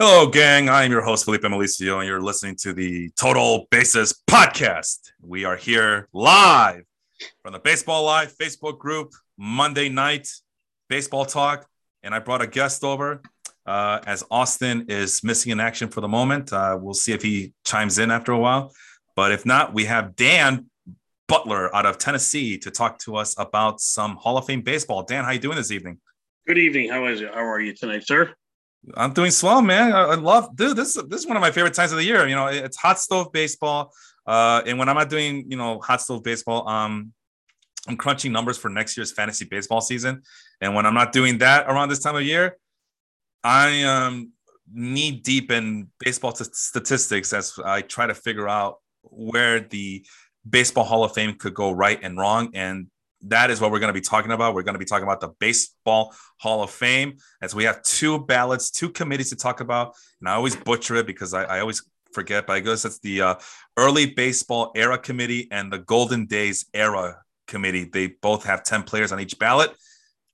Hello, gang. I am your host, Felipe Malicio, and you're listening to the Total Bases Podcast. We are here live from the Baseball Live Facebook group, Monday night baseball talk. And I brought a guest over uh, as Austin is missing in action for the moment. Uh, we'll see if he chimes in after a while. But if not, we have Dan Butler out of Tennessee to talk to us about some Hall of Fame baseball. Dan, how you doing this evening? Good evening. How is it? How are you tonight, sir? I'm doing swell, man. I, I, love, dude. This this is one of my favorite times of the year. You know, it's hot stove baseball. Uh, and when I'm not doing, you know, hot stove baseball, um, I'm crunching numbers for next year's fantasy baseball season. And when I'm not doing that around this time of year, I am knee deep in baseball t- statistics as I try to figure out where the baseball Hall of Fame could go right and wrong. And that is what we're going to be talking about. We're going to be talking about the Baseball Hall of Fame, as we have two ballots, two committees to talk about. And I always butcher it because I, I always forget, but I guess it's the uh, Early Baseball Era Committee and the Golden Days Era Committee. They both have 10 players on each ballot.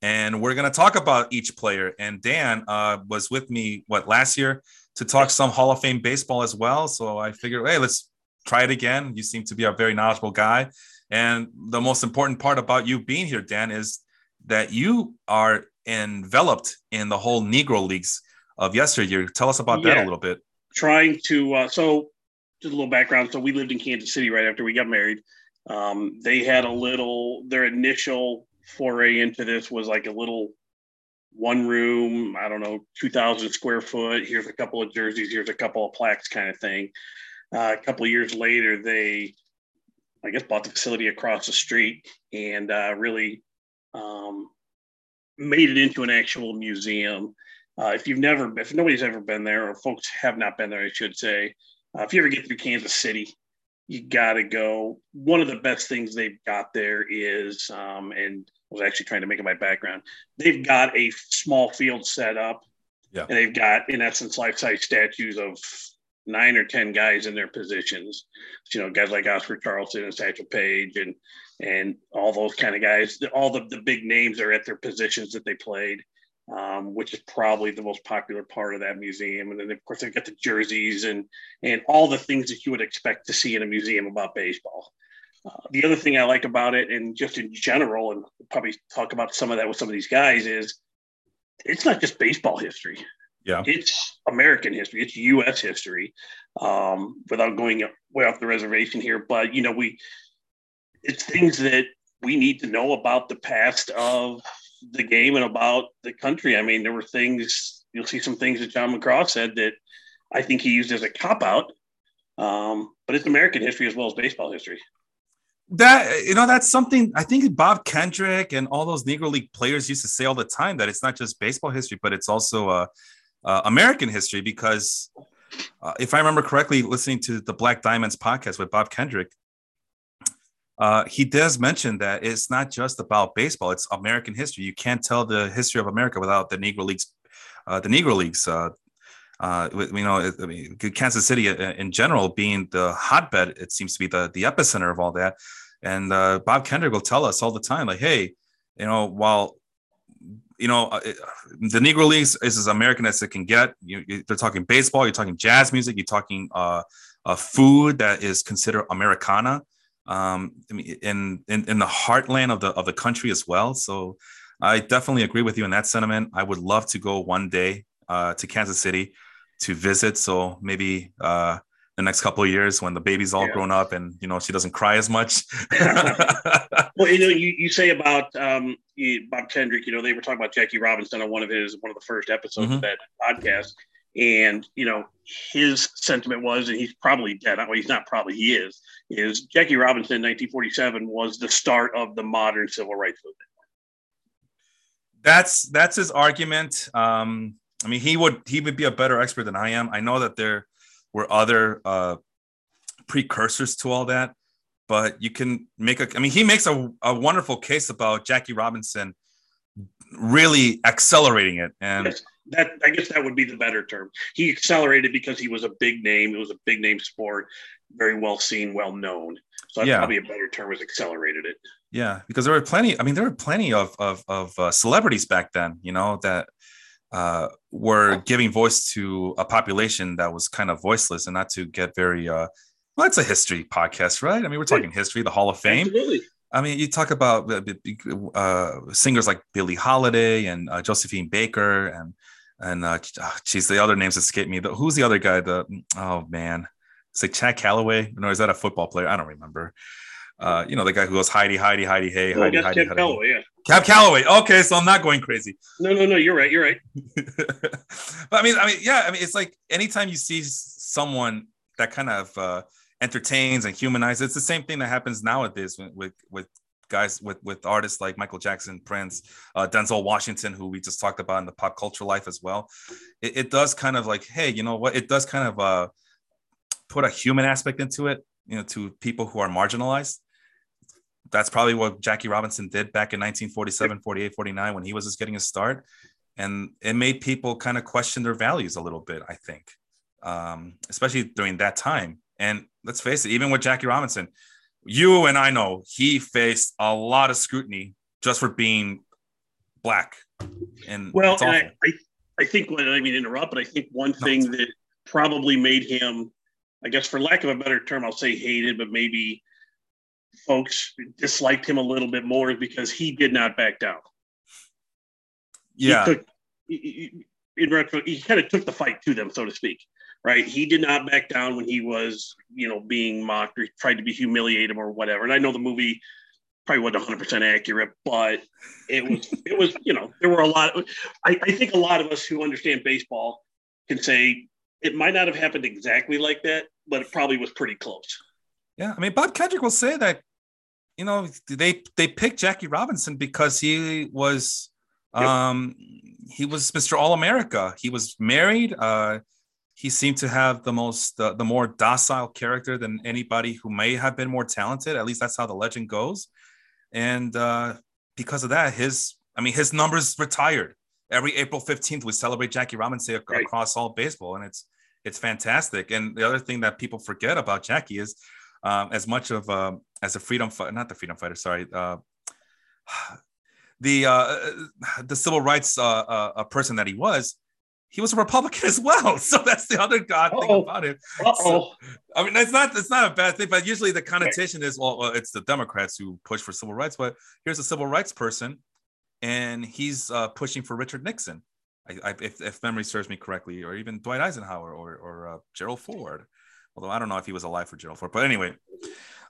And we're going to talk about each player. And Dan uh, was with me, what, last year to talk some Hall of Fame baseball as well. So I figured, hey, let's try it again. You seem to be a very knowledgeable guy. And the most important part about you being here, Dan, is that you are enveloped in the whole Negro Leagues of yesteryear. Tell us about yeah. that a little bit. Trying to, uh, so just a little background. So we lived in Kansas City right after we got married. Um, they had a little, their initial foray into this was like a little one room, I don't know, 2,000 square foot. Here's a couple of jerseys, here's a couple of plaques kind of thing. Uh, a couple of years later, they I guess, bought the facility across the street and uh, really um, made it into an actual museum. Uh, if you've never, if nobody's ever been there, or folks have not been there, I should say, uh, if you ever get through Kansas City, you got to go. One of the best things they've got there is, um, and I was actually trying to make it my background. They've got a small field set up, yeah. and they've got, in essence, life-size statues of nine or ten guys in their positions. You know, guys like Oscar Charleston and Satchel Paige and and all those kind of guys. All the, the big names are at their positions that they played, um, which is probably the most popular part of that museum. And then of course they've got the jerseys and and all the things that you would expect to see in a museum about baseball. Uh, the other thing I like about it, and just in general, and we'll probably talk about some of that with some of these guys, is it's not just baseball history. Yeah. It's American history. It's U.S. history. Um, without going way off the reservation here, but you know, we it's things that we need to know about the past of the game and about the country. I mean, there were things you'll see some things that John McGraw said that I think he used as a cop out. Um, but it's American history as well as baseball history. That you know, that's something I think Bob Kendrick and all those Negro League players used to say all the time that it's not just baseball history, but it's also uh, uh, American history because uh, if I remember correctly, listening to the Black Diamonds podcast with Bob Kendrick, uh, he does mention that it's not just about baseball; it's American history. You can't tell the history of America without the Negro Leagues. Uh, the Negro Leagues, uh, uh, you know, I mean, Kansas City in general being the hotbed, it seems to be the the epicenter of all that. And Bob Kendrick will tell us all the time, like, hey, you know, while you know, uh, the Negro Leagues is as American as it can get. You, you, they're talking baseball, you're talking jazz music, you're talking uh, uh, food that is considered Americana. Um, I mean, in, in in the heartland of the of the country as well. So, I definitely agree with you in that sentiment. I would love to go one day uh, to Kansas City to visit. So maybe uh, the next couple of years when the baby's all yeah. grown up and you know she doesn't cry as much. well, you know, you, you say about um, Bob Kendrick. You know, they were talking about Jackie Robinson on one of his one of the first episodes mm-hmm. of that podcast, and you know his sentiment was, and he's probably dead. Well, he's not probably. He is. Is Jackie Robinson in 1947 was the start of the modern civil rights movement. That's that's his argument. Um, I mean, he would he would be a better expert than I am. I know that there were other uh, precursors to all that, but you can make a. I mean, he makes a, a wonderful case about Jackie Robinson really accelerating it, and yes, that I guess that would be the better term. He accelerated because he was a big name. It was a big name sport, very well seen, well known. So that's yeah. probably a better term. Was accelerated it. Yeah, because there were plenty. I mean, there were plenty of of, of uh, celebrities back then. You know that uh, were giving voice to a population that was kind of voiceless and not to get very uh, well it's a history podcast right i mean we're talking history the hall of fame Absolutely. I mean, you talk about uh, singers like Billie Holiday and uh, Josephine Baker and and uh, geez, the other names escape me. The, who's the other guy? The oh man, it's like Chad Calloway. No, is that a football player? I don't remember. Uh, you know, the guy who goes Heidi, Heidi, Heidi, hey, Oh, Heidi, Heidi, Heidi. Calloway, yeah. Cab Calloway. Okay, so I'm not going crazy. No, no, no. You're right. You're right. but I mean, I mean, yeah, I mean, it's like anytime you see someone that kind of uh, entertains and humanizes, it's the same thing that happens nowadays with with, with guys with with artists like Michael Jackson, Prince, uh, Denzel Washington, who we just talked about in the pop culture life as well. It, it does kind of like, hey, you know what? It does kind of uh, put a human aspect into it, you know, to people who are marginalized. That's probably what Jackie Robinson did back in 1947, 48, 49 when he was just getting his start. And it made people kind of question their values a little bit i think um, especially during that time. And let's face it even with jackie robinson you and i know he faced a lot of scrutiny just for being black. And Well, and. I, I, I think, when I mean interrupt, but I think one thing that probably made him, I guess, for lack of a better term, I'll say hated, but maybe folks disliked him a little bit more because he did not back down. yeah He took, he- he- in retro, he kind of took the fight to them, so to speak. Right, he did not back down when he was, you know, being mocked or tried to be humiliated or whatever. And I know the movie probably wasn't 100 percent accurate, but it was, it was, you know, there were a lot. Of, I, I think a lot of us who understand baseball can say it might not have happened exactly like that, but it probably was pretty close. Yeah, I mean, Bob Kendrick will say that, you know, they they picked Jackie Robinson because he was, Yep. um, he was Mr. All America. He was married. Uh, he seemed to have the most, the, the more docile character than anybody who may have been more talented. At least that's how the legend goes. And uh, because of that, his, I mean, his numbers retired. Every April 15th, we celebrate Jackie Robinson ac- Right. across all baseball, and it's it's fantastic. And the other thing that people forget about Jackie is um, as much of uh, as a freedom fighter, not the freedom fighter, sorry, uh, the uh, the civil rights uh, uh, uh, person that he was, he was a Republican as well. So that's the other god thing about it. Uh oh. I mean, it's not it's not a bad thing, but usually the connotation is well, it's the Democrats who push for civil rights, but here's a civil rights person, and he's uh, pushing for Richard Nixon, I, I, if, if memory serves me correctly, or even Dwight Eisenhower or or uh, Gerald Ford. Although I don't know if he was alive for Gerald Ford, but anyway,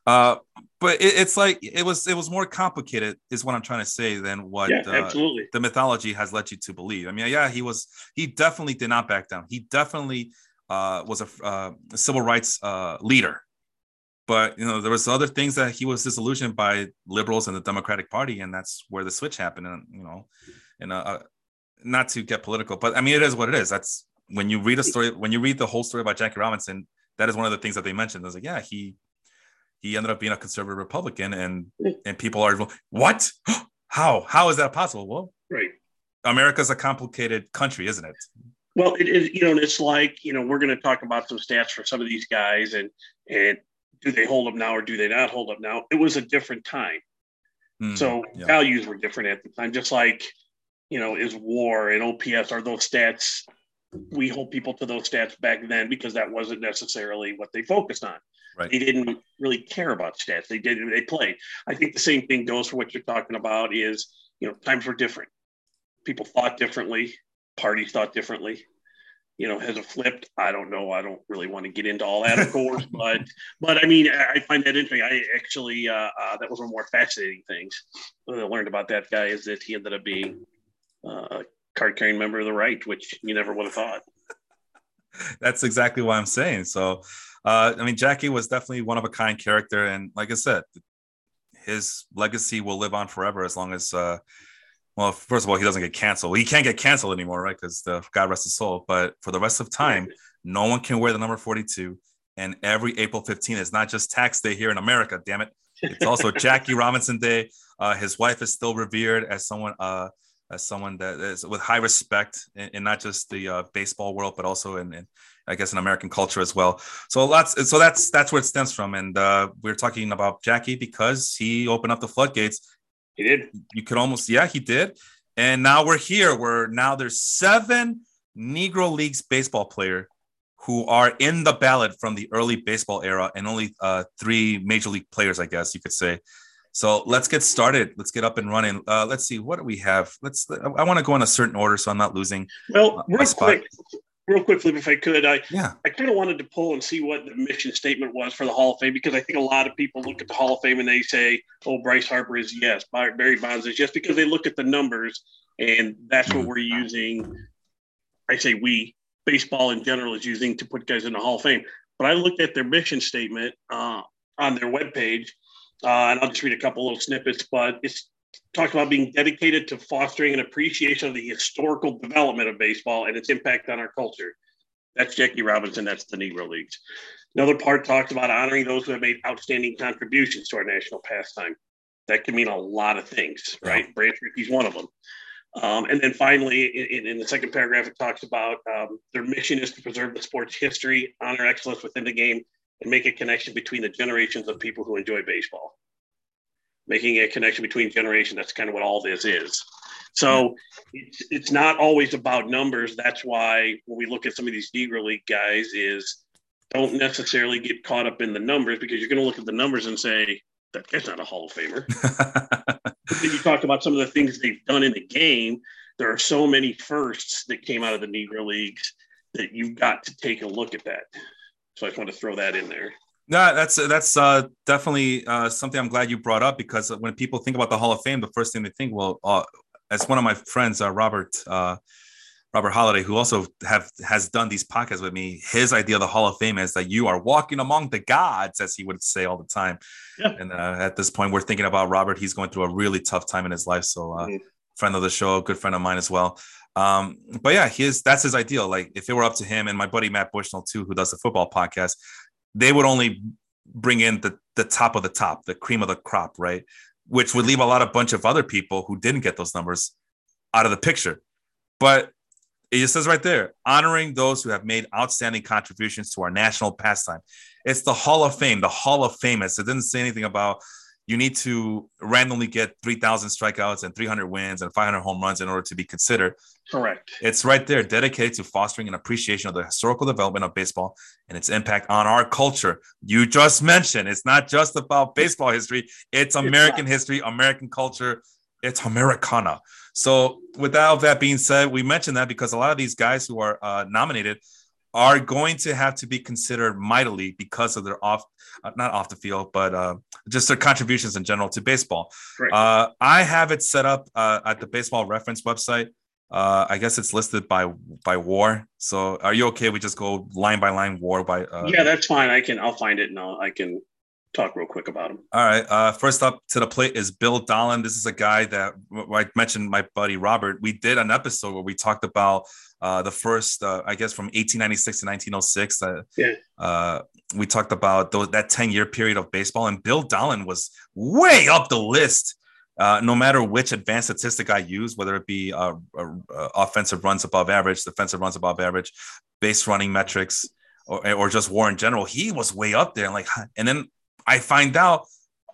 uh, but it, it's like it was it was more complicated, is what I'm trying to say, than what Yeah, uh, the mythology has led you to believe. I mean, yeah, he was he definitely did not back down. He definitely uh, was a, uh, a civil rights uh, leader. But you know, there was other things that he was disillusioned by liberals and the Democratic Party, and that's where the switch happened. And you know, and uh, uh, not to get political, but I mean, it is what it is. That's when you read a story, when you read the whole story about Jackie Robinson, that is one of the things that they mentioned. I was like, yeah, he he ended up being a conservative Republican, and and people are what? How how is that possible? Well, Right. America's a complicated country, isn't it? Well, it is, you know, and it's like, you know, we're going to talk about some stats for some of these guys and, and do they hold up now or do they not hold up now? It was a different time. Hmm, So yeah. values were different at the time, just like, you know, is war and OPS are those stats. We hold people to those stats back then because that wasn't necessarily what they focused on. Right. They didn't really care about stats. They did they played. I think the same thing goes for what you're talking about is, you know, times were different. People thought differently, parties thought differently. You know, has it flipped? I don't know. I don't really want to get into all that, of course, but but I mean, I find that interesting. I actually uh, uh, that was one of the more fascinating things what I learned about that guy is that he ended up being uh, card carrying member of the right, which you never would have thought. That's exactly what I'm saying. So, uh, I mean, Jackie was definitely one of a kind character, and like I said, his legacy will live on forever as long as. Uh, well, first of all, he doesn't get canceled. He can't get canceled anymore, right? Because the God rest his soul. But for the rest of time, no one can wear the number 42. And every April 15th is not just tax day here in America, damn it. It's also Jackie Robinson Day. Uh, his wife is still revered as someone uh, as someone that is with high respect in, in not just the uh, baseball world, but also in, in, I guess, in American culture as well. So lots. So that's that's where it stems from. And uh, we're talking about Jackie because he opened up the floodgates He did. you could almost yeah he did And now we're here where now there's seven Negro Leagues baseball player who are in the ballot from the early baseball era and only uh, three major league players, I guess you could say. So let's get started. Let's get up and running. Uh, let's see what do we have. Let's. I want to go in a certain order so I'm not losing. Well, real quick, real quickly, if I could, I yeah, I kind of wanted to pull and see what the mission statement was for the Hall of Fame because I think a lot of people look at the Hall of Fame and they say, "Oh, Bryce Harper is yes, Barry Bonds is yes," because they look at the numbers and that's what mm-hmm. we're using. I say we baseball in general is using to put guys in the Hall of Fame. But I looked at their mission statement uh, on their webpage, uh, and I'll just read a couple little snippets. But it's talked about being dedicated to fostering an appreciation of the historical development of baseball and its impact on our culture. That's Jackie Robinson. That's the Negro Leagues. Another part talks about honoring those who have made outstanding contributions to our national pastime. That can mean a lot of things, right? Yeah. Branch Rickey's one of them. Um, and then finally, in, in, the second paragraph, it talks about um, their mission is to preserve the sport's history, honor excellence within the game, and make a connection between the generations of people who enjoy baseball. Making a connection between generations, that's kind of what all this is. So it's, it's not always about numbers. That's why when we look at some of these Negro League guys, is don't necessarily get caught up in the numbers because you're going to look at the numbers and say, that guy's not a Hall of Famer. then you talk about some of the things they've done in the game. There are so many firsts that came out of the Negro Leagues that you've got to take a look at that. So I just wanted to throw that in there. No, that's that's uh, definitely uh, something I'm glad you brought up because when people think about the Hall of Fame, the first thing they think, well, uh, as one of my friends, uh, Robert uh, Robert Holiday, who also have has done these podcasts with me, his idea of the Hall of Fame is that you are walking among the gods, as he would say all the time. Yeah. And uh, at this point, we're thinking about Robert. He's going through a really tough time in his life. So, uh, mm-hmm. friend of the show, good friend of mine as well. Um, but yeah, his that's his ideal. Like if it were up to him and my buddy Matt Bushnell too, who does the football podcast, they would only bring in the the top of the top, the cream of the crop, right? Which would leave a lot of bunch of other people who didn't get those numbers out of the picture. But it says right there, honoring those who have made outstanding contributions to our national pastime. It's the Hall of Fame, the Hall of Famous. It didn't say anything about you need to randomly get 3,000 strikeouts and 300 wins and 500 home runs in order to be considered. Correct. It's right there, dedicated to fostering an appreciation of the historical development of baseball and its impact on our culture. You just mentioned it's not just about baseball history, it's American it's history, American culture, it's Americana. So, without that being said, we mentioned that because a lot of these guys who are uh, nominated are going to have to be considered mightily because of their off, uh, not off the field, but uh, just their contributions in general to baseball. Right. Uh, I have it set up uh, at the Baseball Reference website. Uh, I guess it's listed by by war. So, are you okay? We just go line by line, war by. yeah, that's fine. I can. I'll find it and I'll, I can talk real quick about him. All right. Uh, first up to the plate is Bill Dahlen. This is a guy that I mentioned my buddy Robert. We did an episode where we talked about uh, the first, uh, I guess, from 1896 to 1906. yeah. Uh, we talked about those, that 10 year period of baseball, and Bill Dahlen was way up the list. Uh, no matter which advanced statistic I use, whether it be uh, offensive runs above average, defensive runs above average, base running metrics, or, or just war in general, he was way up there. And like, and then I find out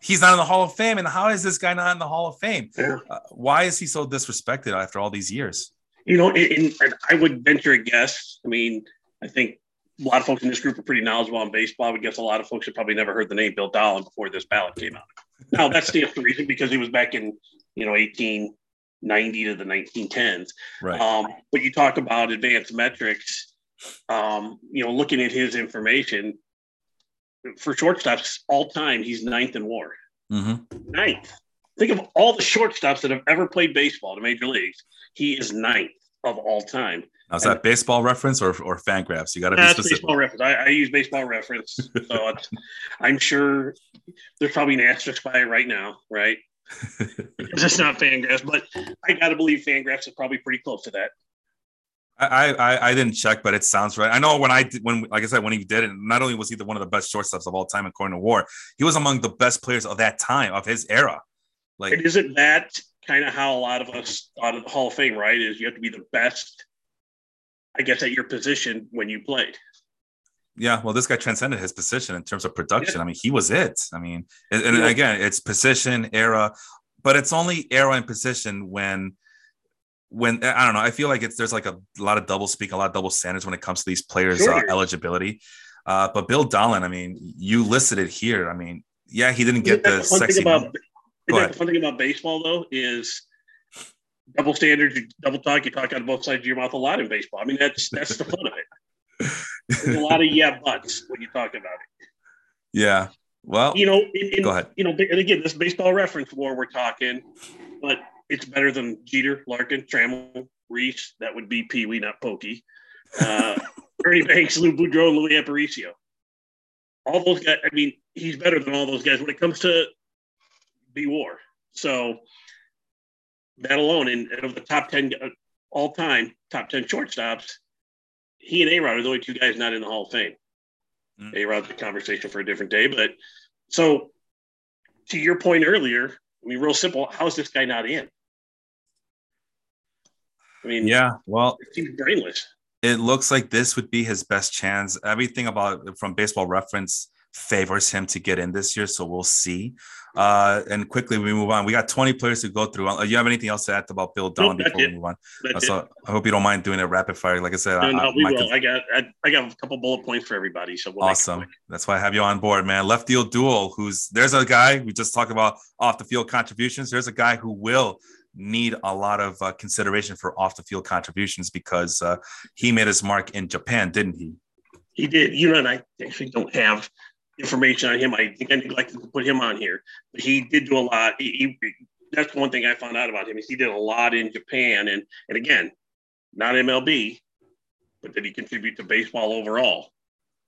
he's not in the Hall of Fame. And how is this guy not in the Hall of Fame? Yeah. Uh, why is he so disrespected after all these years? You know, in, in, I would venture a guess. I mean, I think a lot of folks in this group are pretty knowledgeable on baseball. I would guess a lot of folks have probably never heard the name Bill Dahlen before this ballot came out. Now, that's the reason because he was back in, you know, 1890 to the 1910s. Right. Um, but you talk about advanced metrics, um, you know, looking at his information, for shortstops all time, he's ninth in WAR. Mm-hmm. Ninth. Think of all the shortstops that have ever played baseball to major leagues. He is ninth of all time. Now, is that baseball reference or, or Fangraphs? You got to be specific. baseball reference. I, I, use baseball reference, so I'm sure there's probably an asterisk by it right now, right? because it's not Fangraphs, but I got to believe Fangraphs is probably pretty close to that. I, I I didn't check, but it sounds right. I know when I did, when like I said when he did it, not only was he the, one of the best shortstops of all time according to WAR, he was among the best players of that time of his era. Like, and isn't that kind of how a lot of us thought of the Hall of Fame? Right? Is you have to be the best, I guess, at your position when you played. Yeah, well, this guy transcended his position in terms of production. Yeah. I mean, he was it. I mean, and, and yeah. again, it's position, era, but it's only era and position when when I don't know, I feel like it's there's like a lot of double speak, a lot of double standards when it comes to these players' Sure. uh, eligibility. Uh, but Bill Dahlen, I mean, you listed it here. I mean, yeah, he didn't get the fun sexy. about, number. isn't Go that ahead. the fun thing about baseball though is double standards, you double talk, you talk out of both sides of your mouth a lot in baseball. I mean, that's that's the fun of it. There's a lot of yeah buts when you talk about it. yeah. Well, You know, in, in- go ahead. you know, and again, this baseball reference war we're talking, but it's better than Jeter, Larkin, Trammell, Reese. That would be Pee Wee, not Pokey. Uh, Ernie Banks, Lou Boudreau, Luis Aparicio. All those guys. I mean, he's better than all those guys when it comes to B War. So that alone, and of the top ten uh, all time top ten shortstops, he and A Rod are the only two guys not in the Hall of Fame. Mm. A Rod's a conversation for a different day, but so to your point earlier, I mean, real simple. How is this guy not in? I mean, Yeah. Well, it seems brainless. it looks like this would be his best chance. Everything about from baseball reference favors him to get in this year, so we'll see. Uh, and quickly we move on. We got 20 players to go through. Uh, you have anything else to add about Bill Dahlen that's before we move on? Uh, it. so I hope you don't mind doing it rapid fire. Like I said, No, I, no, I- we will. I got, I, I got a couple bullet points for everybody. So we'll awesome. That's why I have you on board, man. Lefty O'Doul. Who's there's a guy we just talked about off the field contributions. There's a guy who will need a lot of uh, consideration for off the field contributions because uh, he made his mark in Japan, didn't he? He did. You know, and I actually don't have information on him. I think I neglected to put him on here, but he did do a lot. He, he, that's one thing I found out about him is he did a lot in Japan, and and again, not MLB, but did he contribute to baseball overall?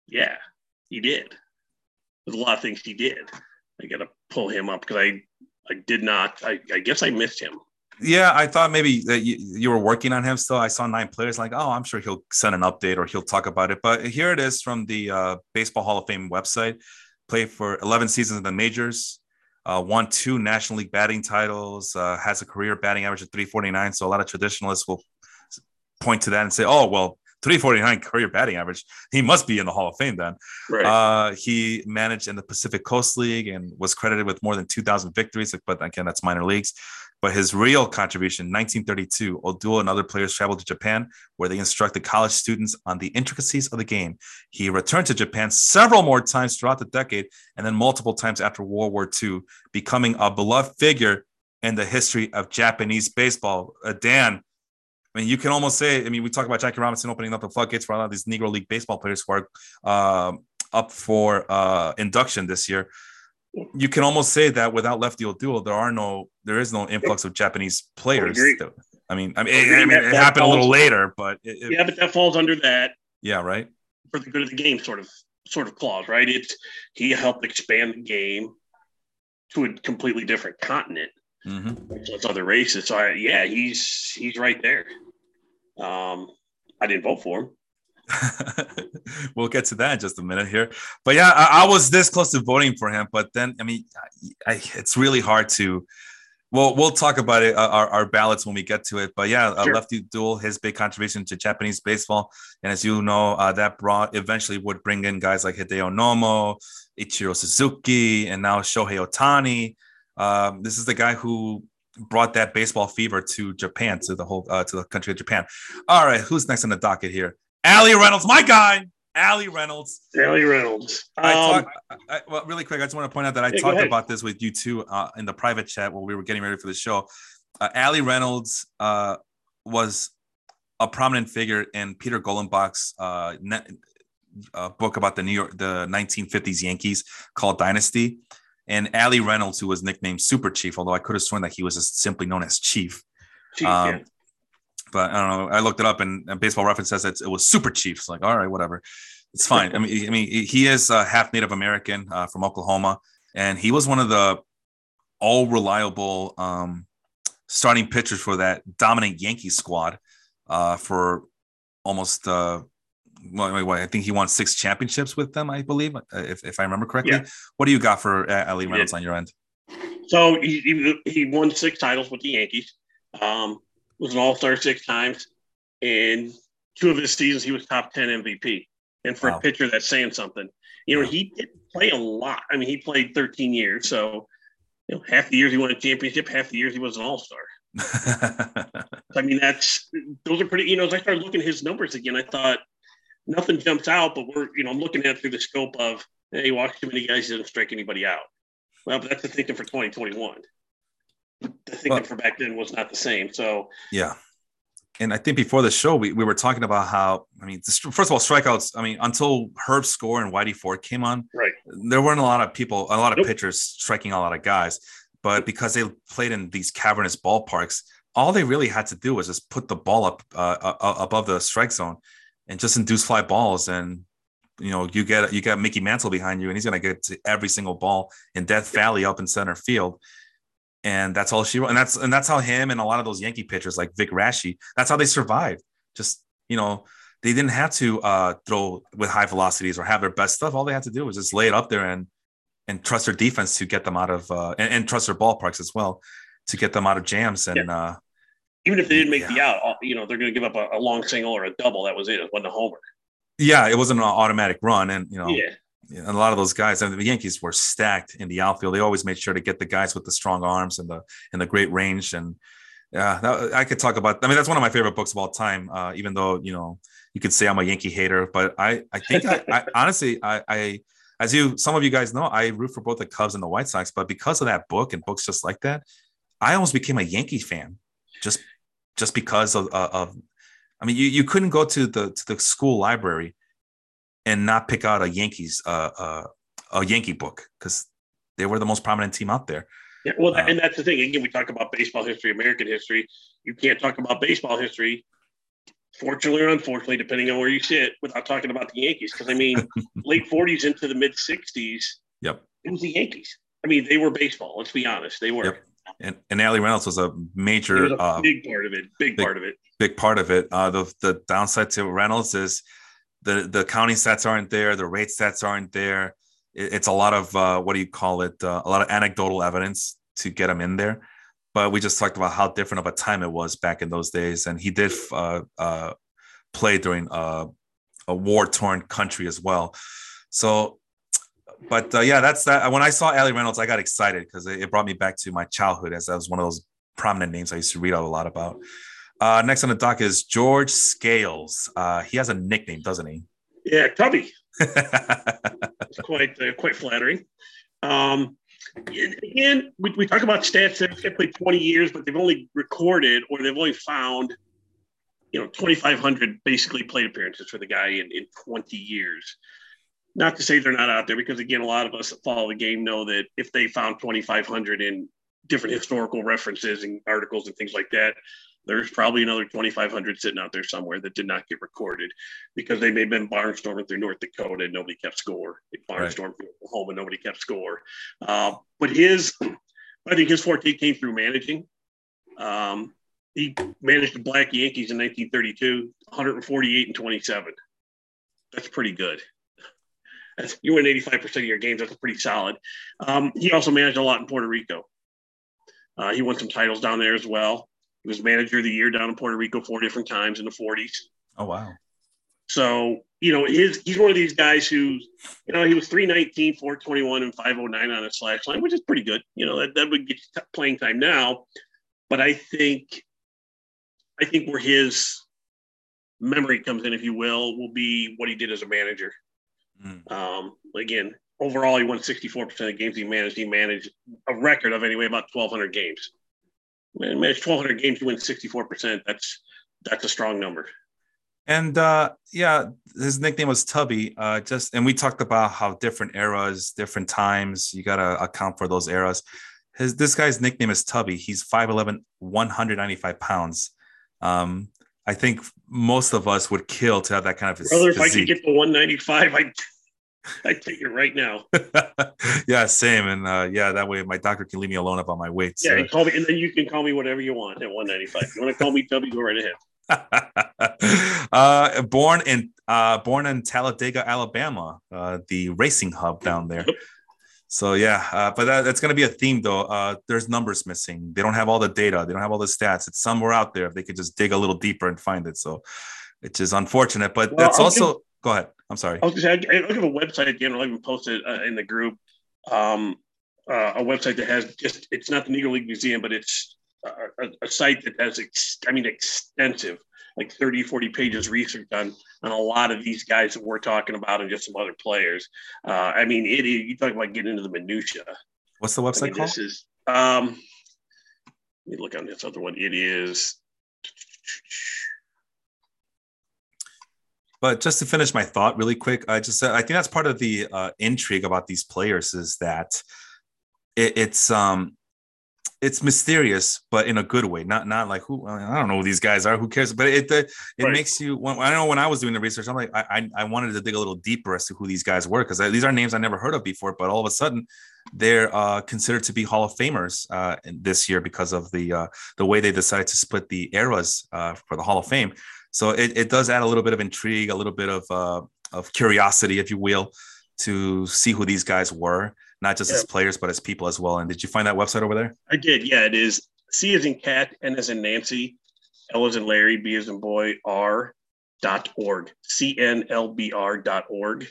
Yeah, he did. There's a lot of things he did. I got to pull him up because I I did not. I, I guess I missed him. Yeah, I thought maybe that you, you were working on him still. I saw nine players, like, oh, I'm sure he'll send an update or he'll talk about it. But here it is from the uh, Baseball Hall of Fame website. Played for 11 seasons in the majors, uh, won two National League batting titles, uh, has a career batting average of 349. So a lot of traditionalists will point to that and say, oh, well, 349 career batting average. He must be in the Hall of Fame then. Right. Uh, he managed in the Pacific Coast League and was credited with more than 2,000 victories. But again, that's minor leagues. But his real contribution, 1932, O'Doul and other players traveled to Japan, where they instructed college students on the intricacies of the game. He returned to Japan several more times throughout the decade, and then multiple times after World War II, becoming a beloved figure in the history of Japanese baseball. Uh, Dan, I mean, you can almost say, I mean, we talk about Jackie Robinson opening up the floodgates for a lot of these Negro League baseball players who are uh, up for uh, induction this year. You can almost say that without Lefty O'Doul, there are no, there is no influx of Japanese players. agree. that- I mean, I mean, I agree. I mean, That- it that happened a little later, but it, it- yeah, but that falls under that. yeah, right. for the good of the game sort of sort of clause, right? It's he helped expand the game to a completely different continent. Mm-hmm. So it's other races. So I, yeah, he's he's right there. Um, I didn't vote for him. we'll get to that in just a minute here. But yeah, I, I was this close to voting for him, but then I mean, I, I, it's really hard to. Well, we'll talk about it, uh, our, our ballots when we get to it. But yeah, uh, Sure. Lefty O'Doul, his big contribution to Japanese baseball, and as you know, uh, that brought eventually would bring in guys like Hideo Nomo, Ichiro Suzuki, and now Shohei Otani. Um, this is the guy who brought that baseball fever to Japan, to the whole, uh, to the country of Japan. All right, who's next on the docket here? Allie Reynolds, my guy, Allie Reynolds. Ellie Reynolds. I Um, talk, I, well, really quick. I just want to point out that I Yeah, talked about this with you too uh, in the private chat while we were getting ready for the show. Uh, Allie Reynolds uh, was a prominent figure in Peter Golenbock's uh, ne- uh, book about the New York, the 1950s Yankees called Dynasty. And Allie Reynolds, who was nicknamed Super Chief, although I could have sworn that he was just simply known as Chief. Chief, um, yeah. But I don't know. I looked it up, and, Baseball Reference says it was Super Chiefs. Like, all right, whatever, it's fine. I mean, I mean, he is uh, half Native American uh, from Oklahoma, and he was one of the all reliable um, starting pitchers for that dominant Yankee squad uh, for almost. Uh, well, wait, wait, I think he won six championships with them, I believe, uh, if, if I remember correctly. Yeah. What do you got for uh, Allie Reynolds on your end? So he, he, he won six titles with the Yankees. Um, was an All Star six times, and two of his seasons he was top ten MVP. And for Wow. a pitcher, that's saying something. You know, he did play a lot. I mean, he played 13 years, so you know, half the years he won a championship, half the years he was an All Star. I mean, that's those are pretty. You know, as I started looking at his numbers again, I thought nothing jumps out, but we're you know I'm looking at it through the scope of hey, he walks too many guys, he doesn't strike anybody out. Well, but that's the thinking for 2021. The thinking well, for back then was not the same. So. Yeah, and I think before the show we, we were talking about how I mean first of all strikeouts I mean until Herb Score and Whitey Ford came on right. there weren't a lot of people a lot of nope. pitchers striking a lot of guys. But because they played in these cavernous ballparks all they really had to do was just put the ball up uh, uh, uh, above the strike zone and just induce fly balls and you know you get you got Mickey Mantle behind you and he's going to get to every single ball in Death Valley up in center field and that's all she wrote. And that's and that's how him and a lot of those Yankee pitchers like Vic Raschi, that's how they survived. Just you know, they didn't have to uh, throw with high velocities or have their best stuff. All they had to do was just lay it up there and and trust their defense to get them out of uh, and, and trust their ballparks as well to get them out of jams. And yeah. uh, even if they didn't make yeah. the out, you know, they're going to give up a, a, long single or a double. That was it. It wasn't a homer. Yeah, it wasn't an automatic run, and you know, yeah a lot of those guys, I and the Yankees were stacked in the outfield. They always made sure to get the guys with the strong arms and the and the great range. And yeah, that, I could talk about. I mean, that's one of my favorite books of all time. Uh, even though you know you could say I'm a Yankee hater, but I I think I, I honestly I, I as you some of you guys know I root for both the Cubs and the White Sox. But because of that book and books just like that, I almost became a Yankee fan just just because of, of I mean, you, you couldn't go to the to the school library and not pick out a Yankees uh, uh, a Yankee book because they were the most prominent team out there. Yeah, well, uh, and that's the thing. Again, we talk about baseball history, American history. You can't talk about baseball history, fortunately or unfortunately, depending on where you sit, without talking about the Yankees. Because I mean, late '40s into the mid '60s, yep, it was the Yankees. I mean, they were baseball. Let's be honest, they were. Yep. And, and Allie Reynolds was a major, was a uh, big part of it. Big, big, part of it. Big part of it. Uh, the the downside to Reynolds is the the counting stats aren't there, the rate stats aren't there. It, it's a lot of uh, what do you call it? Uh, a lot of anecdotal evidence to get him in there. But we just talked about how different of a time it was back in those days, and he did uh, uh play during uh, a war torn country as well. So, but uh, yeah, that's that. When I saw Allie Reynolds, I got excited because it, it brought me back to my childhood, as that was one of those prominent names I used to read out a lot about. Uh, next on the dock is George Scales. Uh, he has a nickname, doesn't he? Yeah, Tubby. it's quite uh, quite flattering. Um, again, we, we talk about stats that have played 20 years, but they've only recorded or they've only found, you know, 2,500 basically plate appearances for the guy in, in 20 years. Not to say they're not out there, because again, a lot of us that follow the game know that if they found 2,500 in different historical references and articles and things like that, there's probably another 2,500 sitting out there somewhere that did not get recorded because they may have been barnstorming through North Dakota and nobody kept score. They barnstormed right. through Oklahoma and nobody kept score. Uh, but his, I think his forte came through managing. Um, he managed the Black Yankees in 1932, 148 and 27. That's pretty good. That's, you win 85% of your games. That's pretty solid. Um, he also managed a lot in Puerto Rico. Uh, he won some titles down there as well. He was manager of the year down in Puerto Rico four different times in the 40s. Oh wow. So, you know, his he's one of these guys who, you know, he was 319, 421, and 509 on a slash line, which is pretty good. You know, that, that would get you playing time now. But I think I think where his memory comes in, if you will, will be what he did as a manager. Mm. Um, again, overall, he won 64% of games he managed. He managed a record of anyway about 1,200 games manage 1,200 games, you win 64%. That's that's a strong number. And uh, yeah, his nickname was Tubby. Uh, just and we talked about how different eras, different times, you gotta account for those eras. His this guy's nickname is Tubby. He's 5'11, 195 pounds. Um, I think most of us would kill to have that kind of Brother, physique. if I could get the 195, I I take it right now. yeah, same. And uh, yeah, that way my doctor can leave me alone about my weight. Yeah, call me, and then you can call me whatever you want at 195. you want to call me Tubby, go right ahead. uh, born in uh, born in Talladega, Alabama, uh, the racing hub down there. So yeah, uh, but that, that's going to be a theme though. Uh, there's numbers missing. They don't have all the data. They don't have all the stats. It's somewhere out there if they could just dig a little deeper and find it. So, which is unfortunate, but well, that's also. Go ahead. I'm sorry. I was to say, I, I at a website again, I'll even post it uh, in the group. Um, uh, a website that has just, it's not the Negro League Museum, but it's a, a site that has, ex, I mean, extensive, like 30, 40 pages research on, on a lot of these guys that we're talking about and just some other players. Uh, I mean, it, you talk about getting into the minutia. What's the website I mean, called? This is, um, let me look on this other one. It is. But just to finish my thought really quick, I just I think that's part of the uh, intrigue about these players is that it, it's um it's mysterious, but in a good way. Not not like who I don't know who these guys are. Who cares? But it it, it right. makes you. When, I know when I was doing the research, I'm like I I wanted to dig a little deeper as to who these guys were because these are names I never heard of before. But all of a sudden, they're uh, considered to be Hall of Famers uh, this year because of the uh, the way they decided to split the eras uh, for the Hall of Fame. So it, it does add a little bit of intrigue, a little bit of uh, of curiosity, if you will, to see who these guys were not just yeah. as players, but as people as well. And did you find that website over there? I did. Yeah, it is C as in cat, N as in Nancy, L as in Larry, B as in boy, R dot org, C-N-L-B-R dot org.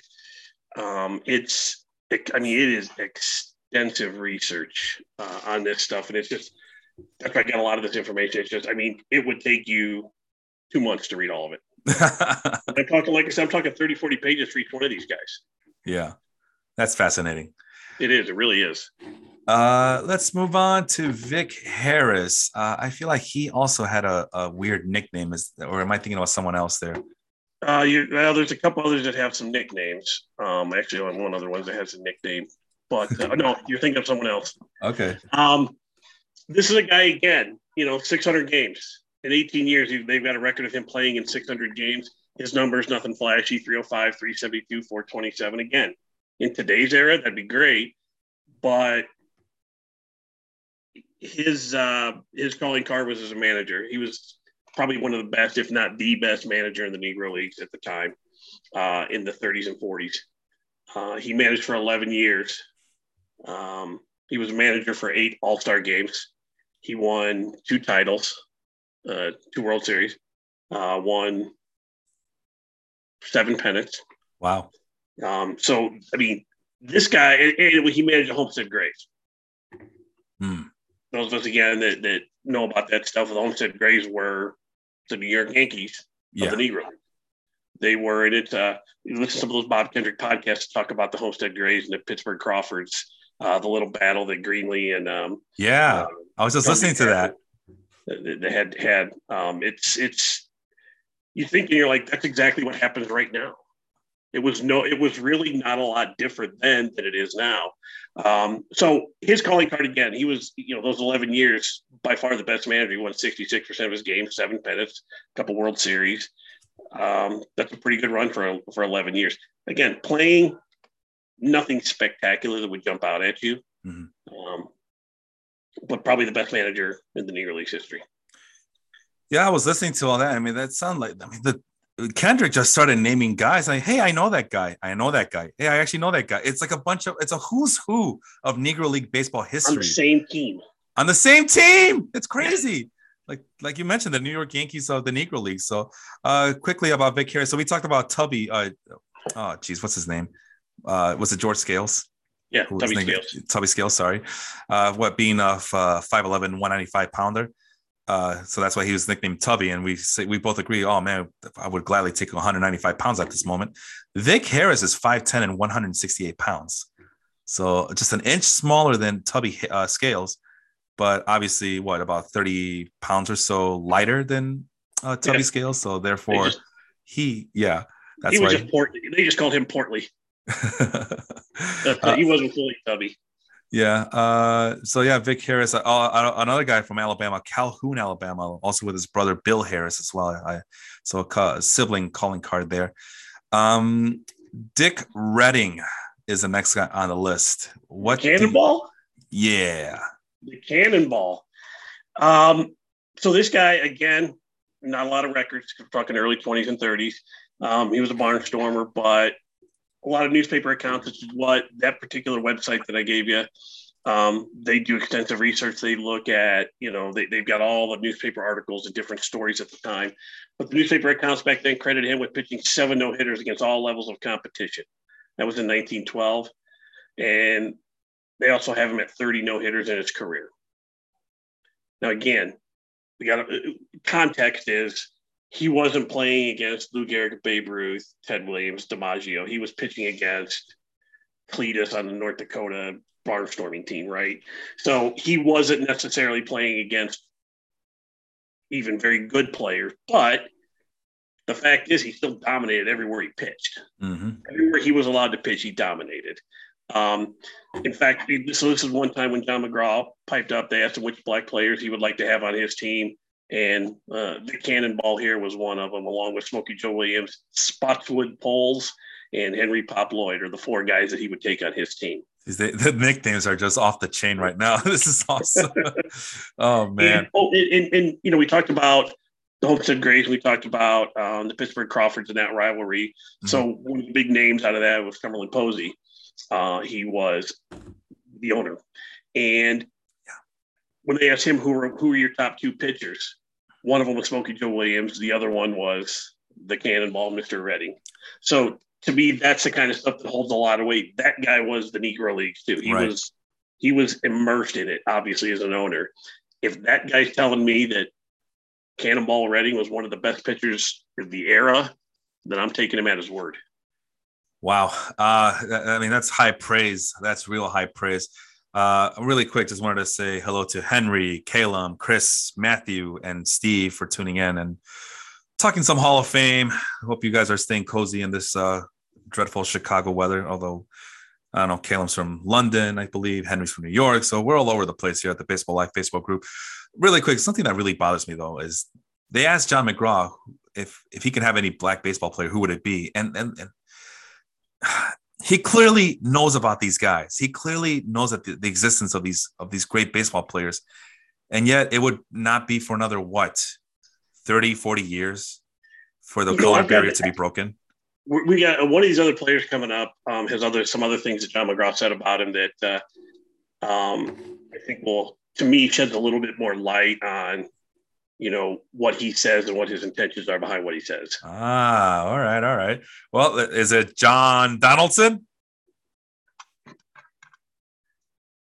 Um, it's, it, I mean, it is extensive research uh, on this stuff. And it's just, that's why I get a lot of this information. It's just, I mean, it would take you two months to read all of it. I'm talking, like I said, I'm talking 30, 40 pages for each one of these guys. Yeah. That's fascinating. It is. It really is. Uh, let's move on to Vic Harris. Uh, I feel like he also had a, a weird nickname, is or am I thinking about someone else there? Uh, you, well, there's a couple others that have some nicknames. Um, actually, on one other one that has a nickname, but uh, no, you're thinking of someone else. Okay. Um, this is a guy again. You know, 600 games in 18 years. They've got a record of him playing in 600 games. His numbers, nothing flashy 305, 372, 427. Again, in today's era, that'd be great. But his uh, his calling card was as a manager. He was probably one of the best, if not the best, manager in the Negro Leagues at the time, uh, in the 30s and 40s. Uh, he managed for 11 years. Um, he was a manager for eight All Star games. He won two titles, uh, two World Series, uh, won seven pennants. Wow. Um, so, I mean, this guy, and, and he managed a Homestead Grays. Hmm. Those of us, again, that, that know about that stuff, the Homestead Grays were the New York Yankees yeah. of the Negro. They were in it. Uh, listen to some of those Bob Kendrick podcasts talk about the Homestead Grays and the Pittsburgh Crawfords, uh, the little battle that Greenlee and um, yeah, uh, I was just listening to that. They had had um, it's it's you think and you're like that's exactly what happens right now. It was no, it was really not a lot different then than it is now. Um, so his calling card again, he was, you know, those 11 years by far the best manager. He won 66% of his games, seven pennants, a couple World Series. Um, that's a pretty good run for for 11 years. Again, playing nothing spectacular that would jump out at you, mm-hmm. um, but probably the best manager in the Negro Leagues history. Yeah, I was listening to all that. I mean, that sounded like I mean the Kendrick just started naming guys. Like, hey, I know that guy. I know that guy. Hey, I actually know that guy. It's like a bunch of it's a who's who of Negro League baseball history. On the same team. On the same team. It's crazy. like like you mentioned, the New York Yankees of the Negro League. So uh quickly about Vic Harris. So we talked about Tubby. Uh oh geez, what's his name? Uh was it George Scales? Yeah, Tubby Scales. Tubby Scales, sorry. Uh what being a uh, 5'11, 195 pounder. Uh, so that's why he was nicknamed Tubby. And we say we both agree, oh man, I would gladly take 195 pounds at this moment. Vic Harris is 5'10 and 168 pounds. So just an inch smaller than Tubby uh, Scales, but obviously what about 30 pounds or so lighter than uh, Tubby yeah. Scales. So therefore, just, he, yeah, that's he was why just portly. They just called him portly. uh, he wasn't fully Tubby. Yeah. Uh, so yeah, Vic Harris, uh, uh, another guy from Alabama, Calhoun, Alabama, also with his brother Bill Harris as well. I, so a, sibling calling card there. Um, Dick Redding is the next guy on the list. What cannonball? You, yeah, the cannonball. Um, so this guy again, not a lot of records. Talking early twenties and thirties. Um, he was a barnstormer, but a lot of newspaper accounts, which is what that particular website that I gave you. Um, they do extensive research. They look at, you know, they, they've got all the newspaper articles and different stories at the time. But the newspaper accounts back then credited him with pitching seven no hitters against all levels of competition. That was in 1912. And they also have him at 30 no hitters in his career. Now, again, we got context is he wasn't playing against Lou Gehrig, Babe Ruth, Ted Williams, DiMaggio. He was pitching against Cletus on the North Dakota barnstorming team, right? So he wasn't necessarily playing against even very good players, but the fact is he still dominated everywhere he pitched. Mm-hmm. Everywhere he was allowed to pitch, he dominated. Um, in fact, so this is one time when John McGraw piped up. They asked him which black players he would like to have on his team, and uh, the Cannonball here was one of them, along with Smokey Joe Williams, Spotswood Poles, and Henry Pop Lloyd are the four guys that he would take on his team. The, the nicknames are just off the chain right now. this is awesome. oh man! And, oh, and, and, you know we talked about the Homestead Grays. We talked about um, the Pittsburgh Crawfords and that rivalry. Mm-hmm. So one of the big names out of that was Cumberland Posey. Uh, he was the owner, and when they asked him who were who were your top two pitchers, one of them was Smokey Joe Williams. The other one was the Cannonball, Mister Redding. So to me, that's the kind of stuff that holds a lot of weight. That guy was the Negro Leagues too. He right. was he was immersed in it, obviously, as an owner. If that guy's telling me that Cannonball Redding was one of the best pitchers of the era, then I'm taking him at his word. Wow. Uh, I mean, that's high praise. That's real high praise. Uh, really quick, just wanted to say hello to Henry, Calum, Chris, Matthew, and Steve for tuning in and talking some Hall of Fame. Hope you guys are staying cozy in this uh, dreadful Chicago weather. Although I don't know, Calum's from London, I believe. Henry's from New York, so we're all over the place here at the Baseball Life Facebook group. Really quick, something that really bothers me though is they asked John McGraw if if he could have any black baseball player, who would it be? And and, and he clearly knows about these guys. He clearly knows that the, the existence of these of these great baseball players, and yet it would not be for another what 30, 40 years for the you color barrier to be broken? We got one of these other players coming up. Um, has other some other things that John McGraw said about him that uh, um, I think will, to me, sheds a little bit more light on, you know, what he says and what his intentions are behind what he says. Ah, all right, all right. Well, is it John Donaldson?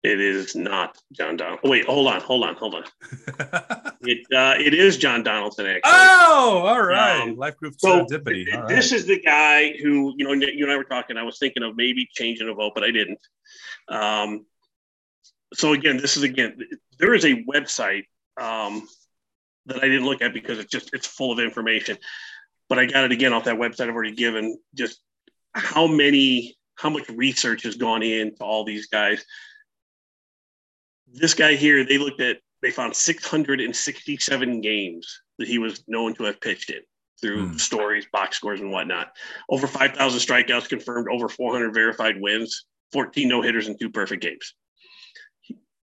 It is not John Donaldson. Wait, hold on, hold on, hold on. it uh, it is John Donaldson. Actually. Oh, all right. Um, Life group so serendipity. this is the guy who you know you and I were talking. I was thinking of maybe changing a vote, but I didn't. Um, so again, this is again there is a website um, that I didn't look at because it's just it's full of information. But I got it again off that website I've already given. Just how many how much research has gone into all these guys this guy here, they looked at, they found 667 games that he was known to have pitched in through mm. stories, box scores, and whatnot. Over 5,000 strikeouts confirmed, over 400 verified wins, 14 no hitters, and two perfect games.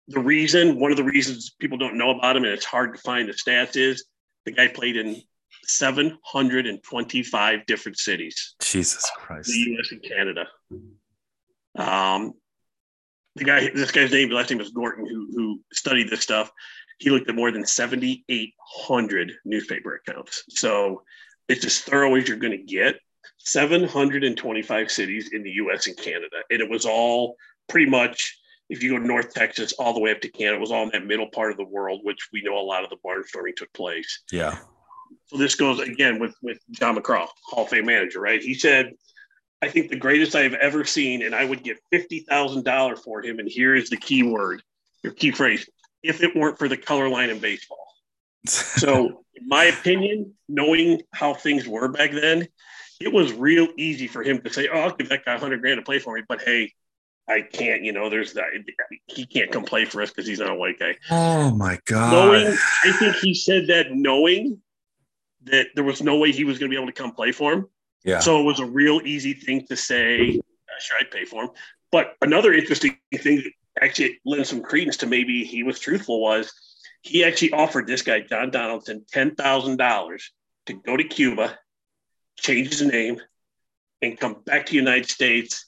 The reason, one of the reasons people don't know about him, and it's hard to find the stats, is the guy played in 725 different cities. Jesus Christ. The US and Canada. Um, the guy, this guy's name, last name is Norton, who who studied this stuff. He looked at more than 7,800 newspaper accounts. So it's as thorough as you're going to get. 725 cities in the U.S. and Canada, and it was all pretty much. If you go to North Texas, all the way up to Canada, it was all in that middle part of the world, which we know a lot of the barnstorming took place. Yeah. So this goes again with with John McGraw, Hall of Fame manager, right? He said I think the greatest I have ever seen, and I would give fifty thousand dollars for him. And here is the key word, your key phrase: if it weren't for the color line in baseball. so, in my opinion, knowing how things were back then, it was real easy for him to say, "Oh, I'll give that guy a hundred grand to play for me," but hey. I can't, you know, there's that. He can't come play for us because he's not a white guy. Oh my God. Knowing, I think he said that knowing that there was no way he was going to be able to come play for him yeah. So it was a real easy thing to say, sure, I'd pay for him. But another interesting thing that actually lends some credence to maybe he was truthful was he actually offered this guy, John Donaldson, $10,000 to go to Cuba, change his name, and come back to the United States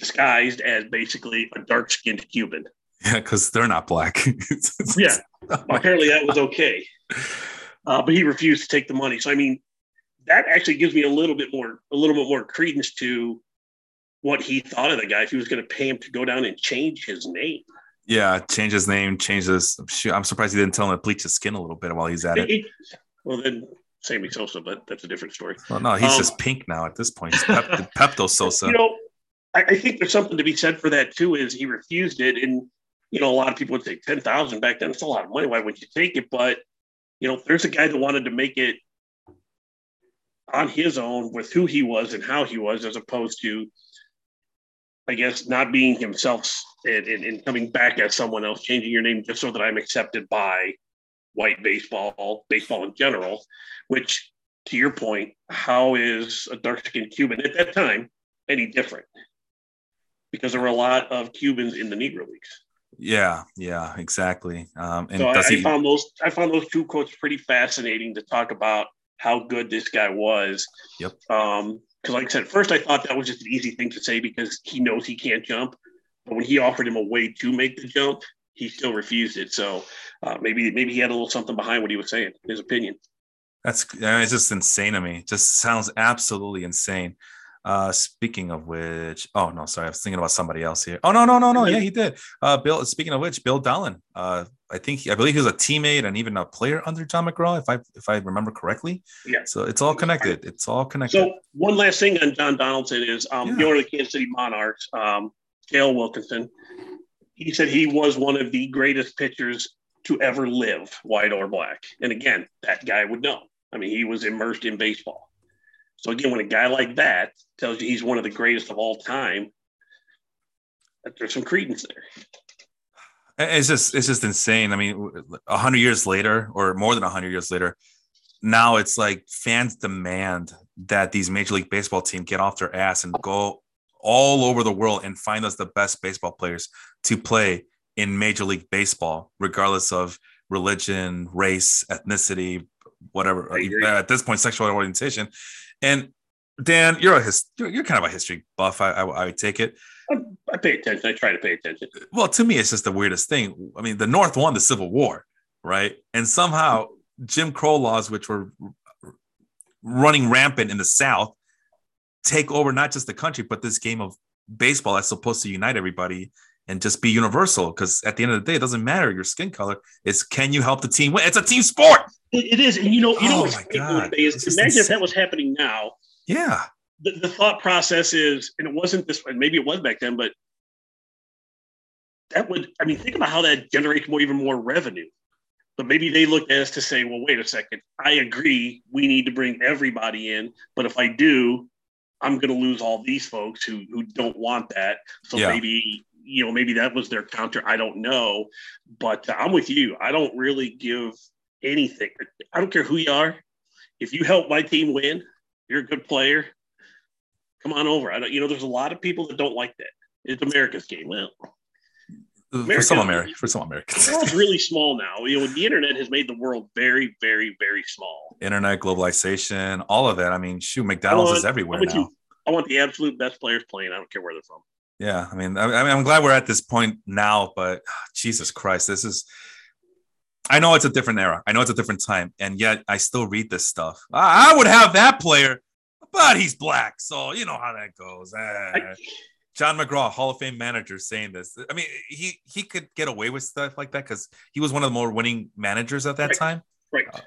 disguised as basically a dark skinned Cuban. Yeah, because they're not black. yeah. Apparently that was okay. Uh, but he refused to take the money. So, I mean, that actually gives me a little bit more a little bit more credence to what he thought of the guy if he was going to pay him to go down and change his name. Yeah, change his name, change his. I'm surprised he didn't tell him to bleach his skin a little bit while he's at it. Well, then Sammy Sosa, but that's a different story. Well, no, he's um, just pink now at this point. He's Pep- Pepto Sosa. You know, I, I, think there's something to be said for that too. Is he refused it, and you know, a lot of people would say ten thousand back then. It's a lot of money. Why wouldn't you take it? But you know, there's a guy that wanted to make it on his own with who he was and how he was, as opposed to, I guess, not being himself and, and, and coming back as someone else, changing your name just so that I'm accepted by white baseball, baseball in general, which to your point, how is a dark skinned Cuban at that time any different? Because there were a lot of Cubans in the Negro Leagues. Yeah, yeah, exactly. Um, and so I, he... I, found those I found those two quotes pretty fascinating to talk about how good this guy was. Yep. Um, because like I said, first I thought that was just an easy thing to say because he knows he can't jump. But when he offered him a way to make the jump, he still refused it. So uh, maybe maybe he had a little something behind what he was saying, his opinion. That's I mean, it's just insane to me. It just sounds absolutely insane. Uh, speaking of which, oh no, sorry, I was thinking about somebody else here. Oh no, no, no, no, yeah, he did. Uh, Bill. Speaking of which, Bill Dahlen. Uh, I think I believe he was a teammate and even a player under John McGraw, if I if I remember correctly. Yeah. So it's all connected. It's all connected. So one last thing on John Donaldson is um, yeah. the owner of the Kansas City Monarchs, um, J.L. Wilkinson. He said he was one of the greatest pitchers to ever live, white or black. And again, that guy would know. I mean, he was immersed in baseball. So again, when a guy like that tells you he's one of the greatest of all time, there's some credence there. It's just it's just insane. I mean, a hundred years later, or more than a hundred years later, now it's like fans demand that these Major League Baseball team get off their ass and go all over the world and find us the best baseball players to play in Major League Baseball, regardless of religion, race, ethnicity, whatever. Uh, at this point, sexual orientation. And Dan, you're a his, you're kind of a history buff. I, I, I take it. I pay attention. I try to pay attention. Well, to me, it's just the weirdest thing. I mean, the North won the Civil War, right? And somehow Jim Crow laws, which were running rampant in the South, take over not just the country, but this game of baseball that's supposed to unite everybody and just be universal. Because at the end of the day, it doesn't matter your skin color. It's can you help the team win? It's a team sport. it, it is, and you know, you know, oh my God. Is, imagine insane. if that was happening now. Yeah. The, the thought process is, and it wasn't this, and maybe it was back then, but that would, I mean, think about how that generates more, even more revenue. But maybe they looked at us to say, well, wait a second. I agree. We need to bring everybody in. But if I do, I'm going to lose all these folks who who don't want that. So yeah. maybe you know maybe that was their counter. I don't know, but I'm with you. I don't really give anything. I don't care who you are. If you help my team win, you're a good player. Come on over. I don't. You know, there's a lot of people that don't like that. It's America's game. Well, for some Americans, for some Americans, the world's really small now. You know, the internet has made the world very, very, very small. Internet globalization, all of that. I mean, shoot, McDonald's want, is everywhere now. You, I want the absolute best players playing. I don't care where they're from. Yeah, I mean, I, I mean, I'm glad we're at this point now, but Jesus Christ, this is. I know it's a different era. I know it's a different time, and yet I still read this stuff. I, I would have that player, but he's black, so you know how that goes. Eh. John McGraw, Hall of Fame manager, saying this. I mean, he he could get away with stuff like that because he was one of the more winning managers at that right. time. Right. Uh,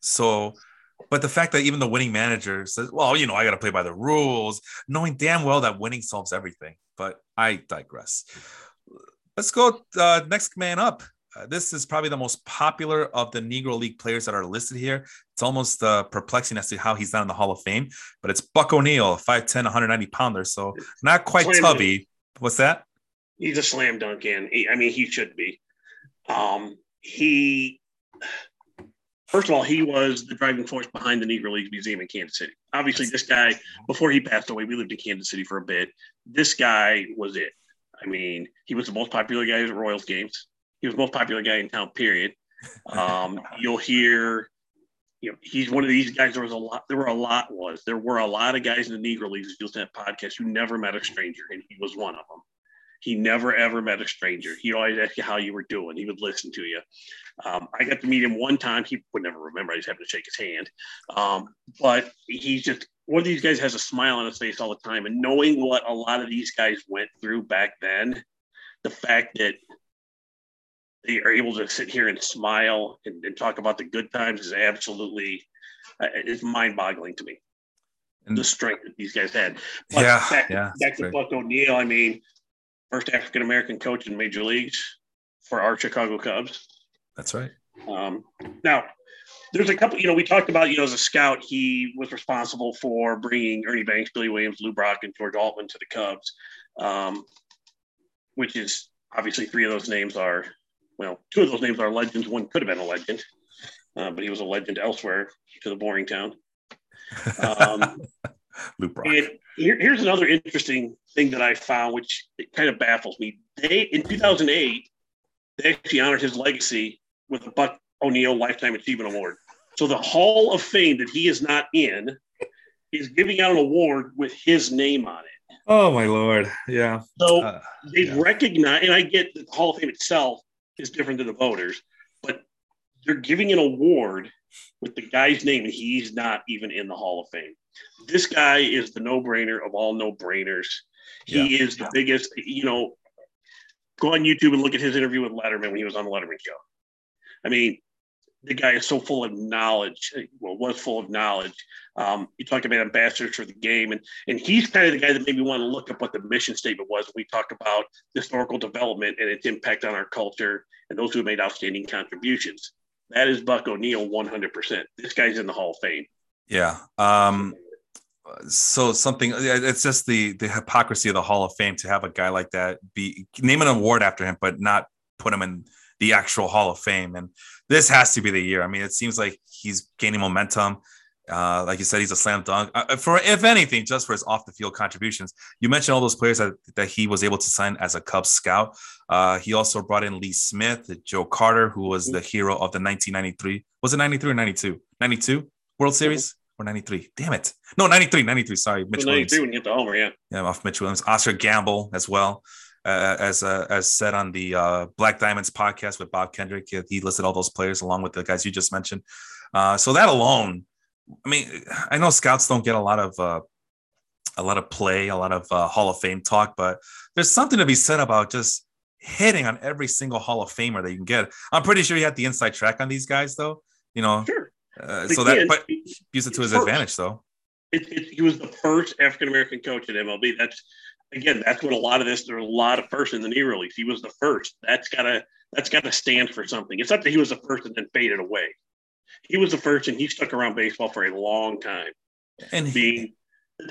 so, but the fact that even the winning manager says, "Well, you know, I got to play by the rules," knowing damn well that winning solves everything. But I digress. Let's go uh, next man up. Uh, this is probably the most popular of the Negro League players that are listed here. It's almost uh, perplexing as to how he's not in the Hall of Fame, but it's Buck O'Neil, 5'10, 190 pounder. So not quite slam tubby. Dunk. What's that? He's a slam dunk in. I mean, he should be. Um, he, first of all, he was the driving force behind the Negro League Museum in Kansas City. Obviously, this guy, before he passed away, we lived in Kansas City for a bit. This guy was it. I mean, he was the most popular guy at Royals games he was the most popular guy in town. Period. Um, you'll hear, you know, he's one of these guys. There was a lot. There were a lot. Was there were a lot of guys in the Negro Leagues to that podcast who never met a stranger, and he was one of them. He never ever met a stranger. He'd always ask you how you were doing. He would listen to you. Um, I got to meet him one time. He would never remember. I just happened to shake his hand. Um, but he's just one of these guys has a smile on his face all the time. And knowing what a lot of these guys went through back then, the fact that they are able to sit here and smile and, and talk about the good times is absolutely uh, it's mind-boggling to me. And the strength that these guys had. But yeah, back, yeah. Back to Buck O'Neil. I mean, first African American coach in major leagues for our Chicago Cubs. That's right. Um, now, there's a couple. You know, we talked about you know as a scout, he was responsible for bringing Ernie Banks, Billy Williams, Lou Brock, and George Altman to the Cubs, um, which is obviously three of those names are well, two of those names are legends. One could have been a legend, uh, but he was a legend elsewhere to the boring town. Um, Lou Brock. Here, here's another interesting thing that I found, which kind of baffles me. They in 2008, they actually honored his legacy with the Buck O'Neil Lifetime Achievement Award. So the Hall of Fame that he is not in is giving out an award with his name on it. Oh my lord! Yeah. So Uh, they yeah. recognize, and I get that the Hall of Fame itself is different than the voters, but they're giving an award with the guy's name, and he's not even in the Hall of Fame. This guy is the no-brainer of all no-brainers. He is the biggest. You know, go on YouTube and look at his interview with Letterman when he was on the Letterman show. I mean, the guy is so full of knowledge. Well, was full of knowledge. Um, you talk about ambassadors for the game, and and he's kind of the guy that made me want to look up what the mission statement was. We talk about historical development and its impact on our culture and those who made outstanding contributions. That is Buck O'Neil, one hundred percent. This guy's in the Hall of Fame. Yeah. Um, so something it's just the the hypocrisy of the Hall of Fame to have a guy like that be name an award after him, but not put him in the actual Hall of Fame. And this has to be the year. I mean, it seems like he's gaining momentum. Uh, like you said, he's a slam dunk uh, for if anything, just for his off the field contributions. You mentioned all those players that, that he was able to sign as a Cubs scout. Uh, he also brought in Lee Smith, Joe Carter, who was the hero of the 1993. Was it 93 or 92? 92 World Series or 93? Damn it. No, 93, 93. Sorry. Mitch Well, Williams. 93 when you hit the homer, yeah. Yeah, off Mitch Williams. Oscar Gamble as well. Uh, as uh, as said on the uh, Black Diamonds podcast with Bob Kendrick, he- listed all those players along with the guys you just mentioned. Uh, so that alone, I mean, I know scouts don't get a lot of uh, a lot of play, a lot of uh, Hall of Fame talk, but there's something to be said about just hitting on every single Hall of Famer that you can get. I'm pretty sure he had the inside track on these guys, though. You know, Sure. Uh, so that but use it to his advantage, though. it, it, he was the first African American coach at MLB. That's again, that's what a lot of this. There are a lot of first in the Negro Leagues. He was the first. That's gotta that's gotta stand for something. It's not that he was the first and then faded away. He was the first, and he stuck around baseball for a long time. And he, Being,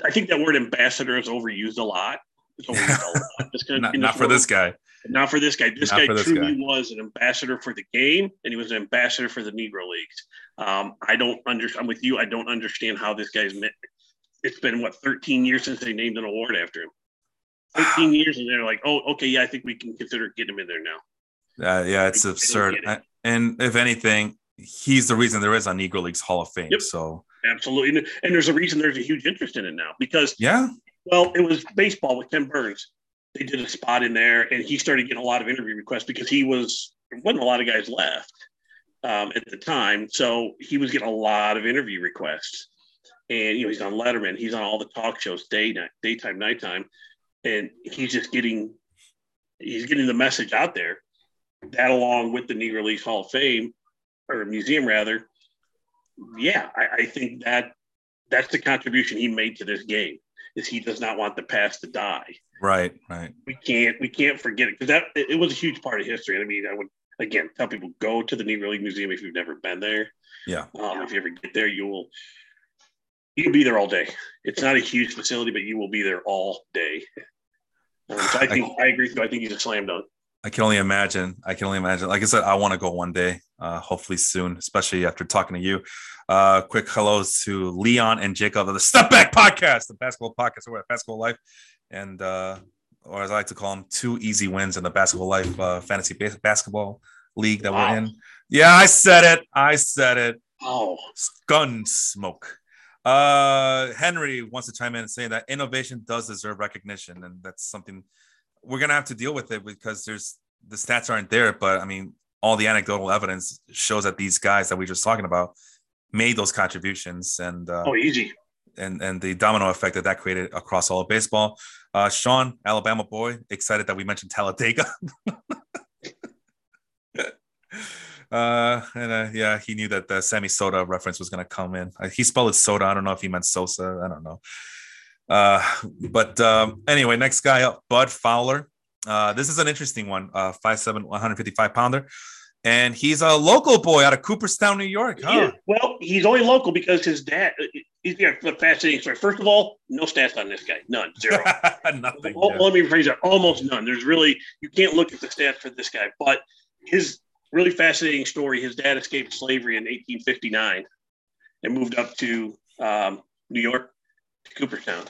I think that word ambassador is overused a lot. It's overused a lot. Just kind of not, not for this guy. Not for this guy. This Not guy this truly guy. was an ambassador for the game, and he was an ambassador for the Negro Leagues. Um, I don't understand. I'm with you. I don't understand how this guy's. Met. It's been what 13 years since they named an award after him. 13 years, and they're like, "Oh, okay, yeah, I think we can consider getting him in there now." Uh, yeah, it's I absurd. it. I- And if anything, he's the reason there is a Negro Leagues Hall of Fame. Yep. So Absolutely, and, and there's a reason there's a huge interest in it now because yeah, Well, it was baseball with Ken Burns. They did a spot in there, and he started getting a lot of interview requests because he was there wasn't a lot of guys left um, at the time, so he was getting a lot of interview requests. And you know, he's on Letterman, he's on all the talk shows, day, night, daytime, nighttime, and he's just getting he's getting the message out there. That along with the Negro Leagues Hall of Fame or museum rather, yeah, I, I think that that's the contribution he made to this game is he does not want the past to die. right, right. We can't we can't forget it because that it, it was a huge part of history. I mean, I would again tell people go to the Negro League Museum if you've never been there. Yeah. Um, if you ever get there, you will you'll be there all day. It's not a huge facility, but you will be there all day. Um, so I think I, agree with you. I think he's a slam dunk. I can only imagine. I can only imagine. Like I said, I want to go one day, uh, hopefully soon, especially after talking to you. Uh, quick hellos to Leon and Jacob of the Step Back Podcast, the basketball podcast over at Basketball Life, and uh, or as I like to call them, two easy wins in the Basketball Life uh, fantasy bas- basketball league that Wow. we're in. Yeah, I said it. I said it. Oh, gun smoke. Uh, Henry wants to chime in and say that innovation does deserve recognition, and that's something we're gonna have to deal with it because there's the stats aren't there, but I mean, all the anecdotal evidence shows that these guys that we were just talking about made those contributions, and uh, oh, easy. and and the domino effect that that created across all of baseball. Uh, Sean, Alabama boy, excited that we mentioned Talladega. Uh, and uh, yeah, he knew that the Sammy Sosa reference was going to come in. Uh, he spelled it soda. I don't know if he meant Sosa. I don't know. Uh, but um, anyway, next guy up, Bud Fowler. Uh, this is an interesting one. Uh, 5'7", 155 pounder. And he's a local boy out of Cooperstown, New York. Huh? Yeah. Well, he's only local because his dad. He's got a fascinating story. First of all, no stats on this guy. None. Zero. Nothing. Well, yeah. Let me rephrase that. Almost none. There's really you can't look at the stats for this guy. But his really fascinating story. His dad escaped slavery in 1859 and moved up to um, New York Cooperstown,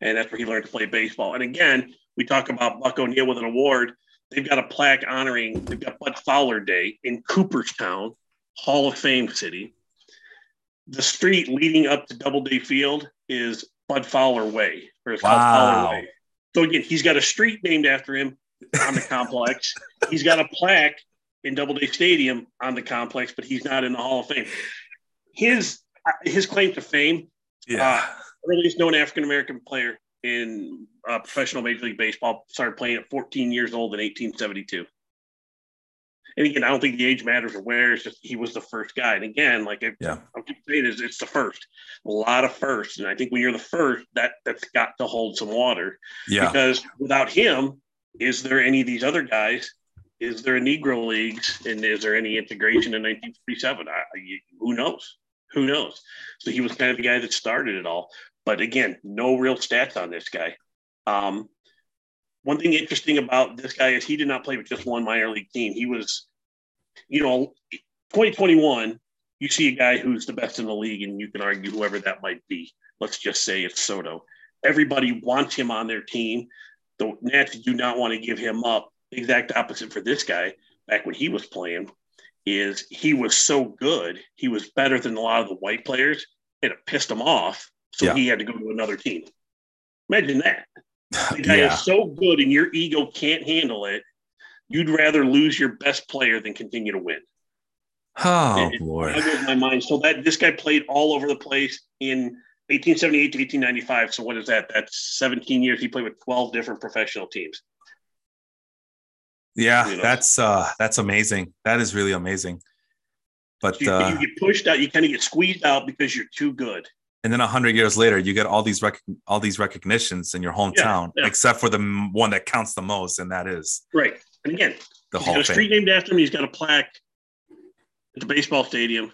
and that's where he learned to play baseball. And again, we talk about Buck O'Neil with an award. They've got a plaque honoring. They've got Bud Fowler Day in Cooperstown, Hall of Fame city. The street leading up to Doubleday Field is Bud Fowler Way, or it's wow. called Fowler Way. So again, he's got a street named after him on the complex. He's got a plaque in Doubleday Stadium on the complex, but he's not in the Hall of Fame. His his claim to fame, yeah, uh, earliest known African American player in uh, professional Major League Baseball, started playing at 14 years old in 1872. And again, I don't think the age matters or where. It's just he was the first guy. And again, like I, yeah. I'm keep saying, is it's the first. A lot of firsts, and I think when you're the first, that that's got to hold some water. Yeah. Because without him, is there any of these other guys is there a Negro leagues and is there any integration in 1947? I, who knows? Who knows? So he was kind of the guy that started it all. But again, no real stats on this guy. Um, one thing interesting about this guy is he did not play with just one minor league team. He was, you know, 2021, you see a guy who's the best in the league, and you can argue whoever that might be. Let's just say it's Soto. Everybody wants him on their team. The Nats do not want to give him up exact opposite for this guy back when he was playing is he was so good. He was better than a lot of the white players. and It pissed him off. So yeah. he had to go to another team. Imagine that. The guy yeah. is so good and your ego can't handle it. You'd rather lose your best player than continue to win. Oh it, boy. That my mind. So that this guy played all over the place in 1878 to 1895. So what is that? That's 17 years. He played with 12 different professional teams. Yeah, you know? that's uh that's amazing. That is really amazing. But you, uh, you get pushed out, you kind of get squeezed out because you're too good. And then a hundred years later, you get all these rec- all these recognitions in your hometown, yeah, yeah. except for the one that counts the most, and that is right. And again, the he's Hall got a street named after him. He's got a plaque at the baseball stadium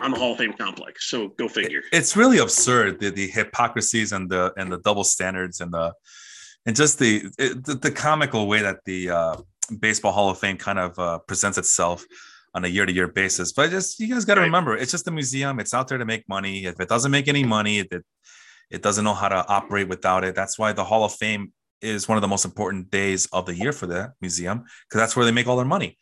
on the Hall of Fame complex. So go figure. It's really absurd the, the hypocrisies and the and the double standards and the and just the the, the, comical way that the uh, baseball Hall of Fame kind of uh, presents itself on a year to year basis. But just you guys got to right. remember, it's just a museum. It's out there to make money. If it doesn't make any money, it it doesn't know how to operate without it. That's why the Hall of Fame is one of the most important days of the year for the museum because that's where they make all their money.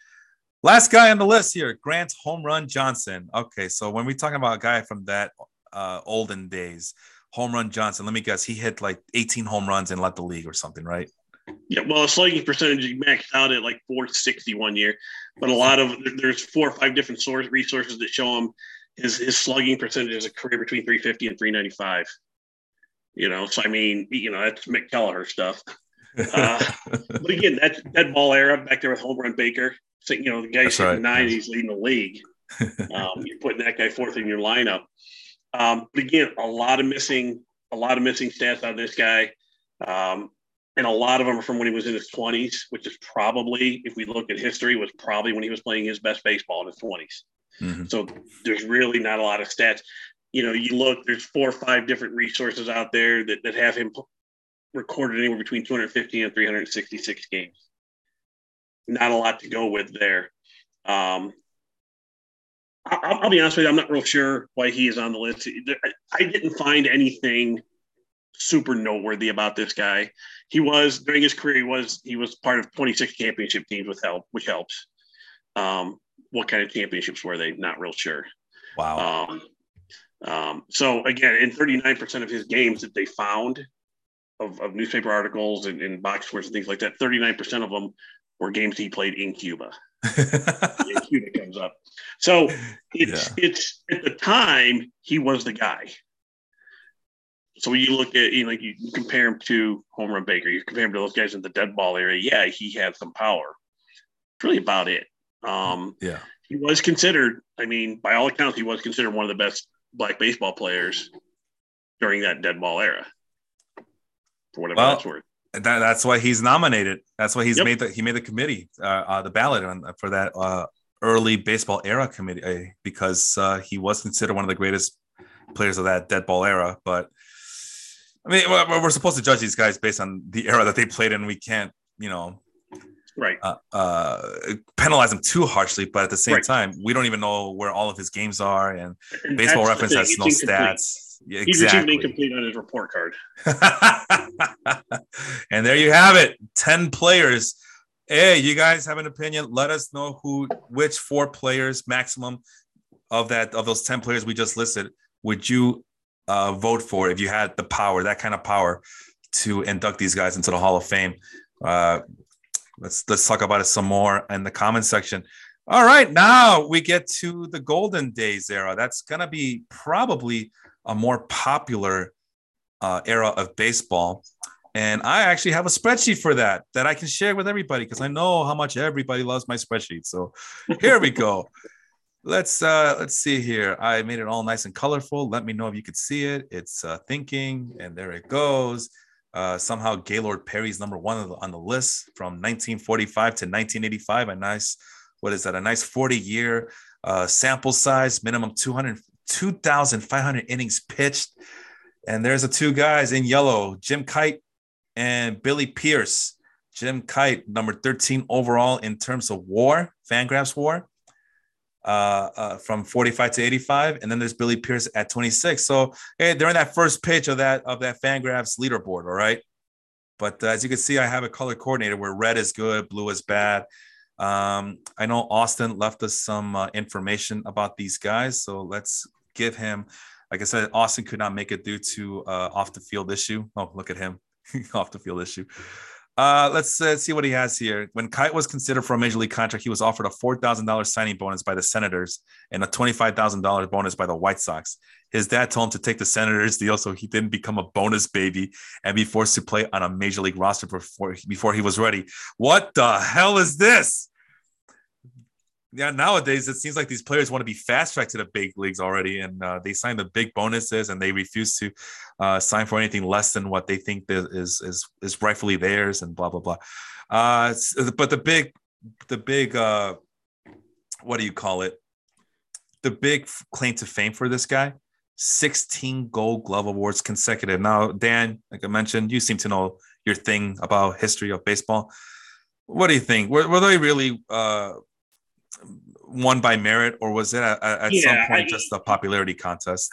Last guy on the list here, Grant Home Run Johnson. Okay, so when we talk about a guy from that uh, olden days, home run Johnson. Let me guess, he hit like 18 home runs and led the league or something, right? Yeah, well, a slugging percentage maxed out at like 460 one year, but a lot of there's four or five different source resources that show him his his slugging percentage is a career between 350 and 395. You know, so I mean, you know, that's Mick Kelleher stuff. Uh, but again, that that ball era back there with home run Baker, so, you know, the guy's right. 90s leading the league. Um, you're putting that guy fourth in your lineup. Um, but again, a lot of missing, a lot of missing stats on this guy. Um, and a lot of them are from when he was in his 20s, which is probably, if we look at history, was probably when he was playing his best baseball in his 20s. Mm-hmm. So there's really not a lot of stats. You know, you look, there's four or five different resources out there that, that have him recorded anywhere between 250 and 366 games. Not a lot to go with there. Um, I'll, I'll, be honest with you, I'm not real sure why he is on the list. I didn't find anything super noteworthy about this guy. He was during his career, he was he was part of 26 championship teams with help, which helps. Um, what kind of championships were they? Not real sure. Wow. Um, um, so again, in 39% of his games that they found of, of newspaper articles and, and box scores and things like that, 39% of them were games he played in Cuba. Cuba comes up. So it's yeah. it's at the time he was the guy. So when you look at you know you, you compare him to Home Run Baker, you compare him to those guys in the dead ball area. Yeah, he had some power. It's really about it. Um, yeah, he was considered. I mean, by all accounts, he was considered one of the best black baseball players during that dead ball era. For whatever well, that's worth. That, that's why he's nominated. That's why he's yep. made the he made the committee, uh, uh, the ballot on, for that uh, early baseball era committee uh, because uh, he was considered one of the greatest players of that dead ball era. But I mean, we're, we're supposed to judge these guys based on the era that they played in. We can't, you know, right uh, uh, penalize him too harshly but at the same right. time we don't even know where all of his games are and, and baseball reference has no stats yeah, exactly. he's incomplete on his report card and there you have it 10 players hey you guys have an opinion let us know who which four players maximum of that of those 10 players we just listed would you uh, vote for if you had the power that kind of power to induct these guys into the hall of fame uh, let's let's talk about it some more in the comment section. All right, now we get to the golden days era. That's gonna be probably a more popular uh, era of baseball. And I actually have a spreadsheet for that that I can share with everybody because I know how much everybody loves my spreadsheet. So here we go. Let's uh let's see here. I made it all nice and colorful. Let me know if you could see it. It's uh, thinking, and there it goes. Uh, somehow Gaylord Perry's number one on the, list from 1945 to 1985. A nice, what is that? A nice 40 year uh, sample size, minimum 200, 2,500 innings pitched. And there's the two guys in yellow, Jim Kite and Billy Pierce. Jim Kite, number 13 overall in terms of war, Fangraphs war uh, uh, from 45 to 85, and then there's Billy Pierce at 26. So hey, they're in that first pitch of that of that Fangraphs leaderboard. All right, but uh, as you can see, I have a color coordinator where red is good, blue is bad. Um, I know Austin left us some uh, information about these guys, so let's give him. Like I said, Austin could not make it due to uh, off the field issue. Oh, look at him, off the field issue. Uh, let's uh, see what he has here. When Kite was considered for a major league contract, he was offered a four thousand dollars signing bonus by the Senators and a twenty five thousand dollars bonus by the White Sox. His dad told him to take the Senators deal so he didn't become a bonus baby and be forced to play on a major league roster before before he was ready. What the hell is this? Yeah, nowadays it seems like these players want to be fast tracked to the big leagues already, and uh, they sign the big bonuses, and they refuse to uh, sign for anything less than what they think is is is rightfully theirs, and blah blah blah. Uh, but the big, the big, uh, what do you call it? The big claim to fame for this guy: sixteen Gold Glove awards consecutive. Now, Dan, like I mentioned, you seem to know your thing about history of baseball. What do you think? Were, were they really? Won by merit, or was it at, at yeah, some point I, just a popularity contest?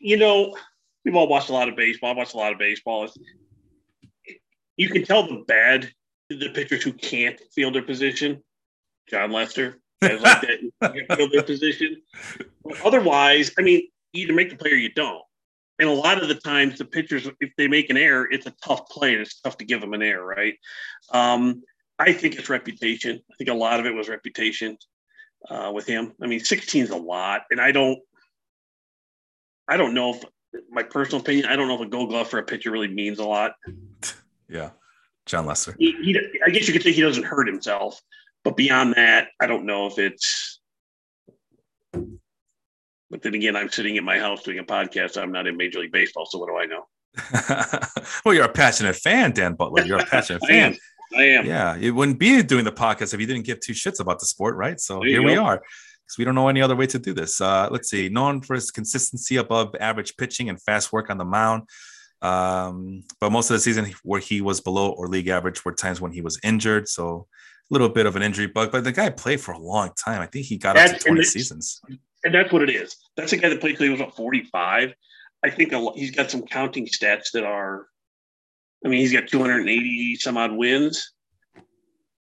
You know, we've all watched a lot of baseball. I watched a lot of baseball. You can tell the bad the pitchers who can't field their position. Jon Lester, like that, field their position. But otherwise, I mean, you either make the play or you don't. And a lot of the times, the pitchers, if they make an error, it's a tough play and it's tough to give them an error, right? Um, I think it's reputation. I think a lot of it was reputation uh, with him. I mean, 16 is a lot, and I don't, I don't know if my personal opinion. I don't know if a Gold Glove for a pitcher really means a lot. Yeah, Jon Lester. He, he, I guess you could say he doesn't hurt himself, but beyond that, I don't know if it's. But then again, I'm sitting in my house doing a podcast. I'm not in Major League Baseball, so what do I know? well, you're a passionate fan, Dan Butler. You're a passionate fan. I am. Yeah, it wouldn't be doing the podcast if you didn't give two shits about the sport, right? So here we are. Because we don't know any other way to do this. Uh, let's see. Known for his consistency above average pitching and fast work on the mound. Um, but most of the season where he was below or league average were times when he was injured. So a little bit of an injury bug, but the guy played for a long time. I think he got up to 20 seasons. And that's what it is. That's the guy that played till he was at 45. I think he's got some counting stats that are I mean, he's got 280 some odd wins.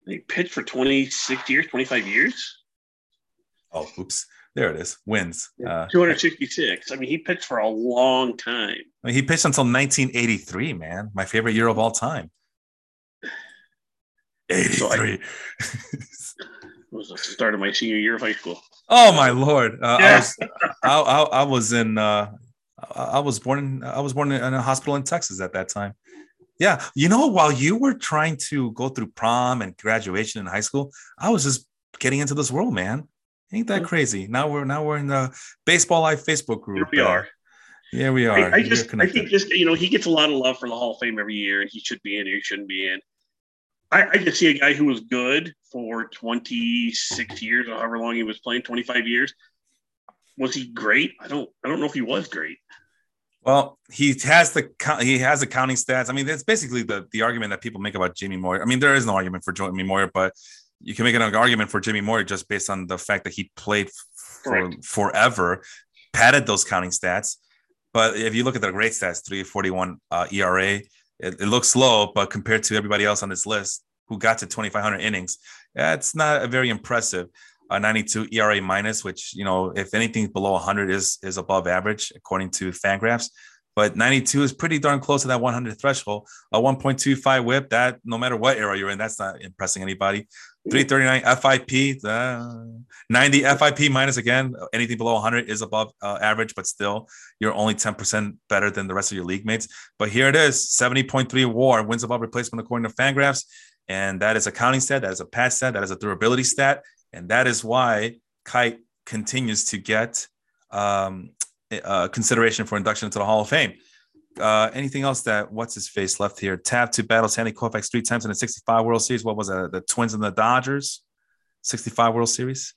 He pitched for 26 years, 25 years. Oh, oops. There it is. Wins. Uh, 266. I mean, he pitched for a long time. I mean, he pitched until 1983, man. My favorite year of all time. 83. So I, was the start of my senior year of high school. Oh my lord! Uh, yeah. I was I, I, I, was in uh, I was born in I was born in a hospital in Texas at that time. Yeah. You know, while you were trying to go through prom and graduation in high school, I was just getting into this world, man. Ain't that mm. crazy? Now we're now we're in the baseball life Facebook group. Here we are. Yeah, we are. I, I just I think just you know he gets a lot of love for the Hall of Fame every year, and he should be in. He shouldn't be in. I, I just see a guy who was good for 26 mm-hmm. years or however long he was playing, 25 years. Was he great? I don't I don't know if he was great. Well, he has the he has the counting stats. I mean, that's basically the the argument that people make about Jamie Moyer. I mean, there is no argument for Jamie Moyer, but you can make an argument for Jamie Moyer just based on the fact that he played for forever, padded those counting stats. But if you look at the great stats, 341 uh, ERA, it, it, looks low, but compared to everybody else on this list who got to 2,500 innings, it's not a very impressive. Uh, 92 ERA minus, which you know, if anything below 100 is is above average according to Fangraphs. But 92 is pretty darn close to that 100 threshold. A 1.25 WHIP, that no matter what era you're in, that's not impressing anybody. 339 FIP, uh, 90 FIP minus again. Anything below 100 is above uh, average, but still, you're only 10% better than the rest of your league mates. But here it is 70.3 WAR, wins above replacement according to Fangraphs. And that is a counting stat, that is a pass stat, that is a durability stat. And that is why Kite continues to get um, uh, consideration for induction into the Hall of Fame. Uh, anything else that what's his face left here? Tap to battle Sandy Koufax three times in the 65 World Series. What was it? The Twins and the Dodgers, 65 World Series.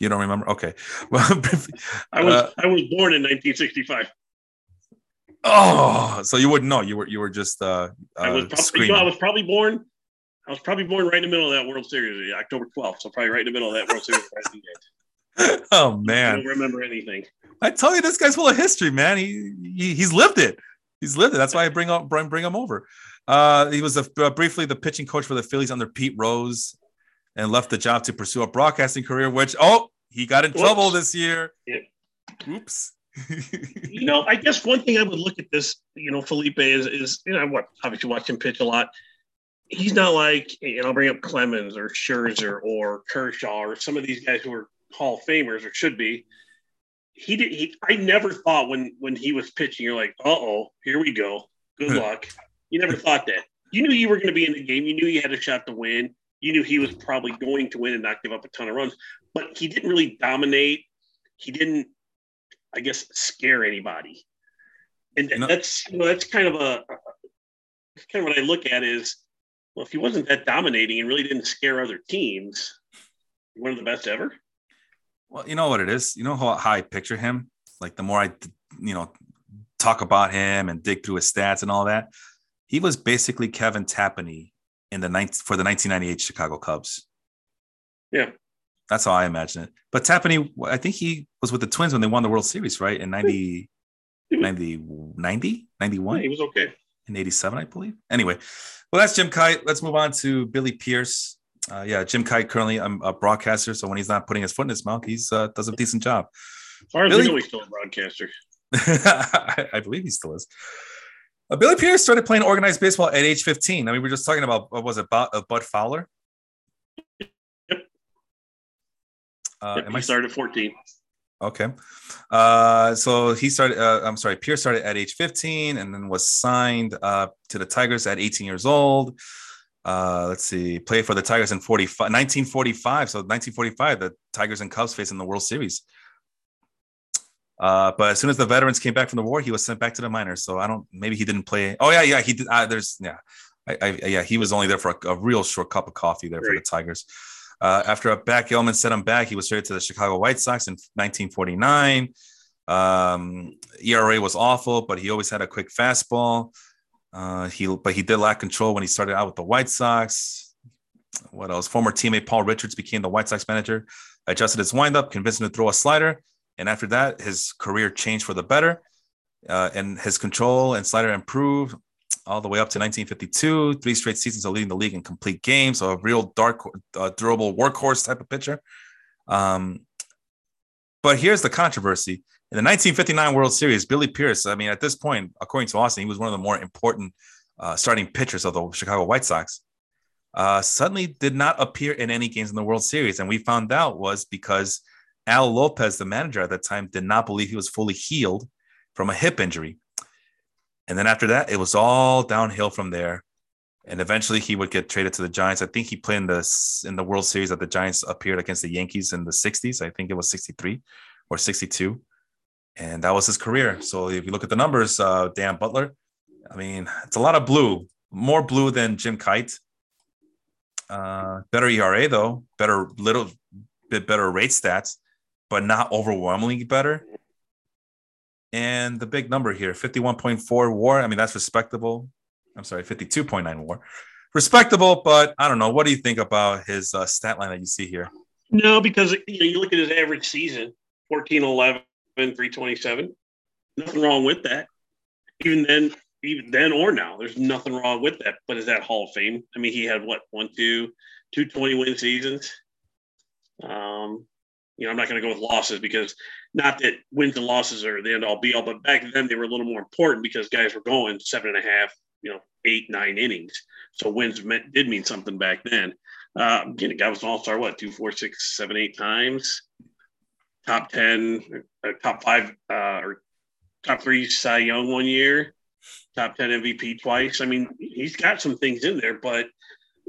You don't remember? Okay. Well, I was uh, I was born in 1965. Oh, so you wouldn't know. You were you were just uh, uh I was probably, you know, I was probably born I was probably born right in the middle of that World Series, October 12th. So probably right in the middle of that World Series. oh man, I don't remember anything. I tell you, this guy's full of history, man. He, he he's lived it. He's lived it. That's why I bring up bring, bring him over. Uh, he was a, uh, briefly the pitching coach for the Phillies under Pete Rose, and left the job to pursue a broadcasting career. Which oh, he got in Whoops. trouble this year. Yep. Oops. you know, I guess one thing I would look at this, you know, Felipe is is you know what obviously watch him pitch a lot he's not like, and I'll bring up Clemens or Scherzer or Kershaw or some of these guys who are Hall of Famers or should be. He did. He, I never thought when when he was pitching, you're like, uh oh, here we go. Good luck. You never thought that. You knew you were going to be in the game. You knew you had a shot to win. You knew he was probably going to win and not give up a ton of runs. But he didn't really dominate. He didn't, I guess, scare anybody. And no. that's you know that's kind of a kind of what I look at is well, if he wasn't that dominating and really didn't scare other teams, one of the best ever. Well, you know what it is. You know how, how I picture him. Like the more I, you know, talk about him and dig through his stats and all that, he was basically Kevin Tapani in the ninth for the 1998 Chicago Cubs. Yeah, that's how I imagine it. But Tapani, I think he was with the Twins when they won the World Series, right? In 90, 90, 90, 91? Yeah, he was okay. In 87, I believe. Anyway, well, that's Jim Kite. Let's move on to Billy Pierce. Uh, yeah, Jim Kite currently I'm a broadcaster, so when he's not putting his foot in his mouth, he's uh, does a decent job. As far as Billy, know, he's still a broadcaster. I, I, believe he still is. Uh, Billy Pierce started playing organized baseball at age 15. I mean, we are just talking about what was it, Bud, uh, Bud Fowler? Yep. Uh, yep, he I started at 14. Okay. Uh, so he started, uh, I'm sorry, Pierce started at age 15 and then was signed uh, to the Tigers at 18 years old. Uh, let's see, played for the Tigers in 45, 1945. So 1945, the Tigers and Cubs faced in the World Series. Uh, but as soon as the veterans came back from the war, he was sent back to the minors. So I don't, maybe he didn't play. Oh, yeah, yeah, he did. Uh, there's, yeah, I, I, yeah, he was only there for a, a real short cup of coffee there for the Tigers. Uh, after a back ailment set him back, he was traded to the Chicago White Sox in 1949. Um, ERA was awful, but he always had a quick fastball. Uh, he, but he did lack control when he started out with the White Sox. What else? Former teammate Paul Richards became the White Sox manager, adjusted his windup, convinced him to throw a slider, and after that, his career changed for the better. Uh, and his control and slider improved all the way up to 1952, three straight seasons of leading the league in complete games. So a real dark, uh, durable workhorse type of pitcher. Um, but here's the controversy. In the 1959 World Series, Billy Pierce, I mean, at this point, according to Austin, he was one of the more important uh, starting pitchers of the Chicago White Sox. Uh, suddenly did not appear in any games in the World Series. And we found out was because Al Lopez, the manager at that time, did not believe he was fully healed from a hip injury. And then after that, it was all downhill from there. and eventually he would get traded to the Giants. I think he played in the in the World Series that the Giants appeared against the Yankees in the 60s. I think it was 63 or 62. And that was his career. So if you look at the numbers, uh, Dan Butler, I mean, it's a lot of blue, more blue than Jim Kite. Uh, better ERA though, better little bit better rate stats, but not overwhelmingly better. And the big number here, 51.4 war. I mean, that's respectable. I'm sorry, 52.9 war. Respectable, but I don't know. What do you think about his uh, stat line that you see here? No, because you, know, you look at his average season 14 11, 327. Nothing wrong with that. Even then, even then or now, there's nothing wrong with that. But is that Hall of Fame? I mean, he had what, one, two, two 20 win seasons. Um, you know, I'm not going to go with losses because not that wins and losses are the end all be all, but back then they were a little more important because guys were going seven and a half, you know, eight, nine innings. So wins meant, did mean something back then. Uh, again, a guy was an all star, what, two, four, six, seven, eight times, top 10, uh, top five, uh, or top three Cy Young one year, top 10 MVP twice. I mean, he's got some things in there, but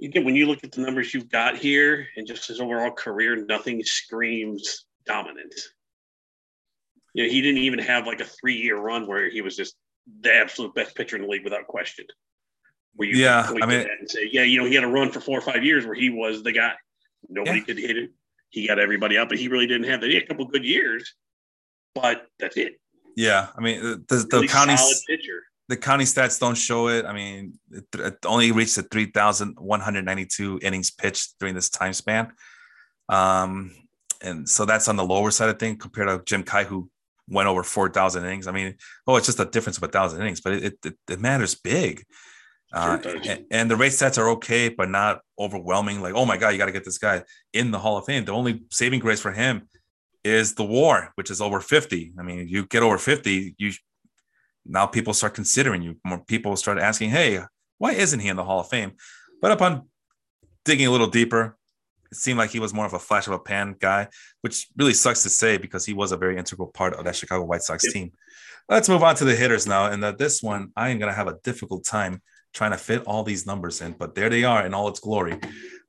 again, when you look at the numbers you've got here and just his overall career, nothing screams dominance. You know, he didn't even have like a three year run where he was just the absolute best pitcher in the league without question. Where you yeah, I mean, and say, yeah, you know, he had a run for four or five years where he was the guy. Nobody yeah. could hit it. He got everybody out, but he really didn't have that. He had a couple good years, but that's it. Yeah, I mean, the, the, the county pitcher the county stats don't show it. I mean, it, it only reached the 3,192 innings pitched during this time span. Um, and so that's on the lower side of things compared to Jim Kaat, who went over 4,000 innings. I mean, oh, it's just a difference of a thousand innings, but it, it, it matters big. Uh, and, and, the rate stats are okay, but not overwhelming. Like, oh my God, you got to get this guy in the Hall of Fame. The only saving grace for him is the war, which is over 50. I mean, you get over 50, you now people start considering you. More people start asking, hey, why isn't he in the Hall of Fame? But upon digging a little deeper, it seemed like he was more of a flash of a pan guy, which really sucks to say because he was a very integral part of that Chicago White Sox team. Let's move on to the hitters now. And that this one, I am going to have a difficult time trying to fit all these numbers in, but there they are in all its glory.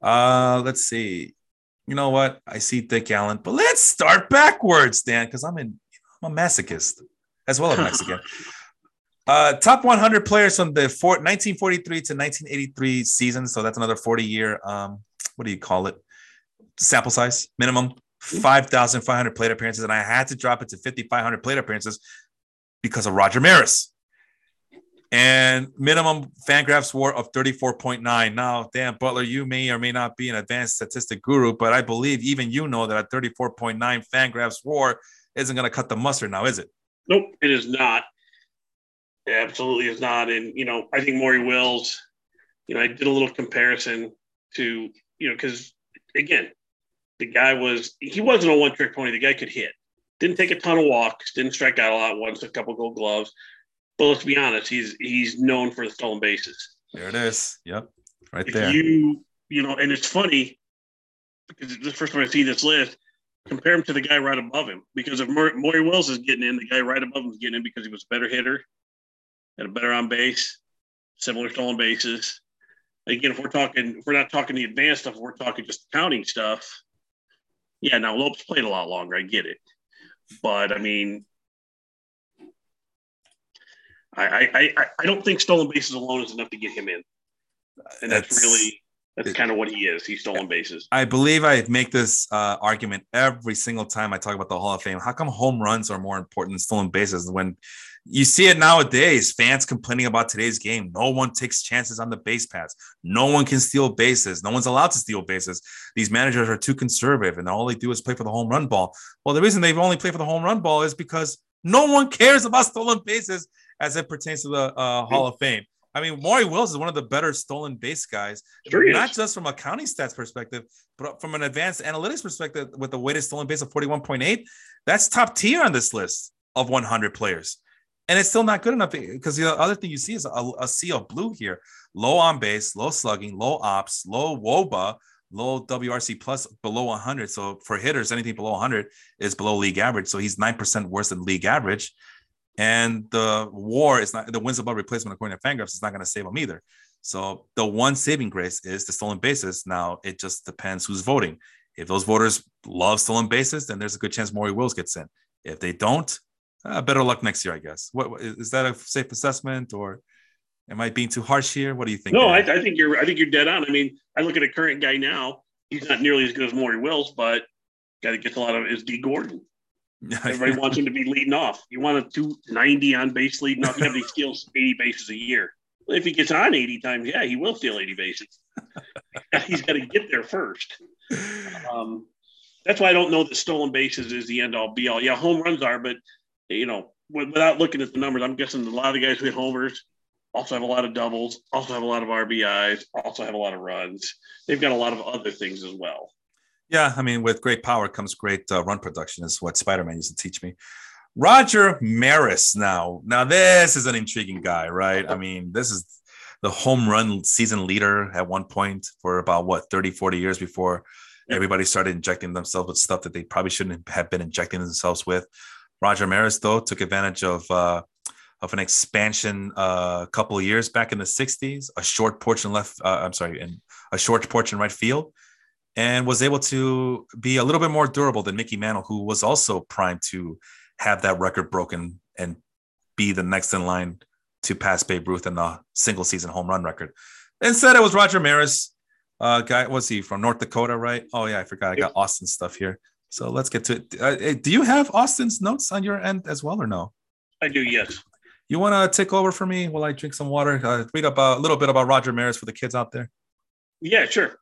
Uh, let's see. You know what? I see Dick Allen, but let's start backwards, Dan, because I'm in. I'm a masochist as well as Mexican. Uh, top 100 players from the four, 1943 to 1983 season. So that's another 40 year, um, what do you call it? Sample size minimum 5,500 plate appearances. And I had to drop it to 5,500 plate appearances because of Roger Maris. And minimum Fangraphs WAR of 34.9. Now, Dan Butler, you may or may not be an advanced statistic guru, but I believe even you know that a 34.9 Fangraphs WAR isn't going to cut the mustard now, is it? Nope, it is not. It absolutely is not. And, you know, I think Maury Wills, you know, I did a little comparison to, you know, because again, the guy was, he wasn't a one trick pony. The guy could hit. Didn't take a ton of walks, didn't strike out a lot once, a couple gold gloves. But let's be honest, he's he's known for the stolen bases. There it is. Yep. Right if there. You, you know, and it's funny because the first time I see this list, compare him to the guy right above him. Because if Maury Wills is getting in, the guy right above him is getting in because he was a better hitter had a better on base, similar stolen bases. Again, if we're talking, if we're not talking the advanced stuff, we're talking just counting stuff. Yeah, now Lopes played a lot longer. I get it, but I mean, I I I don't think stolen bases alone is enough to get him in, and that's, that's really that's kind of what he is. He's stolen bases. I believe I make this uh, argument every single time I talk about the Hall of Fame. How come home runs are more important than stolen bases when you see it nowadays. Fans complaining about today's game. No one takes chances on the base pass. No one can steal bases. No one's allowed to steal bases. These managers are too conservative, and all they do is play for the home run ball. Well, the reason they've only played for the home run ball is because no one cares about stolen bases as it pertains to the uh, Hall of Fame. I mean, Maury Wills is one of the better stolen base guys, sure not just from a counting stats perspective, but from an advanced analytics perspective with the weighted stolen base of 41.8. That's top tier on this list of 100 players and it's still not good enough because the other thing you see is a, a sea of blue here low on base low slugging low ops low woba low wrc plus below 100 so for hitters anything below 100 is below league average so he's 9% worse than league average and the war is not the wins above replacement according to fangraphs is not going to save him either So the one saving grace is the stolen bases. Now it just depends who's voting. If those voters love stolen bases, then there's a good chance Maury Wills gets in. If they don't, uh, better luck next year, I guess. What is that a safe assessment, or am I being too harsh here? What do you think? No, I, I, think you're. I think you're dead on. I mean, I look at a current guy now. He's not nearly as good as Maury Wills, but guy that gets a lot of is Dee Gordon. Everybody wants him to be leading off. You want a 290 on base leading off. You have these steals 80 bases a year. If he gets on 80 times, yeah, he will steal 80 bases. He's got to get there first. Um, that's why I don't know that stolen bases is the end all be all. Yeah, home runs are, but you know, without looking at the numbers, I'm guessing a lot of the guys who hit homers also have a lot of doubles, also have a lot of RBIs, also have a lot of runs. They've got a lot of other things as well. Yeah, I mean, with great power comes great uh, run production, is what Spider Man used to teach me. Roger Maris now. Now, this is an intriguing guy, right? I mean, this is the home run season leader at one point for about what 30, 40 years before everybody started injecting themselves with stuff that they probably shouldn't have been injecting themselves with. Roger Maris, though, took advantage of uh, of an expansion uh, a couple of years back in the 60s, a short porch in left, uh, I'm sorry, in a short porch in right field, and was able to be a little bit more durable than Mickey Mantle, who was also primed to have that record broken and be the next in line to pass Babe Ruth in the single season home run record. Instead, it was Roger Maris. Uh, guy, was he from North Dakota, right? Oh yeah, I forgot. I got Austin stuff here. So let's get to it. Uh, do you have Austin's notes on your end as well, or no? I do. Yes. You want to take over for me while I drink some water? Uh, read up a little bit about Roger Maris for the kids out there. Yeah, sure.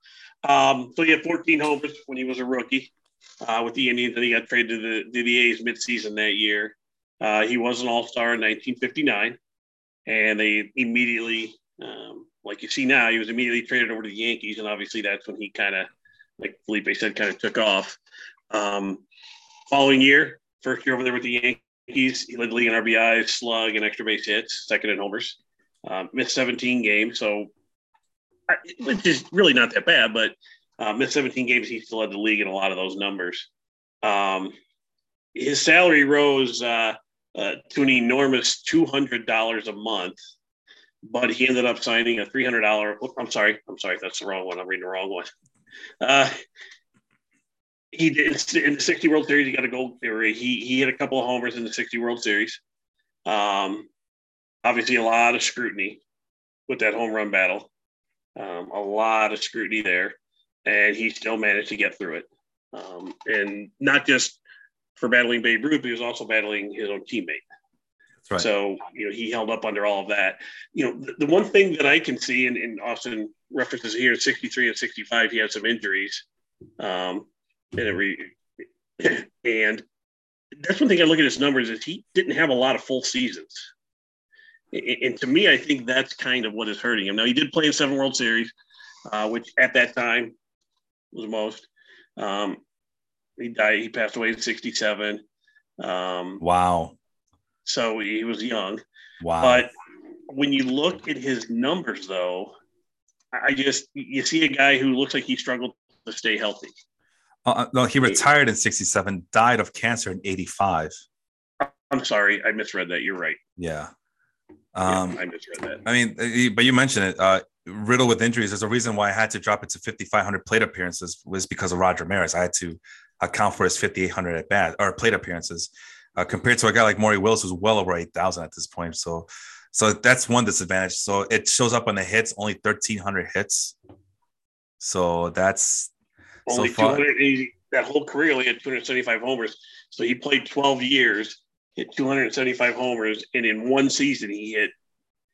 Um, so he had 14 homers when he was a rookie uh, with the Indians, and he got traded to the, to the A's midseason that year. Uh, he was an All Star in 1959, and they immediately, um, like you see now, he was immediately traded over to the Yankees, and obviously that's when he kind of, like Felipe said, kind of took off. Um, following year, first year over there with the Yankees, he led the league in RBIs, slug, and extra base hits, second in homers. Uh, missed 17 games, so which is really not that bad, but uh, missed 17 games. He still led the league in a lot of those numbers. Um, his salary rose uh, uh, to an enormous $200 a month, but he ended up signing a $300. I'm sorry. I'm sorry. That's the wrong one. I'm reading the wrong one. Uh, he did in the 60 World Series. He got a gold. Theory. He he hit a couple of homers in the 60 World Series. Um, obviously, a lot of scrutiny with that home run battle. Um, a lot of scrutiny there, and he still managed to get through it. Um, and not just for battling Babe Ruth, he was also battling his own teammate. Right. So, you know, he held up under all of that. You know, the, the one thing that I can see, and, and Austin references here, 63 and 65, he had some injuries. Um, and every, and that's one thing I look at his numbers is he didn't have a lot of full seasons. And to me, I think that's kind of what is hurting him. Now, he did play in seven World Series, uh, which at that time was most. Um, he died. He passed away in '67. Um, wow. So he was young. Wow. But when you look at his numbers, though, I just you see a guy who looks like he struggled to stay healthy. Uh, uh no, he retired in '67, died of cancer in '85. I'm sorry, I misread that. You're right. Yeah. Um, yeah, I misread that. I mean, uh, but you mentioned it. Uh, riddled with injuries. There's a reason why I had to drop it to 5,500 plate appearances was because of Roger Maris. I had to account for his 5,800 at bat or plate appearances uh, compared to a guy like Maury Wills, who's well over 8,000 at this point. So, so that's one disadvantage. So it shows up on the hits, only 1,300 hits. So that's only so 280. That whole career, he had 275 homers. So he played 12 years, hit 275 homers, and in one season he hit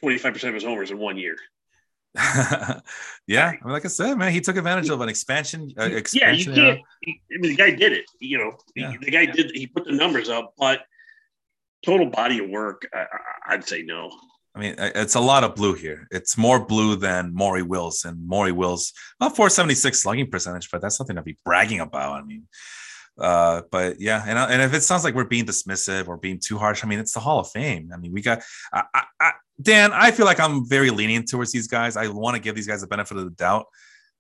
25% of his homers in one year. yeah, I mean, like I said, man, he took advantage of an expansion. Uh, expansion yeah, you can't. He, I mean, the guy did it. You know, yeah. the guy did. He put the numbers up, but total body of work, I, would say no. I mean, it's a lot of blue here. It's more blue than Maury Wills, and Maury Wills, well, 476 slugging percentage, but that's something to be bragging about. I mean, uh, but yeah, and, and if it sounds like we're being dismissive or being too harsh, I mean, it's the Hall of Fame. I mean, we got, I, I, Dan, I feel like I'm very lenient towards these guys. I want to give these guys the benefit of the doubt.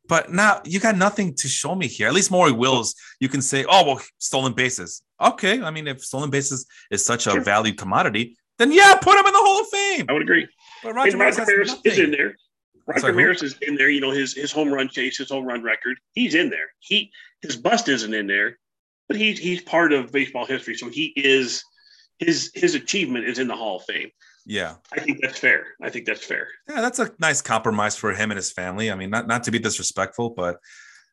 But now you got nothing to show me here. At least Maury Wills, you can say, oh, well, stolen bases. Okay. I mean, if stolen bases is such a valued commodity, then yeah, put him in the Hall of Fame. I would agree. But Roger, Roger Maris is in there. Roger Sorry. Maris is in there. You know his his home run chase, his home run record. He's in there. He his bust isn't in there, but he's he's part of baseball history. So he is his his achievement is in the Hall of Fame. Yeah. I think that's fair. I think that's fair. Yeah, that's a nice compromise for him and his family. I mean, not not to be disrespectful, but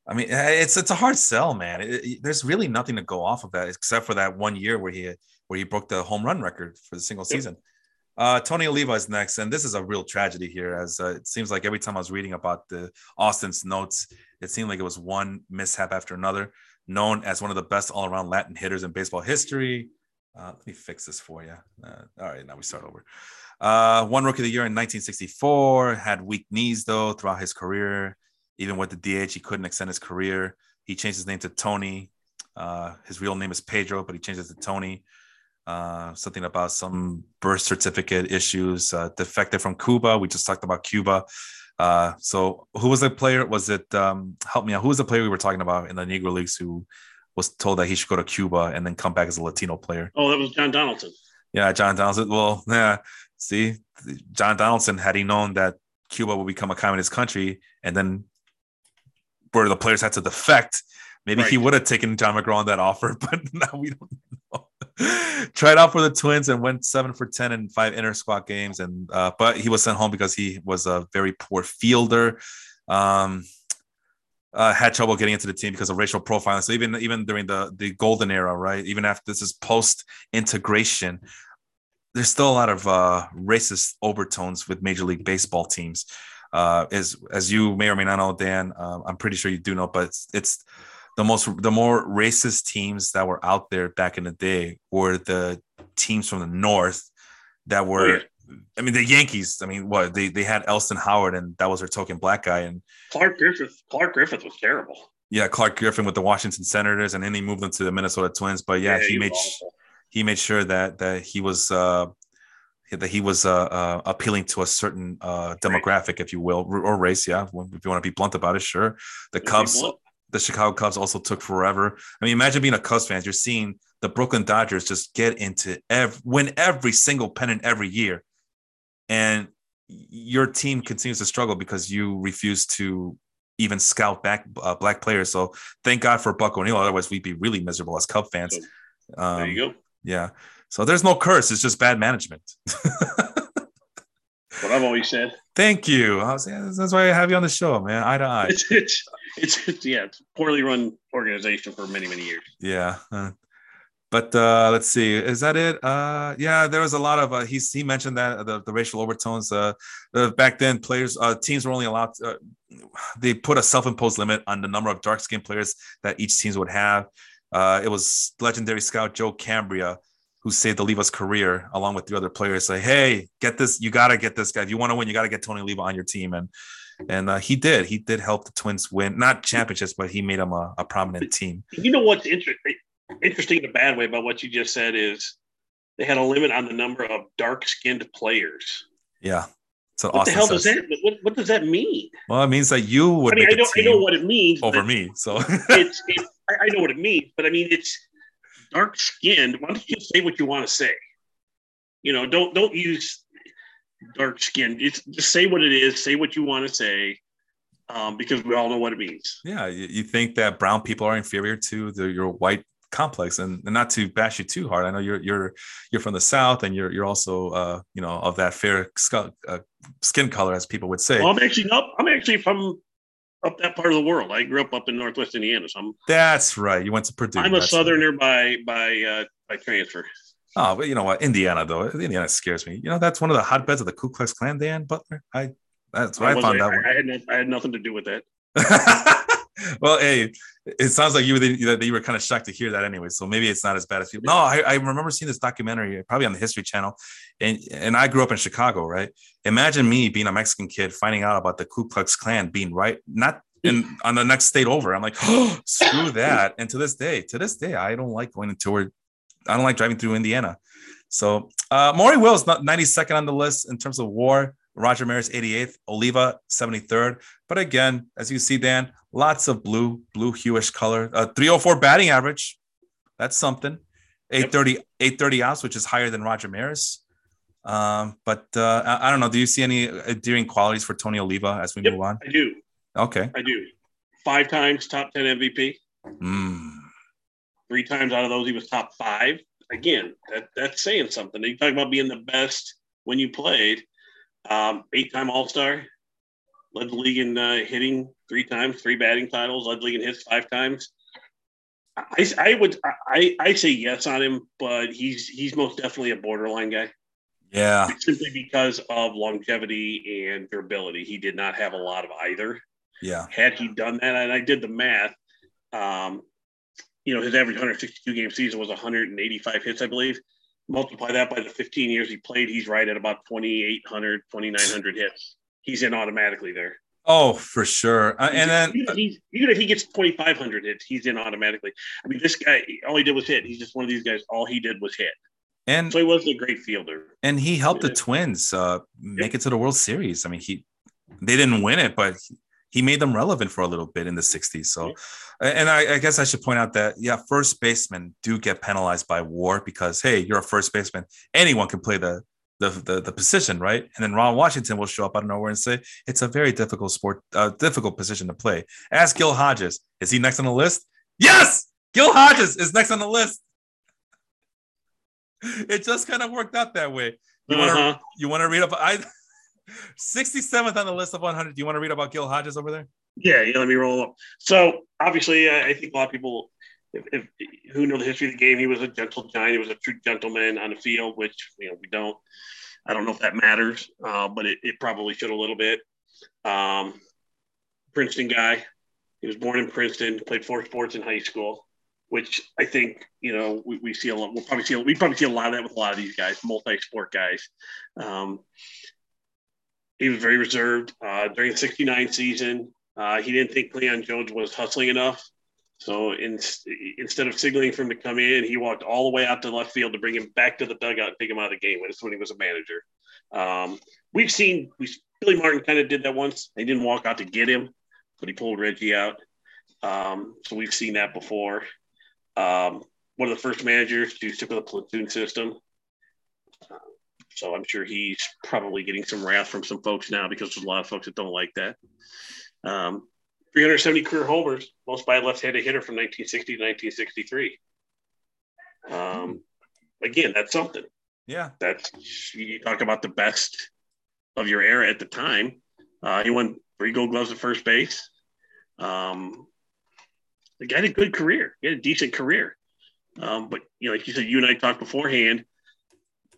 I mean, it's it's a hard sell, man. It- it- there's really nothing to go off of that except for that one year where he where he broke the home run record for the single Yep. season. Uh, Tony Oliva is next, and this is a real tragedy here, as uh, it seems like every time I was reading about the Austin's notes, it seemed like it was one mishap after another. Known as one of the best all-around Latin hitters in baseball history. Uh, let me fix this for you. Uh, all right, now we start over. Uh, one rookie of the year in 1964. Had weak knees though throughout his career. Even with the DH, he couldn't extend his career. He changed his name to Tony. Uh, his real name is Pedro, but he changed it to Tony. Uh, something about some birth certificate issues. Uh, defected from Cuba. We just talked about Cuba. Uh, so who was the player? Was it um, help me out? Who was the player we were talking about in the Negro Leagues who was told that he should go to Cuba and then come back as a Latino player? Oh, that was John Donaldson. Yeah, John Donaldson. Well, yeah. See, John Donaldson, had he known that Cuba would become a communist country and then where the players had to defect, maybe he would have taken John McGraw on that offer, but now we don't know. Tried out for the Twins and went seven for 10 in five inter squad games. And, uh, but he was sent home because he was a very poor fielder. Um, uh, had trouble getting into the team because of racial profiling. So even even during the the golden era, right? Even after this is post integration, there's still a lot of uh, racist overtones with Major League Baseball teams. Uh, as as you may or may not know, Dan, um, I'm pretty sure you do know, but it's, it's the most the more racist teams that were out there back in the day were the teams from the north that were. Oh, yeah. I mean, the Yankees. I mean, what they they had Elston Howard, and that was their token black guy, and Clark Griffith. Clark Griffith was terrible. yeah, Clark Griffin with the Washington Senators, and then he moved them to the Minnesota Twins. But yeah, he was made awful. he made sure that that he was uh, that he was uh, uh, appealing to a certain uh, demographic, if you will, or race. Yeah, if you want to be blunt about it, sure. The Cubs, the Chicago Cubs, also took forever. I mean, imagine being a Cubs fan. You're seeing the Brooklyn Dodgers just get into every, win every single pennant every year, and your team continues to struggle because you refuse to even scout back uh, black players. So thank God for Buck O'Neil. Otherwise, we'd be really miserable as Cub fans. Um, there you go. yeah. So there's no curse. It's just bad management. What I've always said. Thank you. I was, yeah, that's why I have you on the show, man. Eye to eye. It's it's it's, it's yeah, it's a poorly run organization for many many years. Yeah. uh, but uh, let's see. Is that it? Uh, yeah, there was a lot of. Uh, he he mentioned that the, the racial overtones. Uh, uh, back then, players uh, teams were only allowed. To, uh, they put a self-imposed limit on the number of dark-skinned players that each teams would have. Uh, it was legendary scout Joe Cambria who saved Oliva's career along with the other players. Say, hey, get this. You got to get this guy. If you want to win, you got to get Tony Oliva on your team. And and uh, he did. He did help the Twins win, not championships, but he made them a, a prominent team. You know what's interesting interesting in a bad way about what you just said is they had a limit on the number of dark skinned players. Yeah. So What Austin the hell does that what, what does that mean? Well, it means that you would I mean, I know, I know what it means over me. So It's, it, I I know what it means, but I mean, it's dark skinned. Why don't you just say what you want to say? You know, don't don't use dark skinned. It's just say what it is. Say what you want to say, um, because we all know what it means. yeah, you, you think that brown people are inferior to the, your white complex, and, and not to bash you too hard. I know you're you're you're from the south, and you're you're also uh, you know of that fair uh, skin color, as people would say. Well, I'm actually no, I'm actually from up that part of the world. I grew up up in Northwest Indiana, so I'm That's right. You went to Purdue. I'm a That's right. Southerner by by uh, by transfer. Oh, but you know what? Indiana, though, Indiana scares me. You know, that's one of the hotbeds of the Ku Klux Klan, Dan Butler. I that's what I, wasn't- found out. I, I had no, I had nothing to do with that. well, hey, it sounds like you were that you were kind of shocked to hear that anyway. So maybe it's not as bad as people. No, I, I remember seeing this documentary, probably on the History Channel, and and I grew up in Chicago, right? Imagine me being a Mexican kid finding out about the Ku Klux Klan being right, not in on the next state over. I'm like, oh, screw that. And to this day, to this day, I don't like going toward. I don't like driving through Indiana. So uh, Maury Wills, not 92nd on the list in terms of WAR. Roger Maris 88th, Oliva 73rd. But again, as you see, Dan, lots of blue, blue hueish color. Uh, 304 batting average. That's something. 830, 830 outs, which is higher than Roger Maris. Um, but uh, I, I, don't know. Do you see any endearing qualities for Tony Oliva as we yep, move on? I do. Okay. I do. Five times top 10 MVP. Mm. Three times out of those, he was top five. Again, that, that's saying something. You talk about being the best when you played. Um, eight time All Star, led the league in uh, hitting three times, three batting titles, led the league in hits five times. I, I would I, I say yes on him, but he's he's most definitely a borderline guy. Yeah. Simply because of longevity and durability. He did not have a lot of either. Yeah. Had he done that, and I did the math, um, you know, his average 162 game season was 185 hits, I believe. Multiply that by the 15 years he played, he's right at about 2,800, 2,900 hits. He's in automatically there. Oh, for sure. Uh, and then even if, he, even if he gets 2,500 hits, he's in automatically. I mean, this guy, all he did was hit. He's just one of these guys. All he did was hit. And so he wasn't a great fielder. And he helped yeah. the Twins uh, make yeah. it to the World Series. I mean, he they didn't win it, but he, made them relevant for a little bit in the 60s. So, and I, I, guess I should point out that, yeah, first basemen do get penalized by war because, hey, you're a first baseman. Anyone can play the, the, the, the position, right? And then Ron Washington will show up out of nowhere and say, it's a very difficult sport, uh, difficult position to play. Ask Gil Hodges. Is he next on the list? Yes! Gil Hodges is next on the list it just kind of worked out that way. You uh-huh. want to you want to read about I 67th on the list of 100. Do you want to read about Gil Hodges over there? Yeah, yeah. Let me roll up. So obviously, uh, I think a lot of people if, if, who know the history of the game, he was a gentle giant. He was a true gentleman on the field, which you know we don't. I don't know if that matters, uh, but it, it, probably should a little bit. Um, Princeton guy. He was born in Princeton. Played four sports in high school which I think you know we, we see a lot. We'll probably see we probably see a lot of that with a lot of these guys, multi-sport guys. Um, he was very reserved uh, during the '69 season. Uh, he didn't think Cleon Jones was hustling enough, so in, instead of signaling for him to come in, he walked all the way out to left field to bring him back to the dugout and take him out of the game. That's when he was a manager. Um, we've seen we Billy Martin kind of did that once. They didn't walk out to get him, but he pulled Reggie out. Um, so we've seen that before. Um, one of the first managers to stick with a platoon system. So I'm sure he's probably getting some wrath from some folks now because there's a lot of folks that don't like that. Um, 370 career homers, most by a left-handed hitter from 1960 to 1963. Um, again, that's something. Yeah, that's you talk about the best of your era at the time. Uh, he won three Gold Gloves at first base. Um, the guy had a good career. He had a decent career. Um, but you know, like you said, you and I talked beforehand.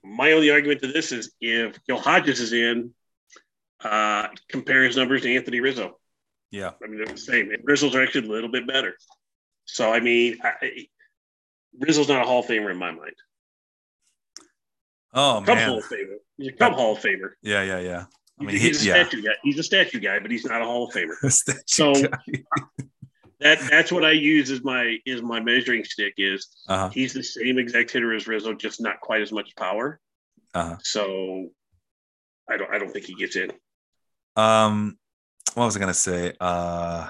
My only argument to this is if Gil Hodges is in, uh, compare his numbers to Anthony Rizzo. Yeah, I mean they're the same. And Rizzo's are actually a little bit better. So I mean, I, Rizzo's not a Hall of Famer in my mind. Oh Cub man, Hall of Famer. He's a Cub Hall of Famer. Yeah, yeah, yeah. I mean, he's, he's a statue guy. He's a statue guy, but he's not a Hall of Famer. so that that's what I use as my is my measuring stick. Is uh-huh. he's the same exact hitter as Rizzo, just not quite as much power. Uh-huh. So I don't I don't think he gets in. Um, what was I gonna say? Uh,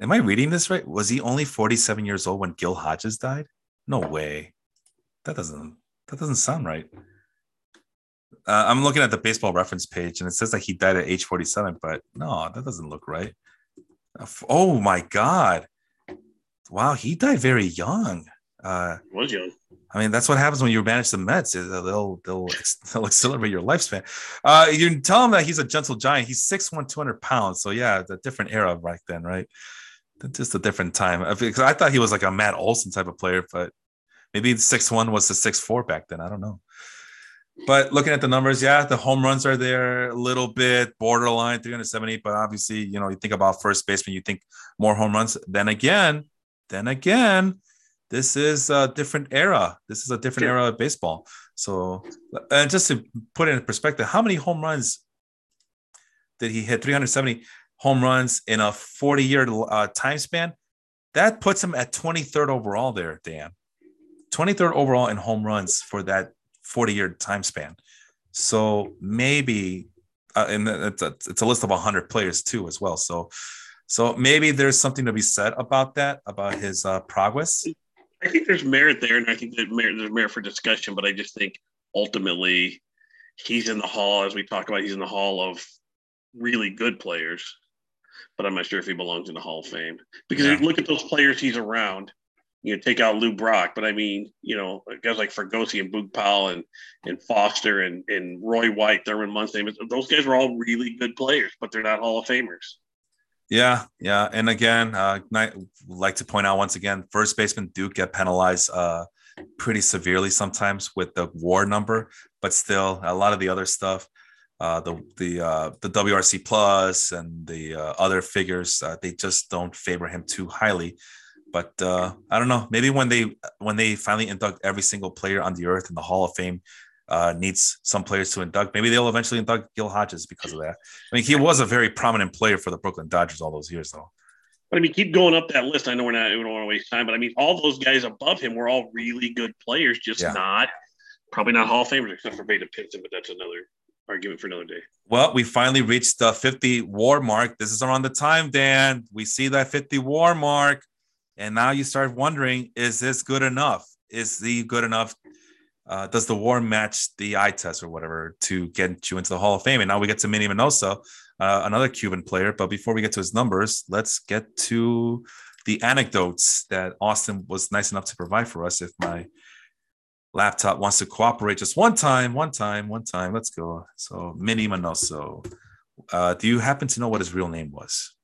am I reading this right? Was he only forty seven years old when Gil Hodges died? No way. That doesn't that doesn't sound right. Uh, I'm looking at the baseball reference page and it says that he died at age 47, but no, that doesn't look right. Oh my God. Wow, he died very young. Uh, was young. I mean, that's what happens when you manage the Mets. They'll they'll they'll accelerate your lifespan. Uh, you can tell him that he's a gentle giant. He's 6'1", 200 pounds. So yeah, the different era back then, right? Just a different time. Because I thought he was like a Matt Olson type of player, but maybe six one was the six four back then. I don't know. But looking at the numbers, yeah, the home runs are there a little bit borderline 370. But obviously, you know, you think about first baseman, you think more home runs. Then again, then again, this is a different era. This is a different sure. era of baseball. So, and just to put it in perspective, how many home runs did he hit? 370 home runs in a 40 year uh, time span. That puts him at 23rd overall there, Dan. 23rd overall in home runs for that 40 year time span. So maybe, uh, and it's a, it's a list of 100 players too, as well. So, so maybe there's something to be said about that, about his uh, progress. I think there's merit there, and I think that merit, there's merit for discussion. But I just think ultimately, he's in the hall, as we talked about, he's in the hall of really good players, but I'm not sure if he belongs in the Hall of Fame because yeah. you look at those players he's around. You know, take out Lou Brock, but I mean, you know, guys like Fregosi and Boog Powell and and Foster and and Roy White, Thurman Munson, those guys were all really good players, but they're not Hall of Famers. Yeah, yeah, and again, uh, I like to point out once again, first baseman do get penalized uh, pretty severely sometimes with the WAR number, but still, a lot of the other stuff, uh, the the uh, the WRC plus and the uh, other figures, uh, they just don't favor him too highly. But uh, I don't know. Maybe when they when they finally induct every single player on the earth in the Hall of Fame, uh, needs some players to induct. Maybe they'll eventually induct Gil Hodges because of that. I mean, he was a very prominent player for the Brooklyn Dodgers all those years, though. But I mean, keep going up that list. I know we're not, we don't want to waste time, but I mean, all those guys above him were all really good players, just yeah. not probably not Hall of Famers except for Vada Pinson, but that's another argument for another day. Well, we finally reached the 50 war mark. This is around the time, Dan. We see that 50 war mark. And now you start wondering, is this good enough? Is he good enough? Uh, does the war match the eye test or whatever to get you into the Hall of Fame? And now we get to Minnie Minoso, uh, another Cuban player. But before we get to his numbers, let's get to the anecdotes that Austin was nice enough to provide for us. If my laptop wants to cooperate just one time, one time, one time, let's go. So, Minnie Minoso. Uh, do you happen to know what his real name was?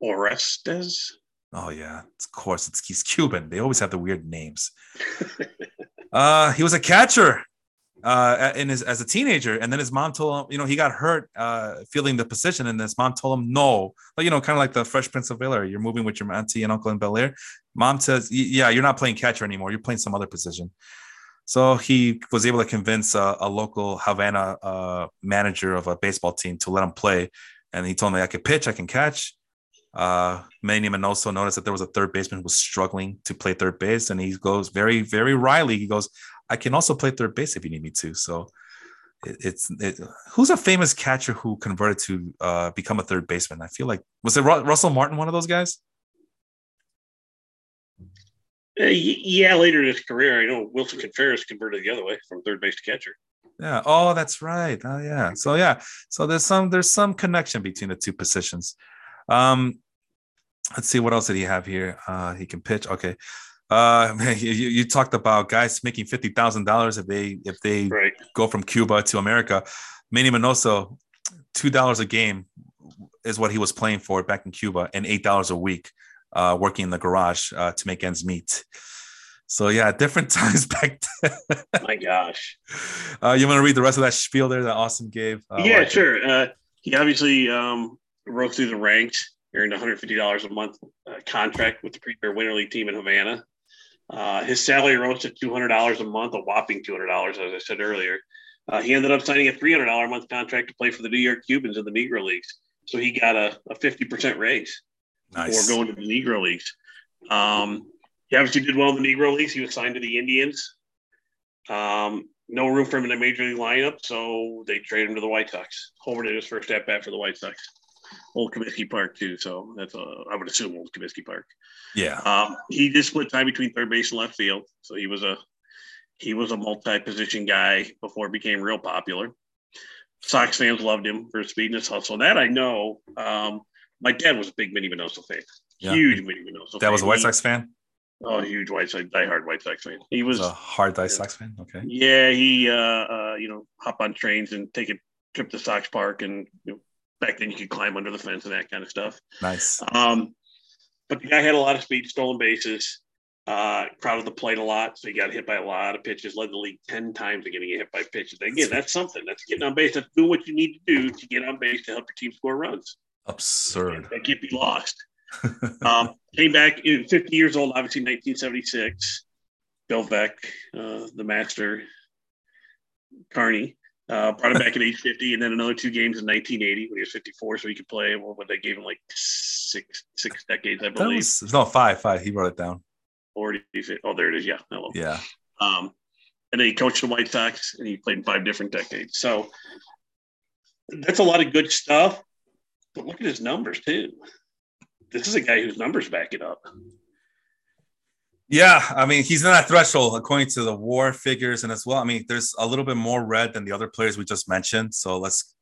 Orestes. Oh yeah, of course. It's he's Cuban. They always have the weird names. uh, he was a catcher uh, in his as a teenager, and then his mom told him, you know, he got hurt uh, feeling the position, and his mom told him no. But you know, kind of like the Fresh Prince of Bel Air. You're moving with your auntie and uncle in Bel Air. Mom says, yeah, you're not playing catcher anymore. You're playing some other position. So he was able to convince a, a local Havana uh, manager of a baseball team to let him play, and he told me I could pitch, I can catch. Uh, Manny Minoso noticed that there was a third baseman who was struggling to play third base, and he goes very, very wryly. He goes, "I can also play third base if you need me to." So it, it's it, who's a famous catcher who converted to uh, become a third baseman? I feel like was it Ru- Russell Martin, one of those guys? Uh, yeah, later in his career, I know Willson Contreras converted the other way from third base to catcher. Yeah. Oh, that's right. Oh, yeah. So yeah. So there's some there's some connection between the two positions. Um, let's see what else did he have here. Uh, he can pitch. Okay. Uh, you, you talked about guys making fifty thousand dollars if they if they right. go from Cuba to America. Manny Minoso, two dollars a game is what he was playing for back in Cuba, and eight dollars a week uh, working in the garage uh, to make ends meet. So yeah, different times back then. My gosh. Uh, you want to read the rest of that spiel there that Austin gave? Uh, yeah, sure. Uh, he obviously um, rose through the ranks, earned $150 a month uh, contract with the Premier Winter League team in Havana. Uh, his salary rose to $200 a month, a whopping $200, as I said earlier. Uh, he ended up signing a $300 a month contract to play for the New York Cubans in the Negro Leagues. So he got a, a 50% raise nice. before going to the Negro Leagues. Um, he obviously did well in the Negro Leagues. He was signed to the Indians. Um, no room for him in the major league lineup, so they traded him to the White Sox. Homer did his first at bat for the White Sox old Comiskey Park too. So that's a, I would assume old Comiskey Park. Yeah. Um, he did split time between third base and left field. So he was a he was a multi-position guy before it became real popular. Sox fans loved him for his speed and his hustle. That I know. Um, my dad was a big Minnie Minoso fan. Yeah. Huge Minnie Minoso. That fan. was a White Sox fan. Oh, huge White Sox, diehard White Sox fan. He was, a hard White Sox fan. Okay. Yeah, he uh, uh, you know hop on trains and take a trip to Sox Park and you know, back then you could climb under the fence and that kind of stuff. Nice. Um, but the guy had a lot of speed, stolen bases, uh, crowded the plate a lot, so he got hit by a lot of pitches. Led the league ten times in getting hit by pitches. Again, that's something. That's getting on base. That's doing what you need to do to get on base to help your team score runs. Absurd. That can't be lost. um, came back in 50 years old, obviously 1976. Bill Veeck, uh, the master, Carney, uh, brought him back at age 50, and then another two games in 1980 when he was 54, so he could play. Well, what they gave him like six six decades, I believe. Was, no, five, five. He wrote it down. 40, oh, there it is. Yeah. Yeah. Um, and then he coached the White Sox, and he played in five different decades. So that's a lot of good stuff. But look at his numbers too. This is a guy whose numbers back it up. Yeah, I mean he's in that threshold according to the WAR figures, and as well. I mean, there's a little bit more red than the other players we just mentioned. So let's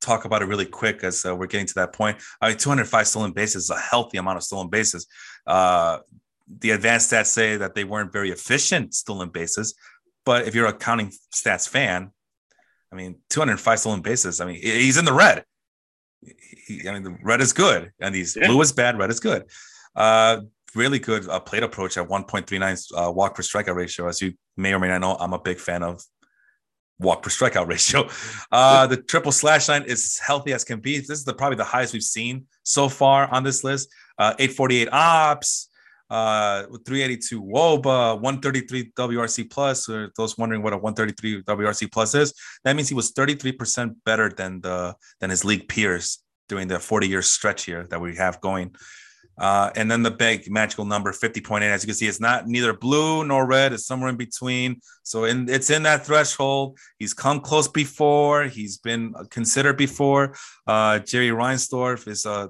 talk about it really quick as uh, we're getting to that point. I mean, 205 stolen bases is a healthy amount of stolen bases. Uh, the advanced stats say that they weren't very efficient stolen bases, but if you're a counting stats fan, I mean, 205 stolen bases. I mean, he's in the red. He, I mean, the red is good, and he's yeah. blue is bad, red is good. Uh, really good uh, plate approach at 1.39 uh, walk per strikeout ratio. As you may or may not know, I'm a big fan of walk per strikeout ratio. Uh, the triple slash line is healthy as can be. This is the, probably the highest we've seen so far on this list. Uh, 848 ops, uh, 382 WOBA, 133 WRC plus. Or those wondering what a 133 WRC plus is, that means he was 33% better than the than his league peers during the 40 year stretch here that we have going. Uh, and then the big magical number 50.8, as you can see, it's not neither blue nor red, it's somewhere in between. So in, it's in that threshold. He's come close before, he's been considered before. Uh, Jerry Reinsdorf is uh,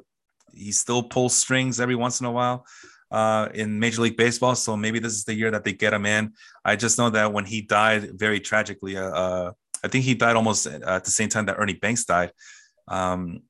he still pulls strings every once in a while uh, in Major League Baseball. So maybe this is the year that they get him in. I just know that when he died very tragically, uh, uh I think he died almost at the same time that Ernie Banks died. Um,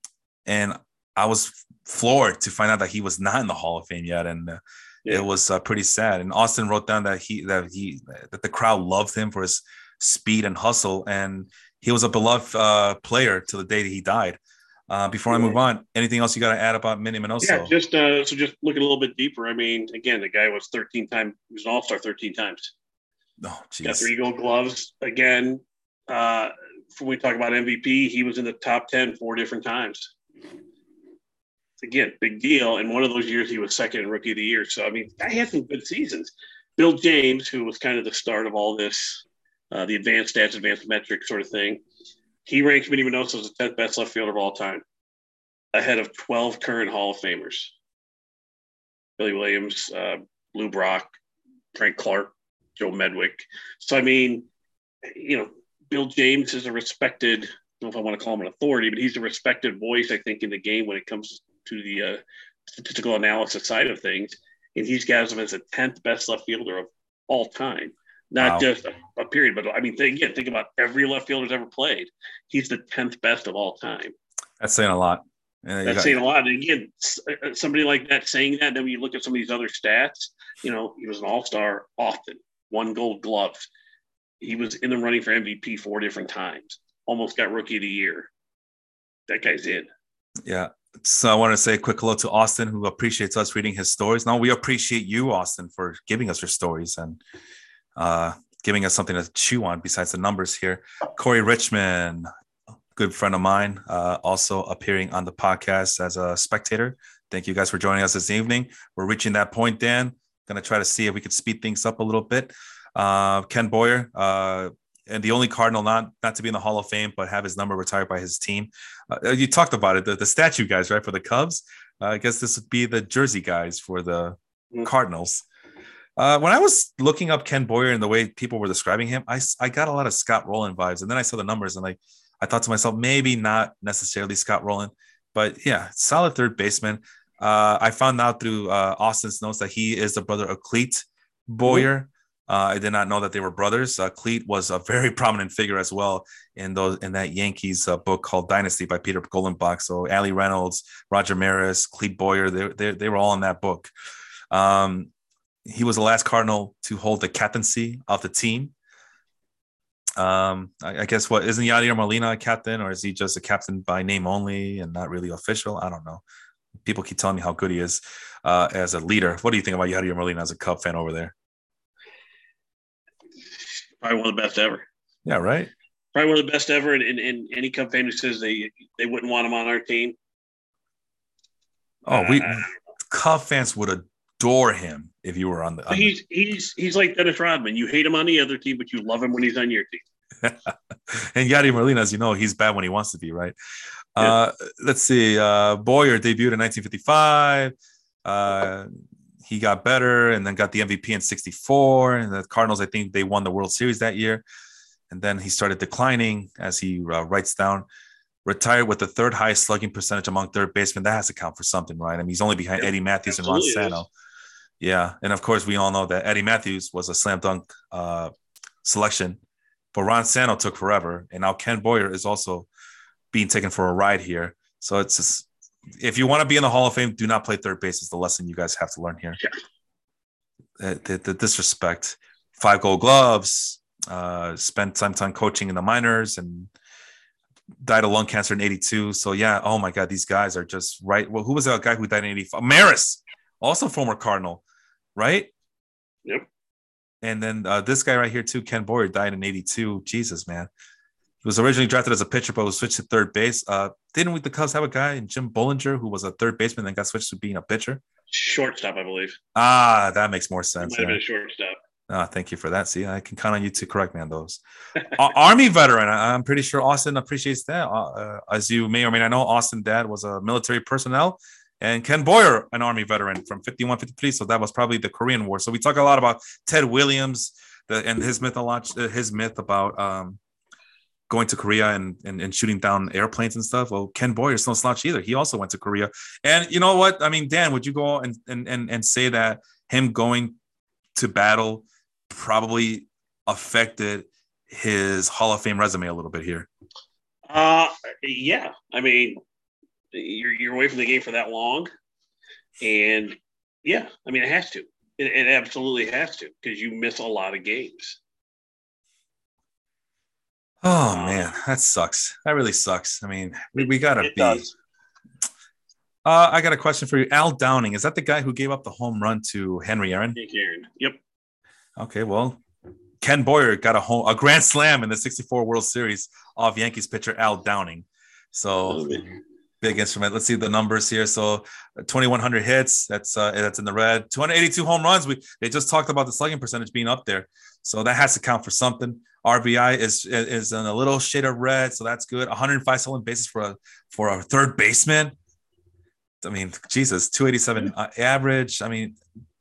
and I was floored to find out that he was not in the Hall of Fame yet, and uh, yeah. it was uh, pretty sad. And Austin wrote down that he that he that the crowd loved him for his speed and hustle, and he was a beloved uh, player till the day that he died. Uh, before I move on, anything else you got to add about Minnie Minoso? Yeah, just uh, so just looking a little bit deeper. I mean, again, the guy was 13 times, he was an All Star 13 times. Oh, geez. Got three Gold Gloves again. Uh, when we talk about MVP, he was in the top 10 four different times again, big deal. And one of those years he was second rookie of the year. So, I mean, I had some good seasons. Bill James, who was kind of the start of all this, uh, the advanced stats, advanced metrics sort of thing, he ranks Minnie Minoso as the 10th best left fielder of all time, ahead of 12 current Hall of Famers. Billy Williams, uh, Lou Brock, Frank Clark, Joe Medwick. So, I mean, you know, Bill James is a respected, I don't know if I want to call him an authority, but he's a respected voice, I think, in the game when it comes to the uh, statistical analysis side of things, and he's got him as the tenth best left fielder of all time. Not wow. just a, a, period, but I mean, think, again, think about every left fielder's ever played. He's the tenth best of all time. That's saying a lot. Yeah, That's got, saying a lot. And again, uh, somebody like that saying that, then when you look at some of these other stats, you know, he was an all star often, won gold gloves. He was in the running for MVP four different times, almost got rookie of the year. That guy's in. Yeah. So I want to say a quick hello to Austin, who appreciates us reading his stories. Now we appreciate you, Austin, for giving us your stories and uh, giving us something to chew on besides the numbers here. Corey Richmond, good friend of mine, uh, also appearing on the podcast as a spectator. Thank you guys for joining us this evening. We're reaching that point, Dan. Going to try to see if we could speed things up a little bit. Uh, Ken Boyer, uh, and the only Cardinal not not to be in the Hall of Fame, but have his number retired by his team. Uh, you talked about it, the, the statue guys, right? For the Cubs, uh, I guess this would be the jersey guys for the mm-hmm. Cardinals. Uh, when I was looking up Ken Boyer and the way people were describing him, I, I got a lot of Scott Rolen vibes, and then I saw the numbers and like I thought to myself, maybe not necessarily Scott Rolen, but yeah, solid third baseman. Uh, I found out through uh, Austin's notes that he is the brother of Clete Boyer. Uh, I did not know that they were brothers. Uh, Clete was a very prominent figure as well in those in that Yankees uh, book called Dynasty by Peter Golenbock. So Allie Reynolds, Roger Maris, Clete Boyer, they, they, they were all in that book. Um, he was the last Cardinal to hold the captaincy of the team. Um, I, I, guess what isn't Yadier Molina a captain, or is he just a captain by name only and not really official? I don't know. People keep telling me how good he is uh, as a leader. What do you think about Yadier Molina as a Cub fan over there? Probably one of the best ever. Yeah, right. Probably one of the best ever. And, and, and any Cub fan who says they they wouldn't want him on our team. Oh, we uh, Cub fans would adore him if you were on the. On he's the... he's he's like Dennis Rodman. You hate him on the other team, but you love him when he's on your team. and Yadi Molina, as you know, he's bad when he wants to be, right? Yeah. Uh, let's see. Uh, Boyer debuted in 1955. Uh, he got better and then got the MVP in 64. And the Cardinals, I think they won the World Series that year. And then he started declining as he uh, writes down, retired with the third highest slugging percentage among third basemen. That has to count for something, right? I mean, he's only behind Eddie Mathews and Ron Santo. Yeah, and of course we all know that Eddie Mathews was a slam dunk uh, selection, but Ron Santo took forever, and now Ken Boyer is also being taken for a ride here. So it's just if you want to be in the Hall of Fame, do not play third base. Is the lesson you guys have to learn here. Yeah. The, the, the disrespect, five Gold Gloves, uh, spent some time coaching in the minors, and died of lung cancer in 82. So yeah, oh my God, these guys are just right. Well, who was that guy who died in 85? Maris, also former Cardinal, right? Yep. And then uh, this guy right here too, Ken Boyer, died in 82. Jesus, man. Was originally drafted as a pitcher, but was switched to third base. Uh, didn't we, the Cubs have a guy in Jim Bollinger who was a third baseman and got switched to being a pitcher? Shortstop, I believe. Ah, that makes more sense. Might have been a shortstop. Oh, thank you for that. See, I can count on you to correct me on those. Army veteran. I'm pretty sure Austin appreciates that. Uh, uh, as you may or may not know, Austin dad was a military personnel and Ken Boyer, an Army veteran from 51, 53. So that was probably the Korean War. So we talk a lot about Ted Williams the, and his myth, his myth about um, going to Korea and, and, and shooting down airplanes and stuff. Well, Ken Boyer's no slouch either. He also went to Korea. And you know what? I mean, Dan, would you go and, and, and, and say that him going to battle probably affected his Hall of Fame resume a little bit here? Uh, yeah. I mean, you're, you're away from the game for that long. And yeah, I mean, it has to. It, it absolutely has to because you miss a lot of games. Oh man, that sucks. That really sucks. I mean, we, we gotta be. Does. Uh, I got a question for you. Al Downing, is that the guy who gave up the home run to Henry Aaron? Aaron. Yep. Okay, well, Ken Boyer got a home a grand slam in the 64 World Series off Yankees pitcher Al Downing. So big instrument. Let's see the numbers here. So 2100 hits, that's uh, that's in the red. 282 home runs. We they just talked about the slugging percentage being up there. So that has to count for something. RBI is is in a little shade of red, so that's good. 105 stolen bases for a for a third baseman. I mean, Jesus, 287 uh, average. I mean,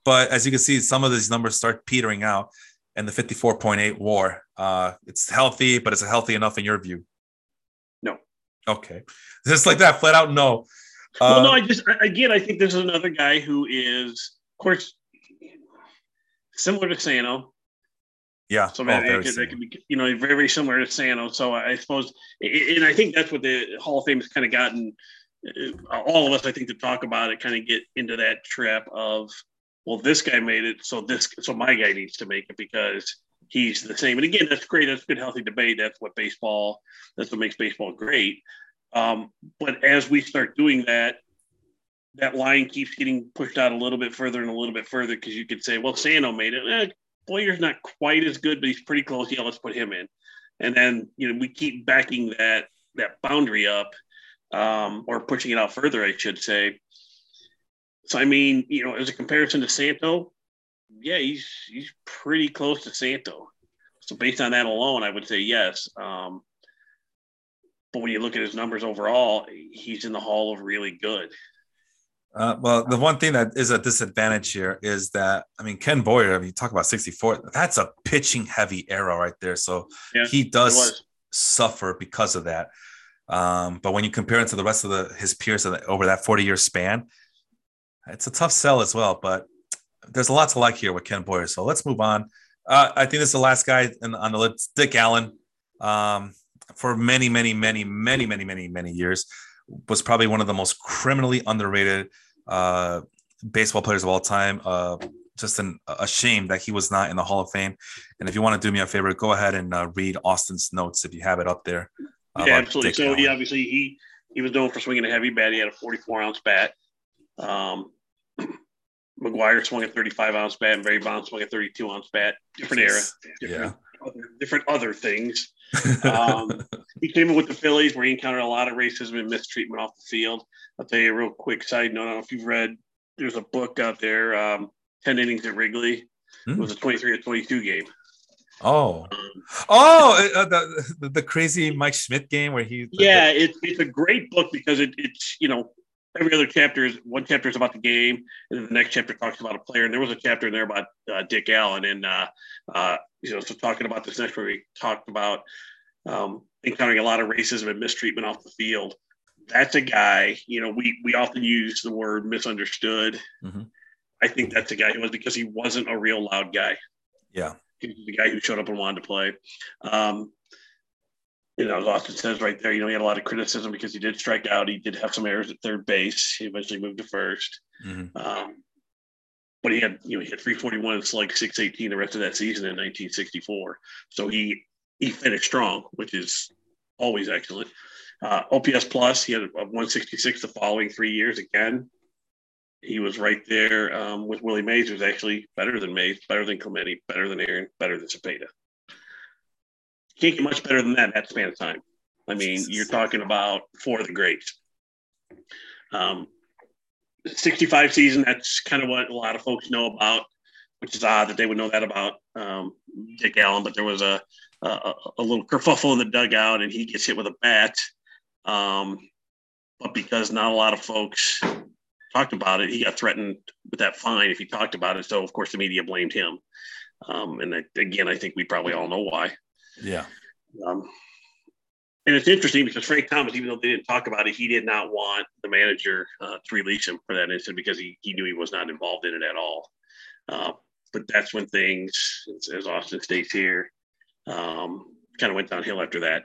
but as you can see, some of these numbers start petering out, and the 54.8 WAR. Uh, it's healthy, but it's healthy enough in your view? Okay, just like that, flat out no. Uh, well, no, I just again, I think this is another guy who is, of course, similar to Santo. yeah. So that, oh, could, be, you know, very, very similar to Santo. So I suppose, and I think that's what the Hall of Fame has kind of gotten uh, all of us, I think, to talk about it, kind of get into that trap of, well, this guy made it, so this, so my guy needs to make it because he's the same. And again, that's great. That's good, healthy debate. That's what baseball, that's what makes baseball great. Um, but as we start doing that, that line keeps getting pushed out a little bit further and a little bit further because you could say, well, Santo made it. Eh, Boyer's not quite as good, but he's pretty close. Yeah, let's put him in. And then you know we keep backing that that boundary up, um, or pushing it out further, I should say. So I mean, you know, as a comparison to Santo, yeah, he's he's pretty close to Santo. So based on that alone, I would say yes. Um, but when you look at his numbers overall, he's in the hall of really good. Uh, well, the one thing that is a disadvantage here is that I mean Ken Boyer. I mean, you talk about 64. That's a pitching heavy era right there. So yeah, he does suffer because of that. Um, but when you compare it to the rest of the his peers over that 40 year span, it's a tough sell as well. But there's a lot to like here with Ken Boyer. So let's move on. Uh, I think this is the last guy in, on the list, Dick Allen. Um, for many, many, many, many, many, many, many years, was probably one of the most criminally underrated uh, baseball players of all time. Uh, just an, a shame that he was not in the Hall of Fame. And if you want to do me a favor, go ahead and uh, read Austin's notes if you have it up there. Yeah, absolutely. Dick so Allen. he obviously he he was known for swinging a heavy bat. He had a 44 ounce bat. Um, McGwire swung a 35 ounce bat, and Barry Bonds swung a 32 ounce bat. Different era, different, yeah. other, different other things. Um, he came in with the Phillies where he encountered a lot of racism and mistreatment off the field. I'll tell you a real quick side note. I don't know if you've read, there's a book out there, um, 10 innings at Wrigley. Mm. It was a 23 or 22 game. Oh, um, oh, uh, the, the crazy Mike Schmidt game where he. Yeah, the, it, it's a great book because it, it's you know every other chapter is one chapter is about the game, and then the next chapter talks about a player. And there was a chapter in there about uh, Dick Allen, and uh, uh, you know, so talking about this next where we talked about um, encountering a lot of racism and mistreatment off the field. That's a guy. You know, we we often use the word misunderstood. Mm-hmm. I think that's a guy who was because he wasn't a real loud guy. Yeah. He was the guy who showed up and wanted to play. Um, you know, as Austin says right there, you know, he had a lot of criticism because he did strike out. He did have some errors at third base. He eventually moved to 1st mm-hmm. um, but he had, you know, he had 341 and slug 618 the rest of that season in 1964. So he he finished strong, which is always excellent. Uh, OPS plus, he had a 166 the following three years again. He was right there um, with Willie Mays, who's actually better than Mays, better than Clemente, better than Aaron, better than Cepeda. Can't get much better than that that span of time. I mean, you're talking about four of the greats. Um, 65 season, that's kind of what a lot of folks know about, which is odd that they would know that about um, Dick Allen, but there was a, a, a, little kerfuffle in the dugout and he gets hit with a bat. Um, but because not a lot of folks talked about it, he got threatened with that fine if he talked about it. So, of course, the media blamed him. Um, and again, I think we probably all know why. Yeah. Um, and it's interesting because Frank Thomas, even though they didn't talk about it, he did not want the manager uh, to release him for that incident because he, he knew he was not involved in it at all. Uh, but that's when things, as Austin states here, um, kind of went downhill after that.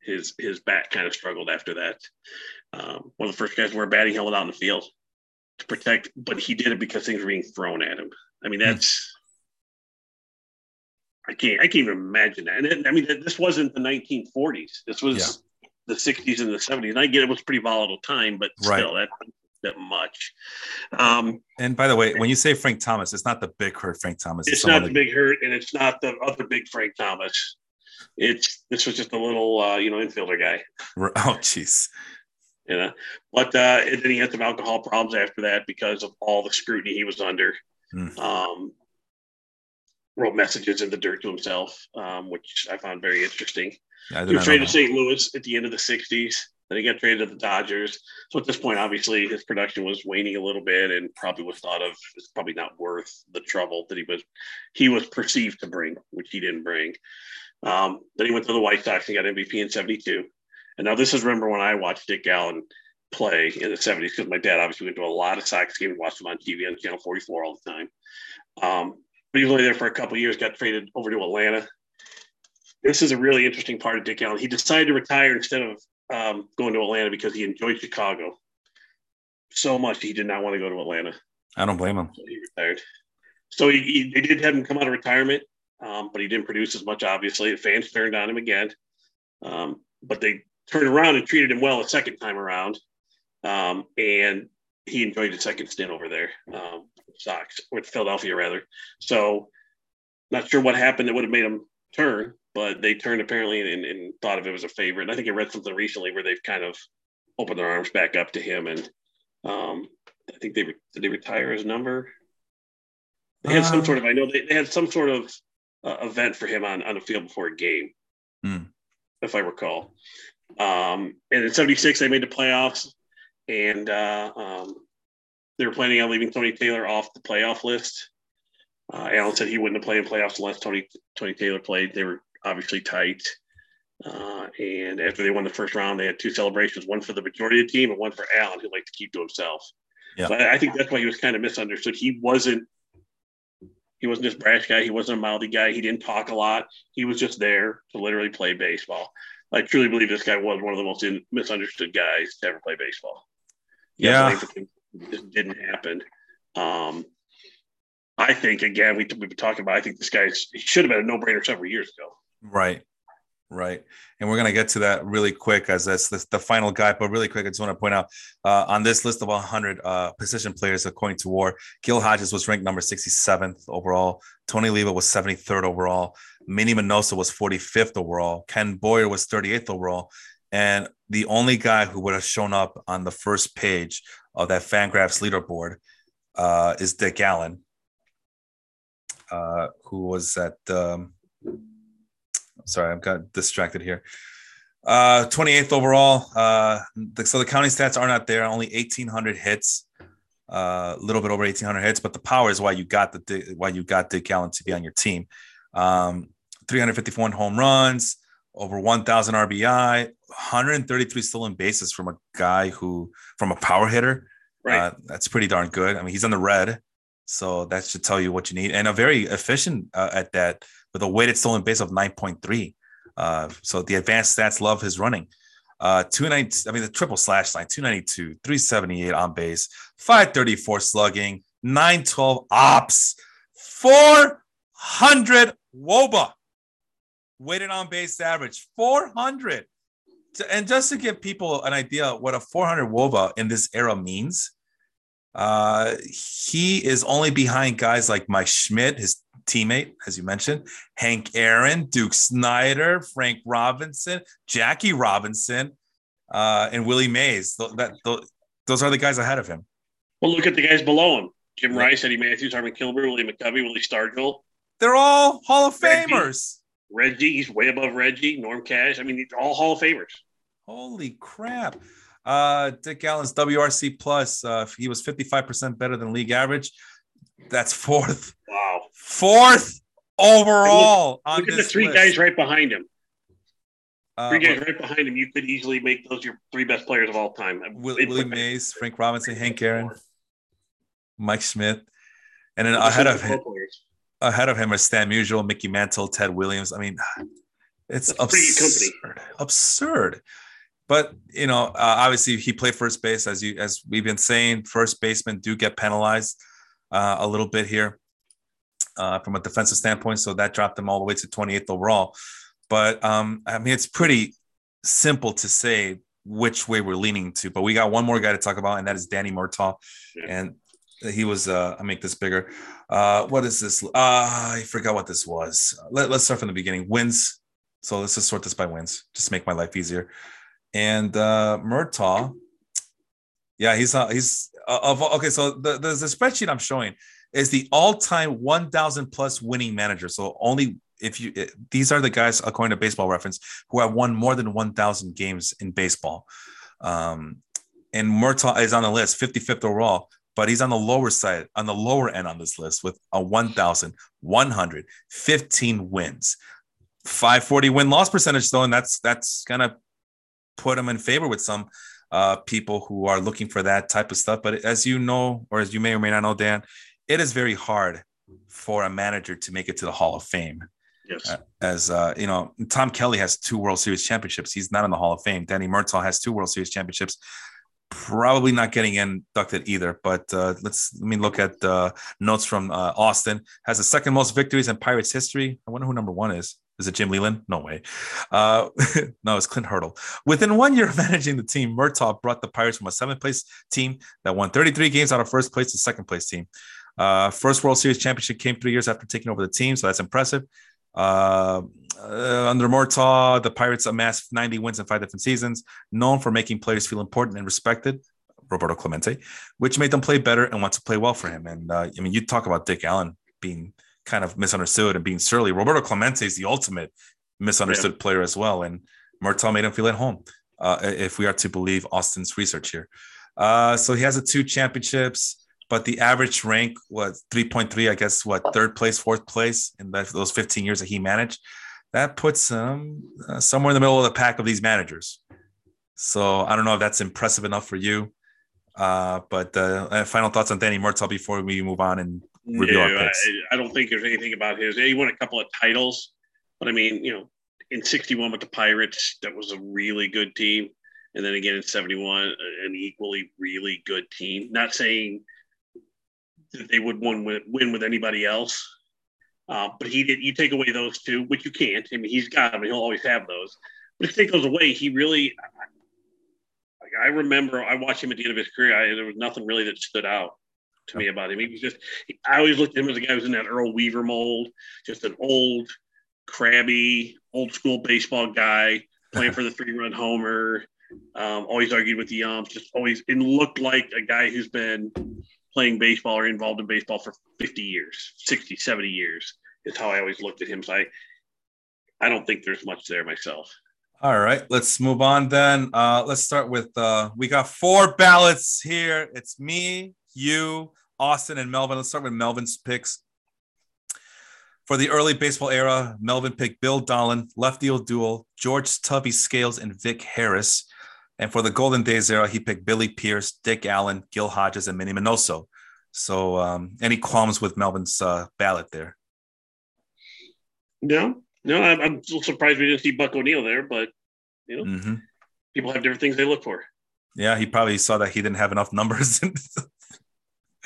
His his back kind of struggled after that. Um, one of the first guys to wear batting helmet out in the field to protect, but he did it because things were being thrown at him. I mean, hmm. that's I can't I can't even imagine that. And it, I mean, this wasn't the 1940s. This was yeah. the 60s and the 70s. And I get it was pretty volatile time, but right. still, that that much. Um, and by the way, when you say Frank Thomas, it's not the big hurt Frank Thomas. It's, it's not the big hurt, and it's not the other big Frank Thomas. It's this was just a little, uh, you know, infielder guy. Oh, jeez. You know, but uh, and then he had some alcohol problems after that because of all the scrutiny he was under. Mm. Um, wrote messages in the dirt to himself, um, which I found very interesting. Yeah, he was traded to St. Louis at the end of the 60s. Then he got traded to the Dodgers. So at this point, obviously, his production was waning a little bit, and probably was thought of as probably not worth the trouble that he was he was perceived to bring, which he didn't bring. Um, then he went to the White Sox and got MVP in '72. And now this is remember when I watched Dick Allen play in the '70s because my dad obviously went to a lot of Sox games, watched them on TV on Channel 44 all the time. Um, but he was only there for a couple years, got traded over to Atlanta. This is a really interesting part of Dick Allen. He decided to retire instead of um, going to Atlanta because he enjoyed Chicago so much he did not want to go to Atlanta. I don't blame him. So he retired. So he, he, they did have him come out of retirement, um, but he didn't produce as much. Obviously, the fans turned on him again, um, but they turned around and treated him well a second time around, um, and he enjoyed a second stint over there. Um, Sox with Philadelphia rather. So not sure what happened that would have made him turn, but they turned apparently and, and thought of it was a favorite. And I think I read something recently where they've kind of opened their arms back up to him, and um, I think they did they retire his number. They had some um, sort of I know they, they had some sort of uh, event for him on on the field before a game, hmm. if I recall. Um, and in '76 they made the playoffs, and uh, um, they were planning on leaving Tony Taylor off the playoff list. Uh, Allen said he wouldn't have played in playoffs unless Tony Tony Taylor played. They were obviously tight. Uh, and after they won the first round, they had two celebrations: one for the majority of the team and one for Allen, who liked to keep to himself. Yeah. So I, I think that's why he was kind of misunderstood. He wasn't he wasn't this brash guy. He wasn't a mouthy guy. He didn't talk a lot. He was just there to literally play baseball. I truly believe this guy was one of the most in, misunderstood guys to ever play baseball. yeah, just didn't happen. Um, I think again, we, we've been talking about. I think this guy should have been a no brainer several years ago. Right, right, and we're gonna get to that really quick as that's the, the final guy. But really quick, I just want to point out uh, on this list of 100 uh, position players according to WAR, Gil Hodges was ranked number 67th overall. Tony Oliva was 73rd overall. Minnie Minoso was 45th overall. Ken Boyer was 38th overall. And the only guy who would have shown up on the first page of that Fangraphs leaderboard uh, is Dick Allen, uh, who was at. Um, sorry, I've got distracted here. Uh, 28th overall. Uh, the, so the counting stats are not there. Only 1,800 hits. A uh, little bit over 1,800 hits, but the power is why you got the why you got Dick Allen to be on your team. Um, 351 home runs, over 1,000 RBI, 133 stolen bases from a guy who, from a power hitter. Right. Uh, that's pretty darn good. I mean, he's on the red. So that should tell you what you need, and a very efficient uh, at that with a weighted stolen base of 9.3. Uh, so the advanced stats love his running. Uh, 290, I mean, the triple slash line 292, 378 on base, 534 slugging, 912 ops, 400 woba weighted on base average, 400. And just to give people an idea what a 400 woba in this era means, uh, he is only behind guys like Mike Schmidt, his teammate, as you mentioned, Hank Aaron, Duke Snider, Frank Robinson, Jackie Robinson, uh, and Willie Mays. That, those are the guys ahead of him. Well, look at the guys below him. Jim Rice, Eddie Mathews, Harmon Killebrew, Willie McCovey, Willie Stargell. They're all Hall of Famers. Reggie, he's way above Reggie. Norm Cash. I mean, are all Hall of Famers. Holy crap. Uh, Dick Allen's WRC plus, uh, he was 55% better than league average. That's fourth. Wow. Fourth overall. Look, look at the three list. guys right behind him. Uh, three guys right behind him. You could easily make those your three best players of all time. Will, Willie Mays, Frank Robinson, Hank Aaron, Mike Schmidt, and then ahead of him, ahead of him are Stan Musial, Mickey Mantle, Ted Williams. I mean, it's absurd. Absurd. But you know, uh, obviously he played first base as you as we've been saying. First basemen do get penalized uh, a little bit here uh, from a defensive standpoint, so that dropped them all the way to 28th overall. But um, I mean, it's pretty simple to say which way we're leaning to. But we got one more guy to talk about, and that is Danny Murtaugh, yeah. and he was. Uh, I make this bigger. Uh, what is this? Uh, I forgot what this was. Let, let's start from the beginning. Wins. So let's just sort this by wins, just make my life easier. And uh, Murtaugh, yeah, he's uh, he's uh, of okay. So the, the the spreadsheet I'm showing is the all-time 1,000 plus winning manager. So only if you it, these are the guys according to Baseball Reference who have won more than 1,000 games in baseball. Um, and Murtaugh is on the list, 55th overall, but he's on the lower side, on the lower end on this list with a 1,115 wins. 540 win loss percentage though, and that's that's gonna put him in favor with some uh, people who are looking for that type of stuff. But as you know, or as you may or may not know, Dan, it is very hard for a manager to make it to the Hall of Fame. Yes. Uh, as uh, you know, Tom Kelly has two World Series championships. He's not in the Hall of Fame. Danny Murtaugh has two World Series championships. Probably not getting inducted either. But uh, let's let me look at uh, notes from uh, Austin. Has the second most victories in Pirates history. I wonder who number one is. Is it Jim Leyland? No way. Uh, no, it's Clint Hurdle. Within one year of managing the team, Murtaugh brought the Pirates from a seventh place team that won 33 games out of first place to second place team. Uh, first World Series championship came three years after taking over the team, so that's impressive. Uh, uh, under Murtaugh, the Pirates amassed 90 wins in five different seasons, known for making players feel important and respected. Roberto Clemente, which made them play better and want to play well for him. And uh, I mean, you talk about Dick Allen being kind of misunderstood and being surly. Roberto Clemente is the ultimate misunderstood yeah. player as well, and Murtaugh made him feel at home. Uh, if we are to believe Austin's research here, uh, so he has the two championships, but the average rank was 3.3. I guess what third place, fourth place in that, those 15 years that he managed. That puts him uh, somewhere in the middle of the pack of these managers. So I don't know if that's impressive enough for you. Uh, but uh, final thoughts on Danny Murtaugh before we move on and review no, I, I, don't think there's anything about his. He won a couple of titles, but I mean, you know, in '61 with the Pirates, that was a really good team, and then again in '71, an equally really good team. Not saying that they would win with, win with anybody else, uh, but he did. You take away those two, which you can't. I mean, he's got them; he'll always have those. But if you take those away, he really. I remember I watched him at the end of his career. I, there was nothing really that stood out to me about him. He was just, I always looked at him as a guy who was in that Earl Weaver mold, just an old, crabby, old school baseball guy playing for the three run homer. Um, always argued with the umps, just always, and looked like a guy who's been playing baseball or involved in baseball for 50 years, 60, 70 years is how I always looked at him. So I, I don't think there's much there myself. All right, let's move on then. Uh, let's start with uh, we got four ballots here. It's me, you, Austin, and Melvin. Let's start with Melvin's picks. For the early baseball era, Melvin picked Bill Dahlen, Lefty O'Doul, George Tubby Scales, and Vic Harris. And for the Golden Days era, he picked Billy Pierce, Dick Allen, Gil Hodges, and Minnie Minoso. So, um, any qualms with Melvin's uh, ballot there? No, no. I'm, I'm still surprised we didn't see Buck O'Neil there, but you know, mm-hmm. people have different things they look for. Yeah, he probably saw that he didn't have enough numbers.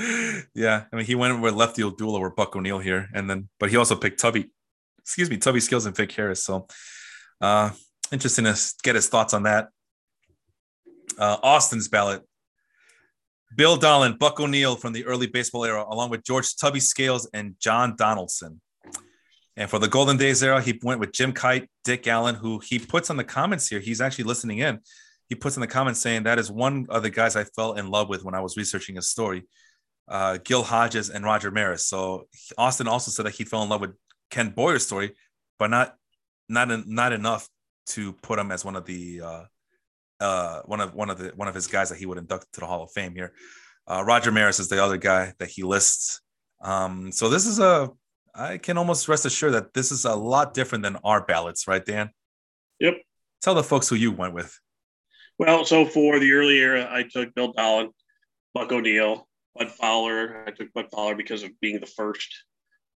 yeah, I mean, he went with Lefty O'Doul or Buck O'Neil here, and then, but he also picked Tubby. Excuse me, Tubby Scales and Vic Harris. So, uh, interesting to get his thoughts on that. Uh, Austin's ballot. Bill Dahlen, Buck O'Neil from the early baseball era, along with George Tubby Scales and John Donaldson. And for the Golden Days era, he went with Jim Kaat, Dick Allen, who he puts on the comments here. He's actually listening in. He puts in the comments saying that is one of the guys I fell in love with when I was researching his story. Uh, Gil Hodges and Roger Maris. So Austin also said that he fell in love with Ken Boyer's story, but not not not enough to put him as one of the uh, uh, one of one of the one of his guys that he would induct to the Hall of Fame here. Uh, Roger Maris is the other guy that he lists. Um, so this is a I can almost rest assured that this is a lot different than our ballots, right, Dan? Yep. Tell the folks who you went with. Well, so for the early era, I took Bill Dahlen, Buck O'Neil, Bud Fowler. I took Bud Fowler because of being the first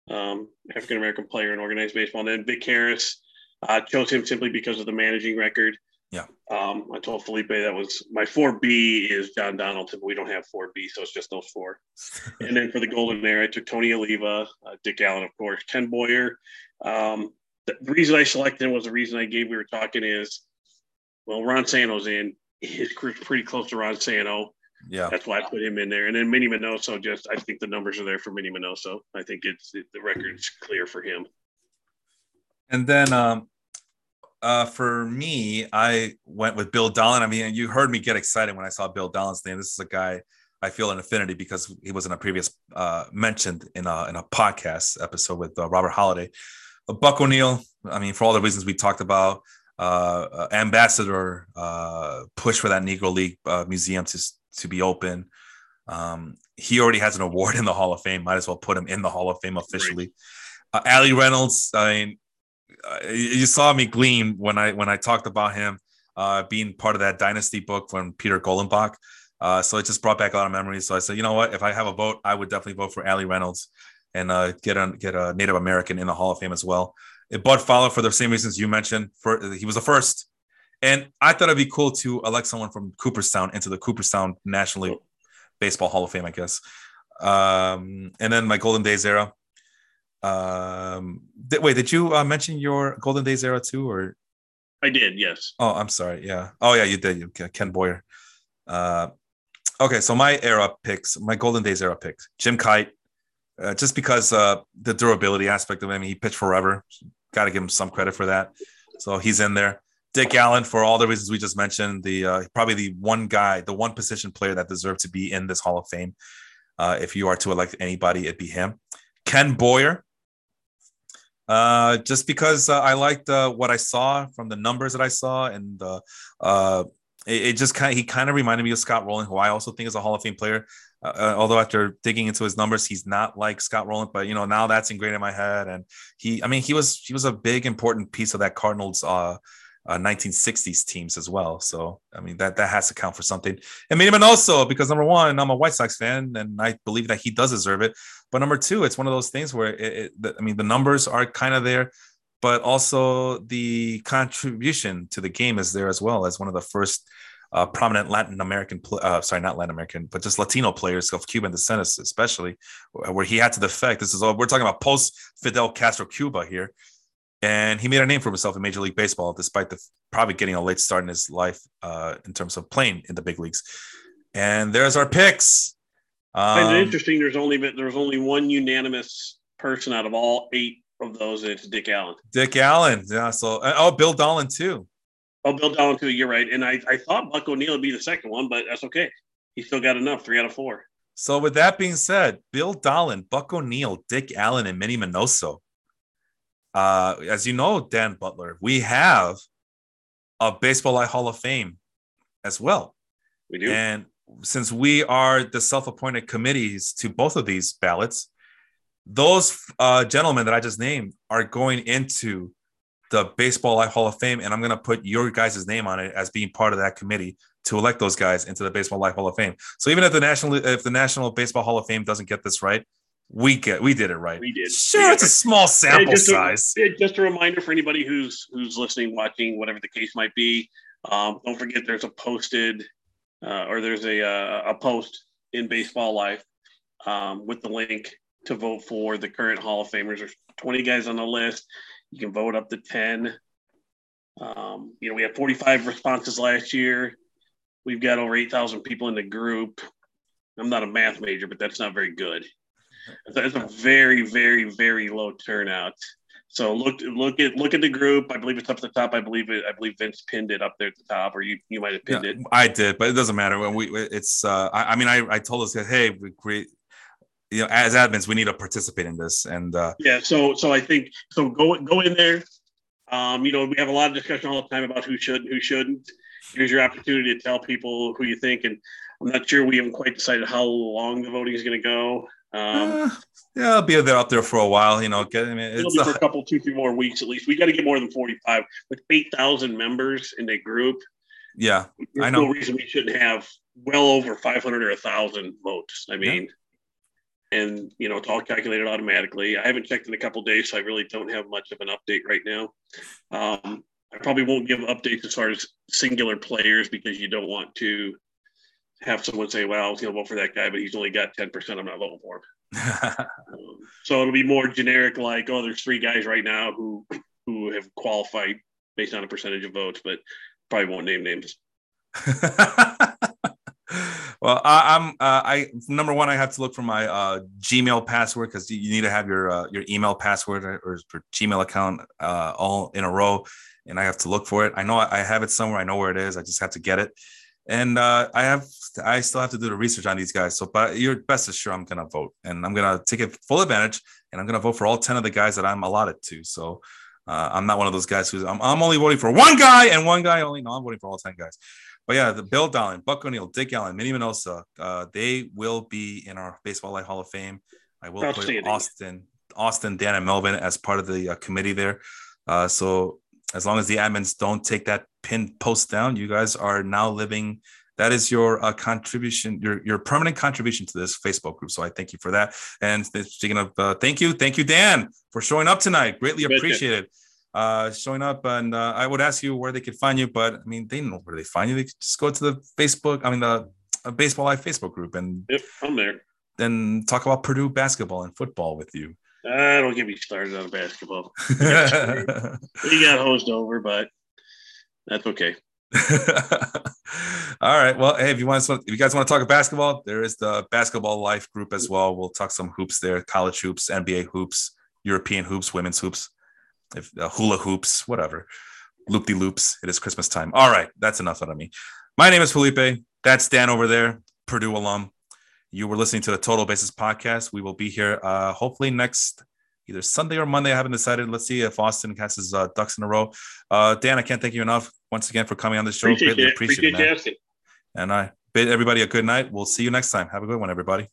um, African American player in organized baseball. And then Vic Harris, I uh, chose him simply because of the managing record. Yeah. Um, I told Felipe that was my 4B is John Donaldson, but we don't have 4B, so it's just those four. and then for the Golden Era, I took Tony Oliva, uh, Dick Allen, of course, Ken Boyer. Um, the, the, reason I selected him was the reason I gave. We were talking is, well, Ron Santo's in. His career's pretty close to Ron Santo. Yeah, that's why I put him in there. And then Minnie Minoso, just I think the numbers are there for Minnie Minoso. I think it's it, the record's clear for him. And then um, uh, for me, I went with Bill Dahlen. I mean, you heard me get excited when I saw Bill Dahlen's name. This is a guy I feel an affinity because he was in a previous uh, mentioned in a in a podcast episode with uh, Robert Holiday. Uh, Buck O'Neil. I mean, for all the reasons we talked about, uh, uh, ambassador uh push for that Negro League museum to to be open. Um, he already has an award in the Hall of Fame. Might as well put him in the Hall of Fame officially. Right. Allie Reynolds. I mean, you saw me gleam when I when I talked about him uh, being part of that dynasty book from Peter Golenbock. Uh, so it just brought back a lot of memories. So I said, you know what? If I have a vote, I would definitely vote for Allie Reynolds and uh, get a get a Native American in the Hall of Fame as well. Bud Fowler for the same reasons you mentioned. For he was the first, and I thought it'd be cool to elect someone from Cooperstown into the Cooperstown National League Baseball Hall of Fame, I guess. Um, and then my Golden Days era, um, th- wait, did you uh, mention your Golden Days era too, or? I did, yes. Oh, I'm sorry. Yeah. Oh, yeah, you did. You Ken Boyer. Uh, okay, so my era picks, my Golden Days era picks, Jim Kaat, uh, just because uh, the durability aspect of him. He pitched forever. Got to give him some credit for that. So he's in there. Dick Allen, for all the reasons we just mentioned, the uh, probably the one guy, the one position player that deserved to be in this Hall of Fame. Uh, if you are to elect anybody, it'd be him. Ken Boyer, uh, just because uh, I liked uh, what I saw from the numbers that I saw, and uh, it, it, just kind of he kind of reminded me of Scott Rolen, who I also think is a Hall of Fame player. Uh, uh, although after digging into his numbers, he's not like Scott Rolen, but you know now that's ingrained in my head. And he, I mean, he was he was a big important piece of that Cardinals uh, uh, 1960s teams as well. So I mean that that has to count for something. And Minnie also because number one, I'm a White Sox fan, and I believe that he does deserve it. But number two, it's one of those things where it, it I mean the numbers are kind of there, but also the contribution to the game is there as well as one of the first. Uh, prominent Latin American, uh, sorry, not Latin American, but just Latino players of Cuban descent, especially where he had to defect. This is all we're talking about post Fidel Castro Cuba here and he made a name for himself in Major League Baseball, despite the probably getting a late start in his life uh, in terms of playing in the big leagues. And there's our picks. Um, interesting. There's only been there's only one unanimous person out of all eight of those, and it's Dick Allen. Dick Allen, yeah. So oh, Bill Dahlen too. Oh, Bill Dahlen too. You're right. And I, I thought Buck O'Neil would be the second one, but that's okay. He still got enough. Three out of four. So with that being said, Bill Dahlen, Buck O'Neil, Dick Allen, and Minnie Minoso uh, as you know, Dan Butler, we have a Baseball Life Hall of Fame as well. We do. And since we are the self appointed committees to both of these ballots, those uh, gentlemen that I just named are going into the Baseball Life Hall of Fame. And I'm going to put your guys' name on it as being part of that committee to elect those guys into the Baseball Life Hall of Fame. So even if the national if the National Baseball Hall of Fame doesn't get this right, we get we did it right. We did. Sure, it's a small sample just size. A, just a reminder for anybody who's who's listening, watching, whatever the case might be. Um, don't forget, there's a posted uh, or there's a uh, a post in Baseball Life um, with the link to vote for the current Hall of Famers. There's 20 guys on the list. You can vote up to 10. Um, you know, we had 45 responses last year. We've got over 8,000 people in the group. I'm not a math major, but that's not very good. It's a very, very, very low turnout. So look, look at look at the group. I believe it's up at the top. I believe it. I believe Vince pinned it up there at the top, or you you might have pinned Yeah, it. I did, but it doesn't matter. When we, it's, uh, I, I mean, I, I told us that, hey, we create, you know, as admins, we need to participate in this, and uh, Yeah. So so I think so. Go go in there. Um, you know, we have a lot of discussion all the time about who should and who shouldn't. Here's your opportunity to tell people who you think, and I'm not sure we haven't quite decided how long the voting is going to go. Um, uh, yeah, I'll be there out there for a while. You know, get, I mean, It'll it's be for a, a couple, two, three more weeks at least. We got to get more than 45 with 8,000 members in the group. yeah, I know. no reason we shouldn't have well over 500 or 1,000 votes. I mean, and you know, it's all calculated automatically. I haven't checked in a couple days, so I really don't have much of an update right now. Um, I probably won't give updates as far as singular players because you don't want to have someone say, "Well, I was going to vote for that guy, but he's only got 10 percent. I'm not voting for him." So it'll be more generic, like, "Oh, there's three guys right now who who have qualified based on a percentage of votes," but probably won't name names. well, I, I'm uh, I number one, I have to look for my uh, Gmail password because you, need to have your uh, your email password or, or Gmail account uh, all in a row, and I have to look for it. I know I I have it somewhere. I know where it is. I just have to get it, and uh, I have I still have to do the research on these guys. So, but you're best assured I'm gonna vote, and I'm gonna take it full advantage, and I'm gonna vote for all ten of the guys that I'm allotted to. So. Uh, I'm not one of those guys who's I'm, I'm only voting for one guy and one guy only. No, I'm voting for all 10 guys. But yeah, the Bill Dahlen, Buck O'Neil, Dick Allen, Minnie Minoso, uh, they will be in our Baseball Life Hall of Fame. I will put Austin, Austin, Dan, and Melvin as part of the uh, committee there. Uh, so as long as the admins don't take that pin post down, you guys are now living. That is your uh, contribution, your your permanent contribution to this Facebook group. So I thank you for that. And speaking of uh, thank you, thank you, Dan, for showing up tonight. Greatly appreciated uh, showing up. And uh, I would ask you where they could find you, but I mean, they know where they find you. They just go to the Facebook, I mean, the uh, Baseball Life Facebook group and Yep, I'm there. then talk about Purdue basketball and football with you. Uh, don't get me started on basketball. We got hosed over, but that's okay. All right. Well, hey, if you want if you guys want to talk basketball, there is the basketball life group as well. We'll talk some hoops there, college hoops, NBA hoops, European hoops, women's hoops, if uh, hula hoops, whatever, loop de loops. It is Christmas time. All right, that's enough out of me. My name is Felipe. That's Dan over there, Purdue alum. You were listening to the Total Basis podcast. We will be here uh, hopefully next either Sunday or Monday. I haven't decided. Let's see if Austin his uh, ducks in a row. Uh, Dan, I can't thank you enough once again for coming on the show. Appreciate Greatly you. appreciate Appreciate it, man. asking. And I bid everybody a good night. We'll see you next time. Have a good one, everybody.